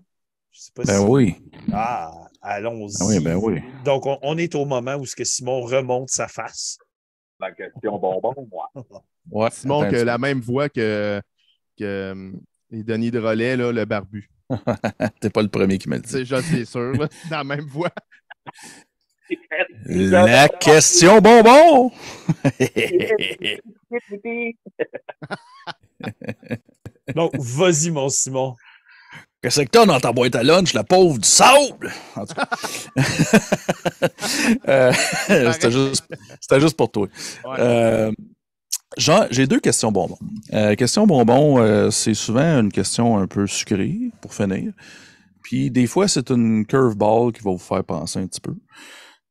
S2: Je sais pas
S1: Ben
S2: si...
S1: oui.
S2: Ah, allons-y.
S1: Ben oui, ben oui.
S2: Donc, on, on est au moment où ce que Simon remonte sa face.
S3: La question bonbon, moi. [laughs]
S1: Ouais.
S4: Simon,
S1: Attends
S4: que la même voix que, que euh, les Denis de relais, là, le barbu. [laughs]
S1: T'es pas le premier qui me le dit.
S4: C'est sûr, là, dans la même voix.
S1: La question bonbon! [laughs]
S2: Donc, vas-y, mon Simon.
S1: Qu'est-ce que t'as dans ta boîte à lunch, la pauvre du sable? En tout cas. [laughs] Euh, c'était, juste, c'était juste pour toi.
S4: Ouais.
S1: Euh, Jean, j'ai deux questions bonbons. Euh, question bonbon, c'est souvent une question un peu sucrée, pour finir. Puis des fois, c'est une curveball qui va vous faire penser un petit peu.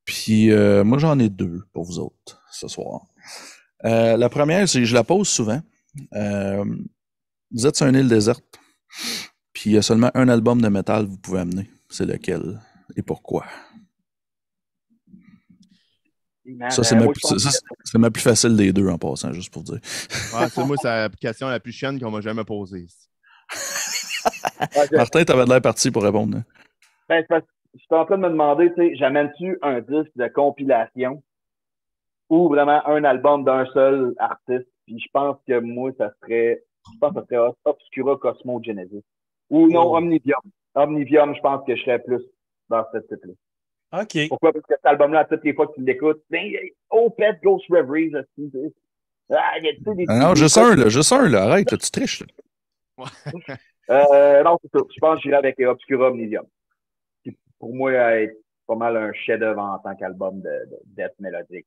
S1: Puis euh, moi, j'en ai deux pour vous autres ce soir. Euh, la première, c'est je la pose souvent. Euh, vous êtes sur une île déserte, puis il y a seulement un album de métal que vous pouvez amener. C'est lequel et pourquoi? Ça, c'est ma, ça, c'est- ma plus facile des deux en passant, juste pour dire.
S4: Ouais, c'est [laughs] moi, c'est la question la plus chienne qu'on m'a jamais posée.
S1: Martin, t'avais de l'air parti pour répondre. hein?
S3: Ben, c'est parce que je suis en train de me demander, tu sais, j'amène-tu un disque de compilation ou vraiment un album d'un seul artiste? Puis je pense que moi, ça serait, je pense que ça serait Obscura Cosmo Genesis. Ou non,
S2: Oh.
S3: Omnivium. Omnivium, je pense que je serais plus dans cette titre-là.
S2: OK.
S3: Pourquoi? Parce que cet album-là, toutes les fois que tu l'écoutes, ben, oh, Pet Ghost Reveries, aussi, tu sais. Ah, il y a, tu des
S1: Ah non,
S3: des-
S1: juste un, là, juste un, là. Arrête, là, tu triches. Là.
S3: Euh, non, c'est ça. Je pense que j'irai avec Obscura Omnivium. Qui, pour moi, est pas mal un chef-d'œuvre en tant qu'album de, de death mélodique.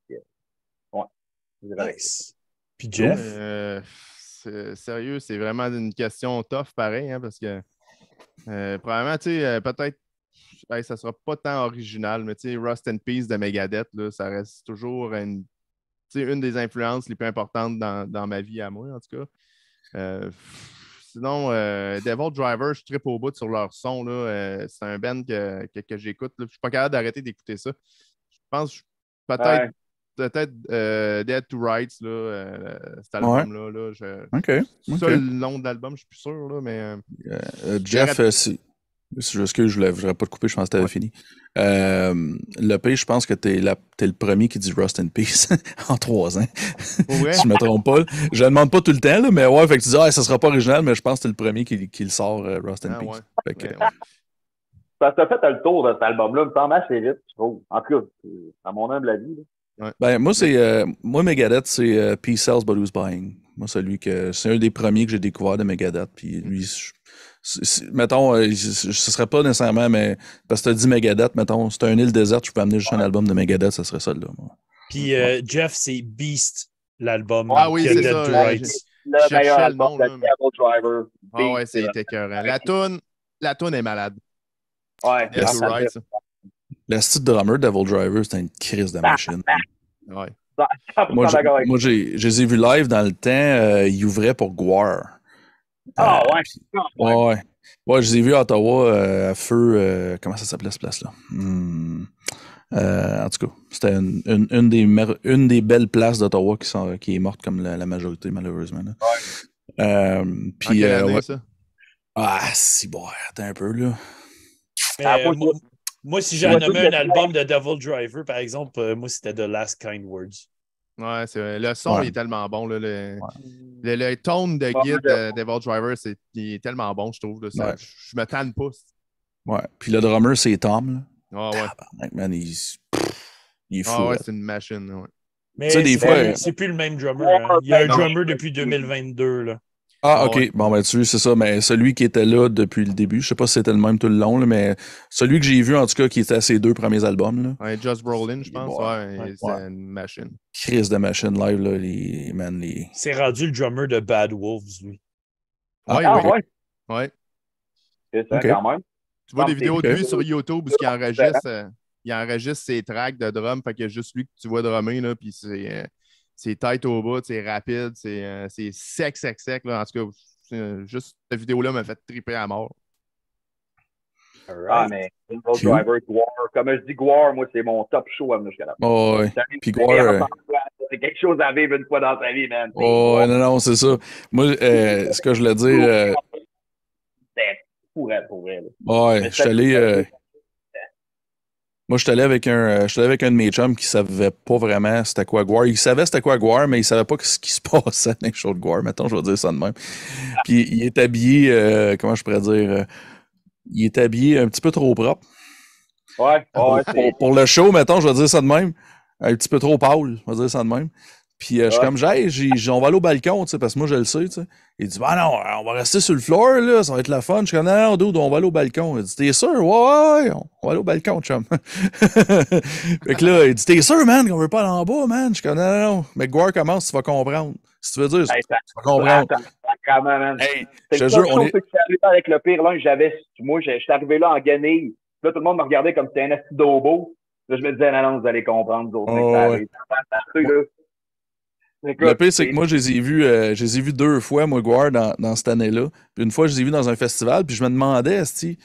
S3: Ouais. Avec ça.
S2: Nice. Puis Jeff?
S4: Euh, sérieux, c'est vraiment une question tough, pareil, hein, parce que euh, probablement, tu sais, euh, peut-être, hey, ça sera pas tant original, mais tu sais, Rust and Peace de Megadeth, là, ça reste toujours une, tu sais, une des influences les plus importantes dans, dans ma vie à moi, en tout cas. Euh, sinon, euh, Devil Driver, je tripe au bout sur leur son. Là, euh, c'est un band que, que, que j'écoute. là. Je suis pas capable d'arrêter d'écouter ça. Je pense que peut-être
S3: Ouais.
S4: peut-être euh, Dead to Rights, là, euh, cet album-là. Là, je... C'est ça le nom de l'album, je suis plus sûr, là, mais euh,
S1: Jeff, euh, si, si je excuse, je ne voudrais pas te couper, je pense que tu avais
S4: Ouais.
S1: fini. Euh, le P, je pense que tu es, le premier qui dit Rust in Peace [laughs] en trois ans.
S4: vrai, [laughs]
S1: si je me trompe pas. Je le demande pas tout le temps, là, mais ouais, fait que tu dis, ah, ça sera pas original, mais je pense que tu es le premier qui, qui le sort, euh, Rust in
S4: Ah,
S1: Peace.
S4: ouais.
S1: Fait que,
S4: mais ouais.
S3: Ça t'a fait le tour de cet album-là, me semble assez vite, je trouve. En tout cas, c'est- à mon humble avis. là.
S1: Ben, moi, c'est. euh, moi, Megadeth, c'est euh, Peace Sells But Who's Buying. Moi, celui que. C'est un des premiers que j'ai découvert de Megadeth. Puis lui, je- c'est- c'est- mettons, euh, ce serait pas nécessairement, mais. Parce que t'as dit Megadeth, mettons, c'était un île déserte, je peux amener juste un album de Megadeth, ça serait ça, là. moi.
S2: Puis euh, Jeff, c'est Beast, l'album.
S4: Ah oui, c'est ça, là.
S3: Le meilleur
S4: le
S3: album de Devil Driver.
S4: Ah ouais, c'est écœurant. La toune, la toune est malade.
S3: Ouais,
S4: Dead
S3: ça
S4: to Rights.
S1: Le style drummer, Devil Driver, c'était une crise de machine.
S4: Ouais.
S3: 100%
S1: Moi, j'ai-
S3: d'accord avec
S1: moi, j'ai, je les ai vus live dans le temps, euh, ils ouvraient pour Guar.
S3: Ah
S1: Euh,
S3: ouais.
S1: Ouais, ouais. Ouais, je les ai vus à Ottawa euh, à feu. euh, comment ça s'appelait cette place-là? Hmm. Euh, en tout cas, c'était une, une, une des, mer- une des belles places d'Ottawa qui, sont- qui est morte comme la, la majorité, malheureusement. là. Euh,
S4: En
S1: puis, euh,
S4: année,
S1: ouais.
S4: ça?
S1: Ah, si, bon, attends un peu, là.
S2: Mais,
S3: Ah, moi,
S2: moi, moi, si j'ai
S3: moi,
S2: nommé un album de Devil Driver, par exemple, euh, moi, c'était The Last Kind Words.
S4: Ouais, c'est vrai. Le son
S1: Ouais.
S4: il est tellement bon. Là, le, le, le tone de guide
S3: ouais.
S4: de Devil Driver, c'est, il est tellement bon, je trouve. là, ça-
S1: Ouais.
S4: Je me tanne pas.
S1: Ouais. Puis le drummer, c'est Tom, là.
S4: Ah ouais,
S1: Tabarnak, man, il, pff, il est fou.
S4: ah, ouais
S1: là.
S4: c'est une machine. Ouais.
S2: Mais
S1: Tu sais, des
S2: c'est
S1: fois,
S2: plus- c'est plus le même drummer. hein. Il y a un
S3: Non.
S2: drummer depuis 2022. Là.
S1: Ah,
S4: Ah
S1: ok.
S4: ouais.
S1: Bon, ben, tu vois, c'est ça. Mais celui qui était là depuis le début, je sais pas si c'était le même tout le long, là, mais celui que j'ai vu, en tout cas, qui était à ses deux premiers albums, là.
S4: Ouais, Just Brolin, je pense.
S1: Ouais,
S4: c'est
S1: Ouais.
S4: une machine.
S1: Chris de machine live, là, les, man, les...
S2: C'est rendu le drummer de Bad Wolves, lui.
S1: Ah,
S4: Ouais,
S3: Ah,
S4: ouais.
S3: ouais.
S4: ouais.
S3: C'est ça,
S1: Ok.
S3: quand même.
S4: Tu vois des vidéos de lui sur YouTube où il enregistre, euh, il enregistre ses tracks de drum, fait a juste lui que tu vois drummer, là, puis c'est, euh, c'est tight au bout, c'est rapide, c'est, euh, c'est sec, sec, sec. Là. En tout cas, euh, juste cette vidéo-là m'a fait triper à mort.
S3: Ah, mais
S1: Cool.
S3: Driver, Guar. Comme je dis, Guar, moi, c'est mon top show à venir jusqu'à la fin.
S1: Oh, ouais. Puis Guar,
S3: C'est quelque chose à vivre une fois dans ta vie, man.
S1: Oh, ouais, non, non, c'est ça. Moi, euh, ce que je voulais dire, euh,
S3: C'est raide, pour vrai. là.
S1: ouais,
S3: Mais
S1: je suis allé, euh, moi, je suis allé avec un, euh, je avec un de mes chums qui savait pas vraiment c'était quoi Guar. Il savait c'était quoi Guar, mais il savait pas ce qui se [laughs] passait dans les shows de Guar. Mettons, je vais dire ça de même. Puis il est habillé, euh, comment je pourrais dire, euh, il est habillé un petit peu trop propre.
S3: Ouais,
S1: pour,
S3: ouais,
S1: pour- pour le show, mettons, je vais dire ça de même. Un petit peu trop pâle, je vais dire ça de même. Puis euh, je suis
S3: Ouais.
S1: comme, j'ai, j'ai- j'ai- on va aller au balcon, tu sais, parce que moi, je le sais, tu sais. Il dit, bah non, on va rester sur le floor, là, ça va être la fun. Je suis comme, non, non, dude, on va aller au balcon. Il dit, t'es sûr? Ouais, ouais, ouais, on va aller au balcon, chum. [laughs] fait que là, il dit, t'es sûr, man, qu'on veut pas aller en bas, man? Je suis comme, non, non, non. Mais Guar commence, tu vas comprendre. Si tu veux dire,
S3: Hey,
S1: tu vas comprendre.
S3: Attends, man.
S1: Hey, je te jure, on est.
S3: avec le pire linge j'avais. Moi, je suis arrivé là en guenille. Là, tout le monde me regardait comme si c'était un d'obo. Là, je me disais, non, non, vous allez comprendre, vous autres,
S1: Oh, ouais.
S3: arrive. Ça va passer, là. Écoute,
S1: Le pire, c'est que moi, je les ai vus, euh, je les ai vus deux fois, moi, Guar, dans, dans cette année-là. Puis une fois, je les ai vus dans un festival, puis je me demandais, Esti,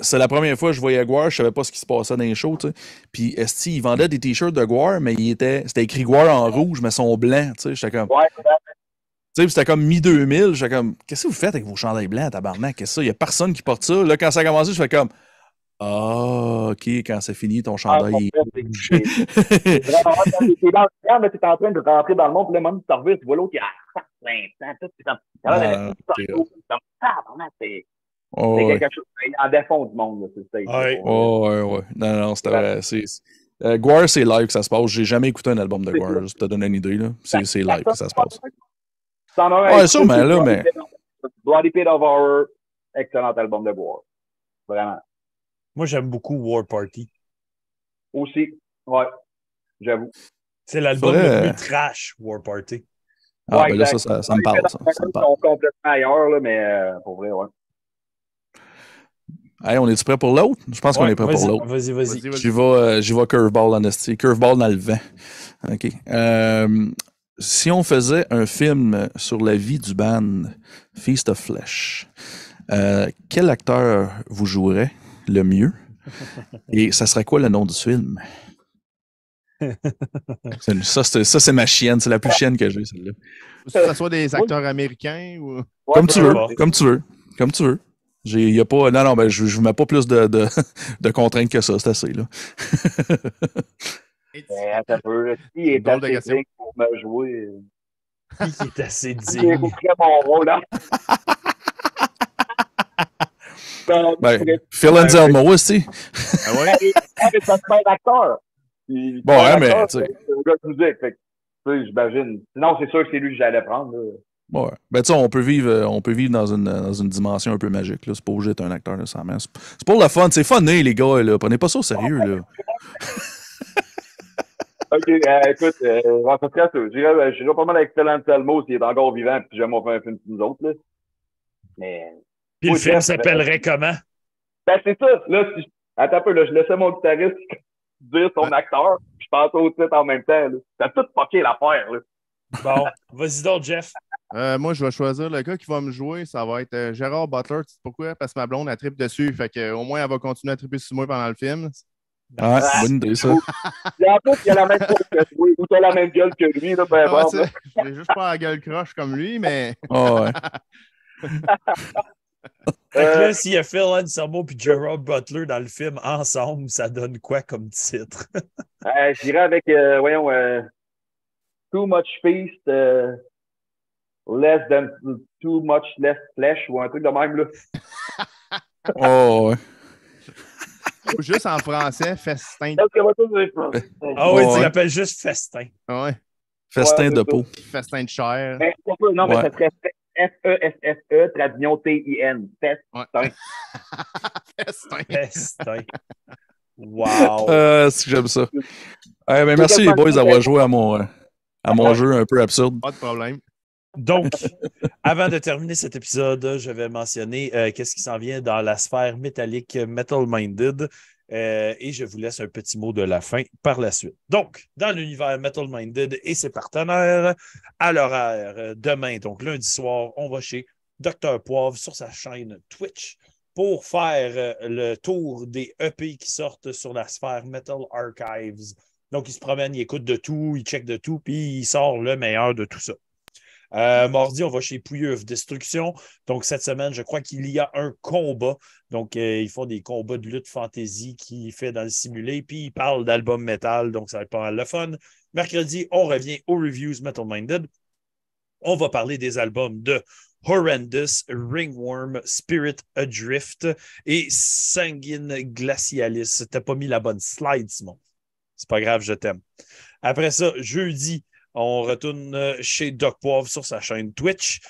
S1: c'est la première fois que je voyais Guar, je savais pas ce qui se passait dans les shows, tu sais. Puis Esti, il vendait des t-shirts de Guar, mais il était, c'était écrit Guar en rouge, mais son blanc, tu sais. J'étais comme,
S3: Ouais,
S1: tu sais, puis c'était comme mi-2000, j'étais comme, qu'est-ce que vous faites avec vos chandails blancs, tabarnak, qu'est-ce que ça? Il y a personne qui porte ça. Là, quand ça a commencé, je fais comme, ah, ok, quand c'est fini, ton
S3: Ah,
S1: chandail est
S3: en fait, c'est- c'est [laughs] vraiment. T'es dans le camp, mais t'es en train de rentrer dans le monde, puis le monde de service, tu vois l'autre, il a 500, tout, c'est comme,
S1: Ah,
S3: c'est
S1: Oh, ouais.
S3: quelque chose, c'est en défond du monde, là, c'est ça.
S2: Ouais.
S1: Oh, ouais, ouais. Non, non, c'était vrai. C'est, c'est- euh, Guar, c'est live que ça se passe. J'ai jamais écouté un album de
S3: C'est
S1: Guar, pour te donner une idée. Là. C'est, c'est live que ça se passe. Ouais, sûrement, là, mais-
S3: Bloody Pit of Horror, excellent album de War. Vraiment.
S2: Moi, j'aime beaucoup War Party.
S3: Aussi, ouais, j'avoue.
S2: C'est l'album le
S1: euh,
S2: plus trash, War Party.
S1: Ah,
S3: Ouais,
S1: ben là, ça, ça, ça me parle, ça. ça me
S3: sont complètement ailleurs, là, mais euh, pour vrai, ouais.
S1: Hey, on est-tu prêt pour l'autre? Je pense qu'on est prêt pour l'autre.
S2: Vas-y, vas-y.
S4: Vas-y.
S1: J'y vais, euh, vais curveball en esti. Curveball dans le vent. OK. Euh, si on faisait un film sur la vie du band Feast of Flesh, euh, quel acteur vous jouerait? Le mieux? Et ça serait quoi le nom du film? C'est- ça, c'est, ça, c'est ma chienne. C'est la plus chienne que j'ai, celle-là.
S4: Que ce soit des acteurs américains ou?
S3: Ouais,
S1: Comme tu veux. Comme tu veux. Comme tu veux. J'ai, y a pas, non, non, ben, je, je vous mets pas plus de, de, [laughs] de contraintes que ça. C'est assez, là.
S3: Qui est assez digne pour me jouer?
S2: Qui est assez digne?
S3: mon rôle, hein? [laughs] Ben,
S1: Ben, Phil Anselmo aussi. [laughs]
S4: Ah ouais?
S3: Ah, c'est un super acteur.
S1: Bon, ouais, mais,
S3: acteur,
S1: tu sais.
S3: C'est un gars de musique. Fait que, j'imagine. Sinon, c'est sûr que c'est lui que j'allais prendre. Là.
S1: Ouais. Ben, tu sais, on peut vivre, euh, on peut vivre dans une, dans une dimension un peu magique, là. C'est pas obligé d'être un acteur, nécessairement. C'est c'est pour le fun. C'est funné, les gars, là. Prenez pas ça au sérieux, là. [laughs]
S3: OK, euh, écoute, euh, on va faire ça. J'irai euh, pas mal avec Phil Anselmo s'il est encore vivant, puis jamais on fait un film sur nous autres. Là. Mais,
S2: Puis le film s'appellerait comment?
S3: ben, c'est ça. Là, si, attends un peu, là, je laissais mon guitariste dire son acteur, puis je pensais au titre en même temps. là. T'as tout fucké l'affaire. Là.
S2: Bon, [laughs] vas-y donc, Jeff.
S4: Euh, moi, je vais choisir le gars qui va me jouer. Ça va être euh, Gérard Butler. Tu sais pourquoi? Parce que ma blonde, elle tripe dessus. Fait que, au moins, elle va continuer à triper sur moi pendant le film.
S1: Ah, bonne idée, ça.
S3: Et en plus, il a la même gueule que toi, ou t'as la même gueule que lui, là, ben,
S4: Ah,
S3: bon,
S4: sais, J'ai juste pas la gueule croche comme lui, mais
S1: Ah, ouais. [laughs] [laughs]
S2: Fait que
S3: Euh,
S2: là, s'il y a Phil Anselmo et Gerard Butler dans le film ensemble, ça donne quoi comme titre? [laughs]
S3: euh, je dirais avec, euh, voyons, euh, Too Much Feast, euh, Less than Too Much Less Flesh, ou un truc de même, là. [laughs]
S1: Oh, ouais.
S4: ou juste en français, festin.
S2: Ah oui,
S1: Ouais.
S2: tu l'appelles juste festin.
S4: Ouais,
S1: Festin
S3: Ouais,
S1: de peau.
S4: festin de chair.
S3: Ben, non, mais
S1: Ouais.
S3: ça serait F-E-S-S-E, traduction T-I-N. Fest. [laughs]
S4: Festin.
S2: Festin. [laughs] Wow.
S1: Euh, j'aime ça. Eh ben, merci les boys d'avoir joué à mon, euh, à mon jeu un peu absurde.
S4: Pas de problème.
S2: Donc, [laughs] avant de terminer cet épisode, je vais mentionner euh, qu'est-ce qui s'en vient dans la sphère métallique Metal Minded. euh, et je vous laisse un petit mot de la fin par la suite. Donc, dans l'univers Metal Minded et ses partenaires, à l'horaire demain, donc lundi soir, on va chez Dr. Poivre sur sa chaîne Twitch pour faire euh, le tour des EP qui sortent sur la sphère Metal Archives. Donc, il se promène, il écoute de tout, il check de tout, puis il sort le meilleur de tout ça. Euh, mardi, on va chez Pouilleuf Destruction. Donc, cette semaine, je crois qu'il y a un combat. Donc, euh, ils font des combats de lutte fantasy qu'il fait dans le simulé. Puis, ils parlent d'album metal. Donc, ça va être pas mal le fun. Mercredi, on revient aux reviews Metal Minded. On va parler des albums de Horrendous, Ringworm, Spirit Adrift et Sanguine Glacialis. T'as pas mis la bonne slide, Simon. C'est pas grave, je t'aime. Après ça, jeudi, on retourne euh, chez Doc Poivre sur sa chaîne Twitch.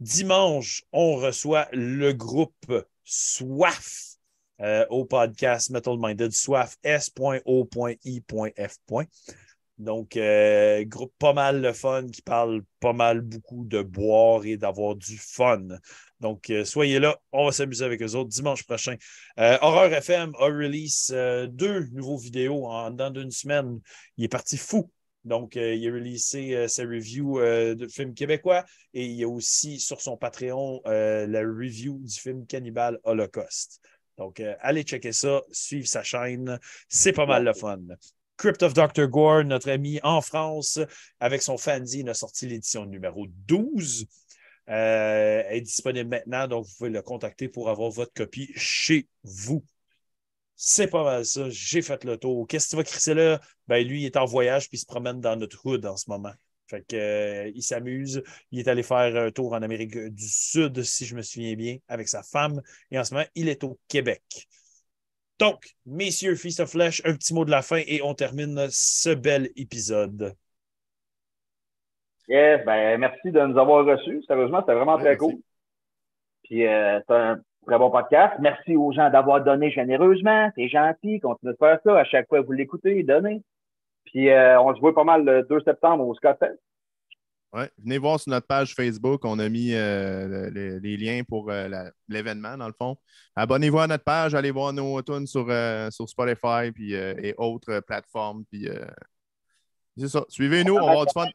S2: Dimanche, on reçoit le groupe Soif euh, au podcast Metal Minded Soif S.O.I.F. Donc, euh, groupe pas mal le fun qui parle pas mal beaucoup de boire et d'avoir du fun. Donc, soyez là, on va s'amuser avec eux autres dimanche prochain. Euh, Horreur FM a release deux nouveaux vidéos en dans d'une semaine. Il est parti fou. Donc, euh, il a releasé euh, sa review euh, de films québécois et il y a aussi sur son Patreon euh, la review du film Cannibal Holocaust. Donc, allez checker ça, suivre sa chaîne. C'est pas mal le fun. Crypt of Dr. Gore, notre ami en France, avec son fanzine, a sorti l'édition numéro 12. Euh, elle est disponible maintenant, donc vous pouvez le contacter pour avoir votre copie chez vous. C'est pas mal ça. J'ai fait le tour. Qu'est-ce que tu vas crisser là? Ben, lui, il est en voyage puis il se promène dans notre hood en ce moment. Fait que, euh, il s'amuse. Il est allé faire un tour en Amérique du Sud, si je me souviens bien, avec sa femme. Et en ce moment, il est au Québec. Donc, messieurs, Feast of Flesh, un petit mot de la fin et on termine ce bel épisode.
S3: Yes, ben, merci de nous avoir reçus. Sérieusement, c'était vraiment
S4: Ouais,
S3: très
S4: merci.
S3: cool. Puis, euh, c'est un très bon podcast. Merci aux gens d'avoir donné généreusement. C'est gentil. Continuez de faire ça. À chaque fois que vous l'écoutez, donnez. Puis, euh, on se voit pas mal le 2 septembre au Scotfest.
S4: Ouais. Venez voir sur notre page Facebook. On a mis euh, le- les liens pour euh, l'événement, dans le fond. Abonnez-vous à notre page. Allez voir nos tunes sur, sur Spotify puis, et autres plateformes. Puis, c'est ça. Suivez-nous. On va avoir du fun.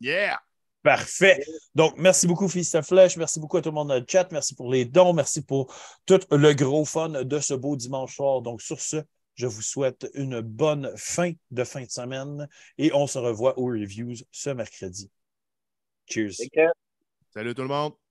S4: Yeah!
S2: Parfait. Donc, merci beaucoup, Feast of Flesh. Merci beaucoup à tout le monde dans le chat. Merci pour les dons. Merci pour tout le gros fun de ce beau dimanche soir. Donc, sur ce, je vous souhaite une bonne fin de fin de semaine et on se revoit aux reviews ce mercredi. Cheers.
S3: Take care.
S4: Salut tout le monde!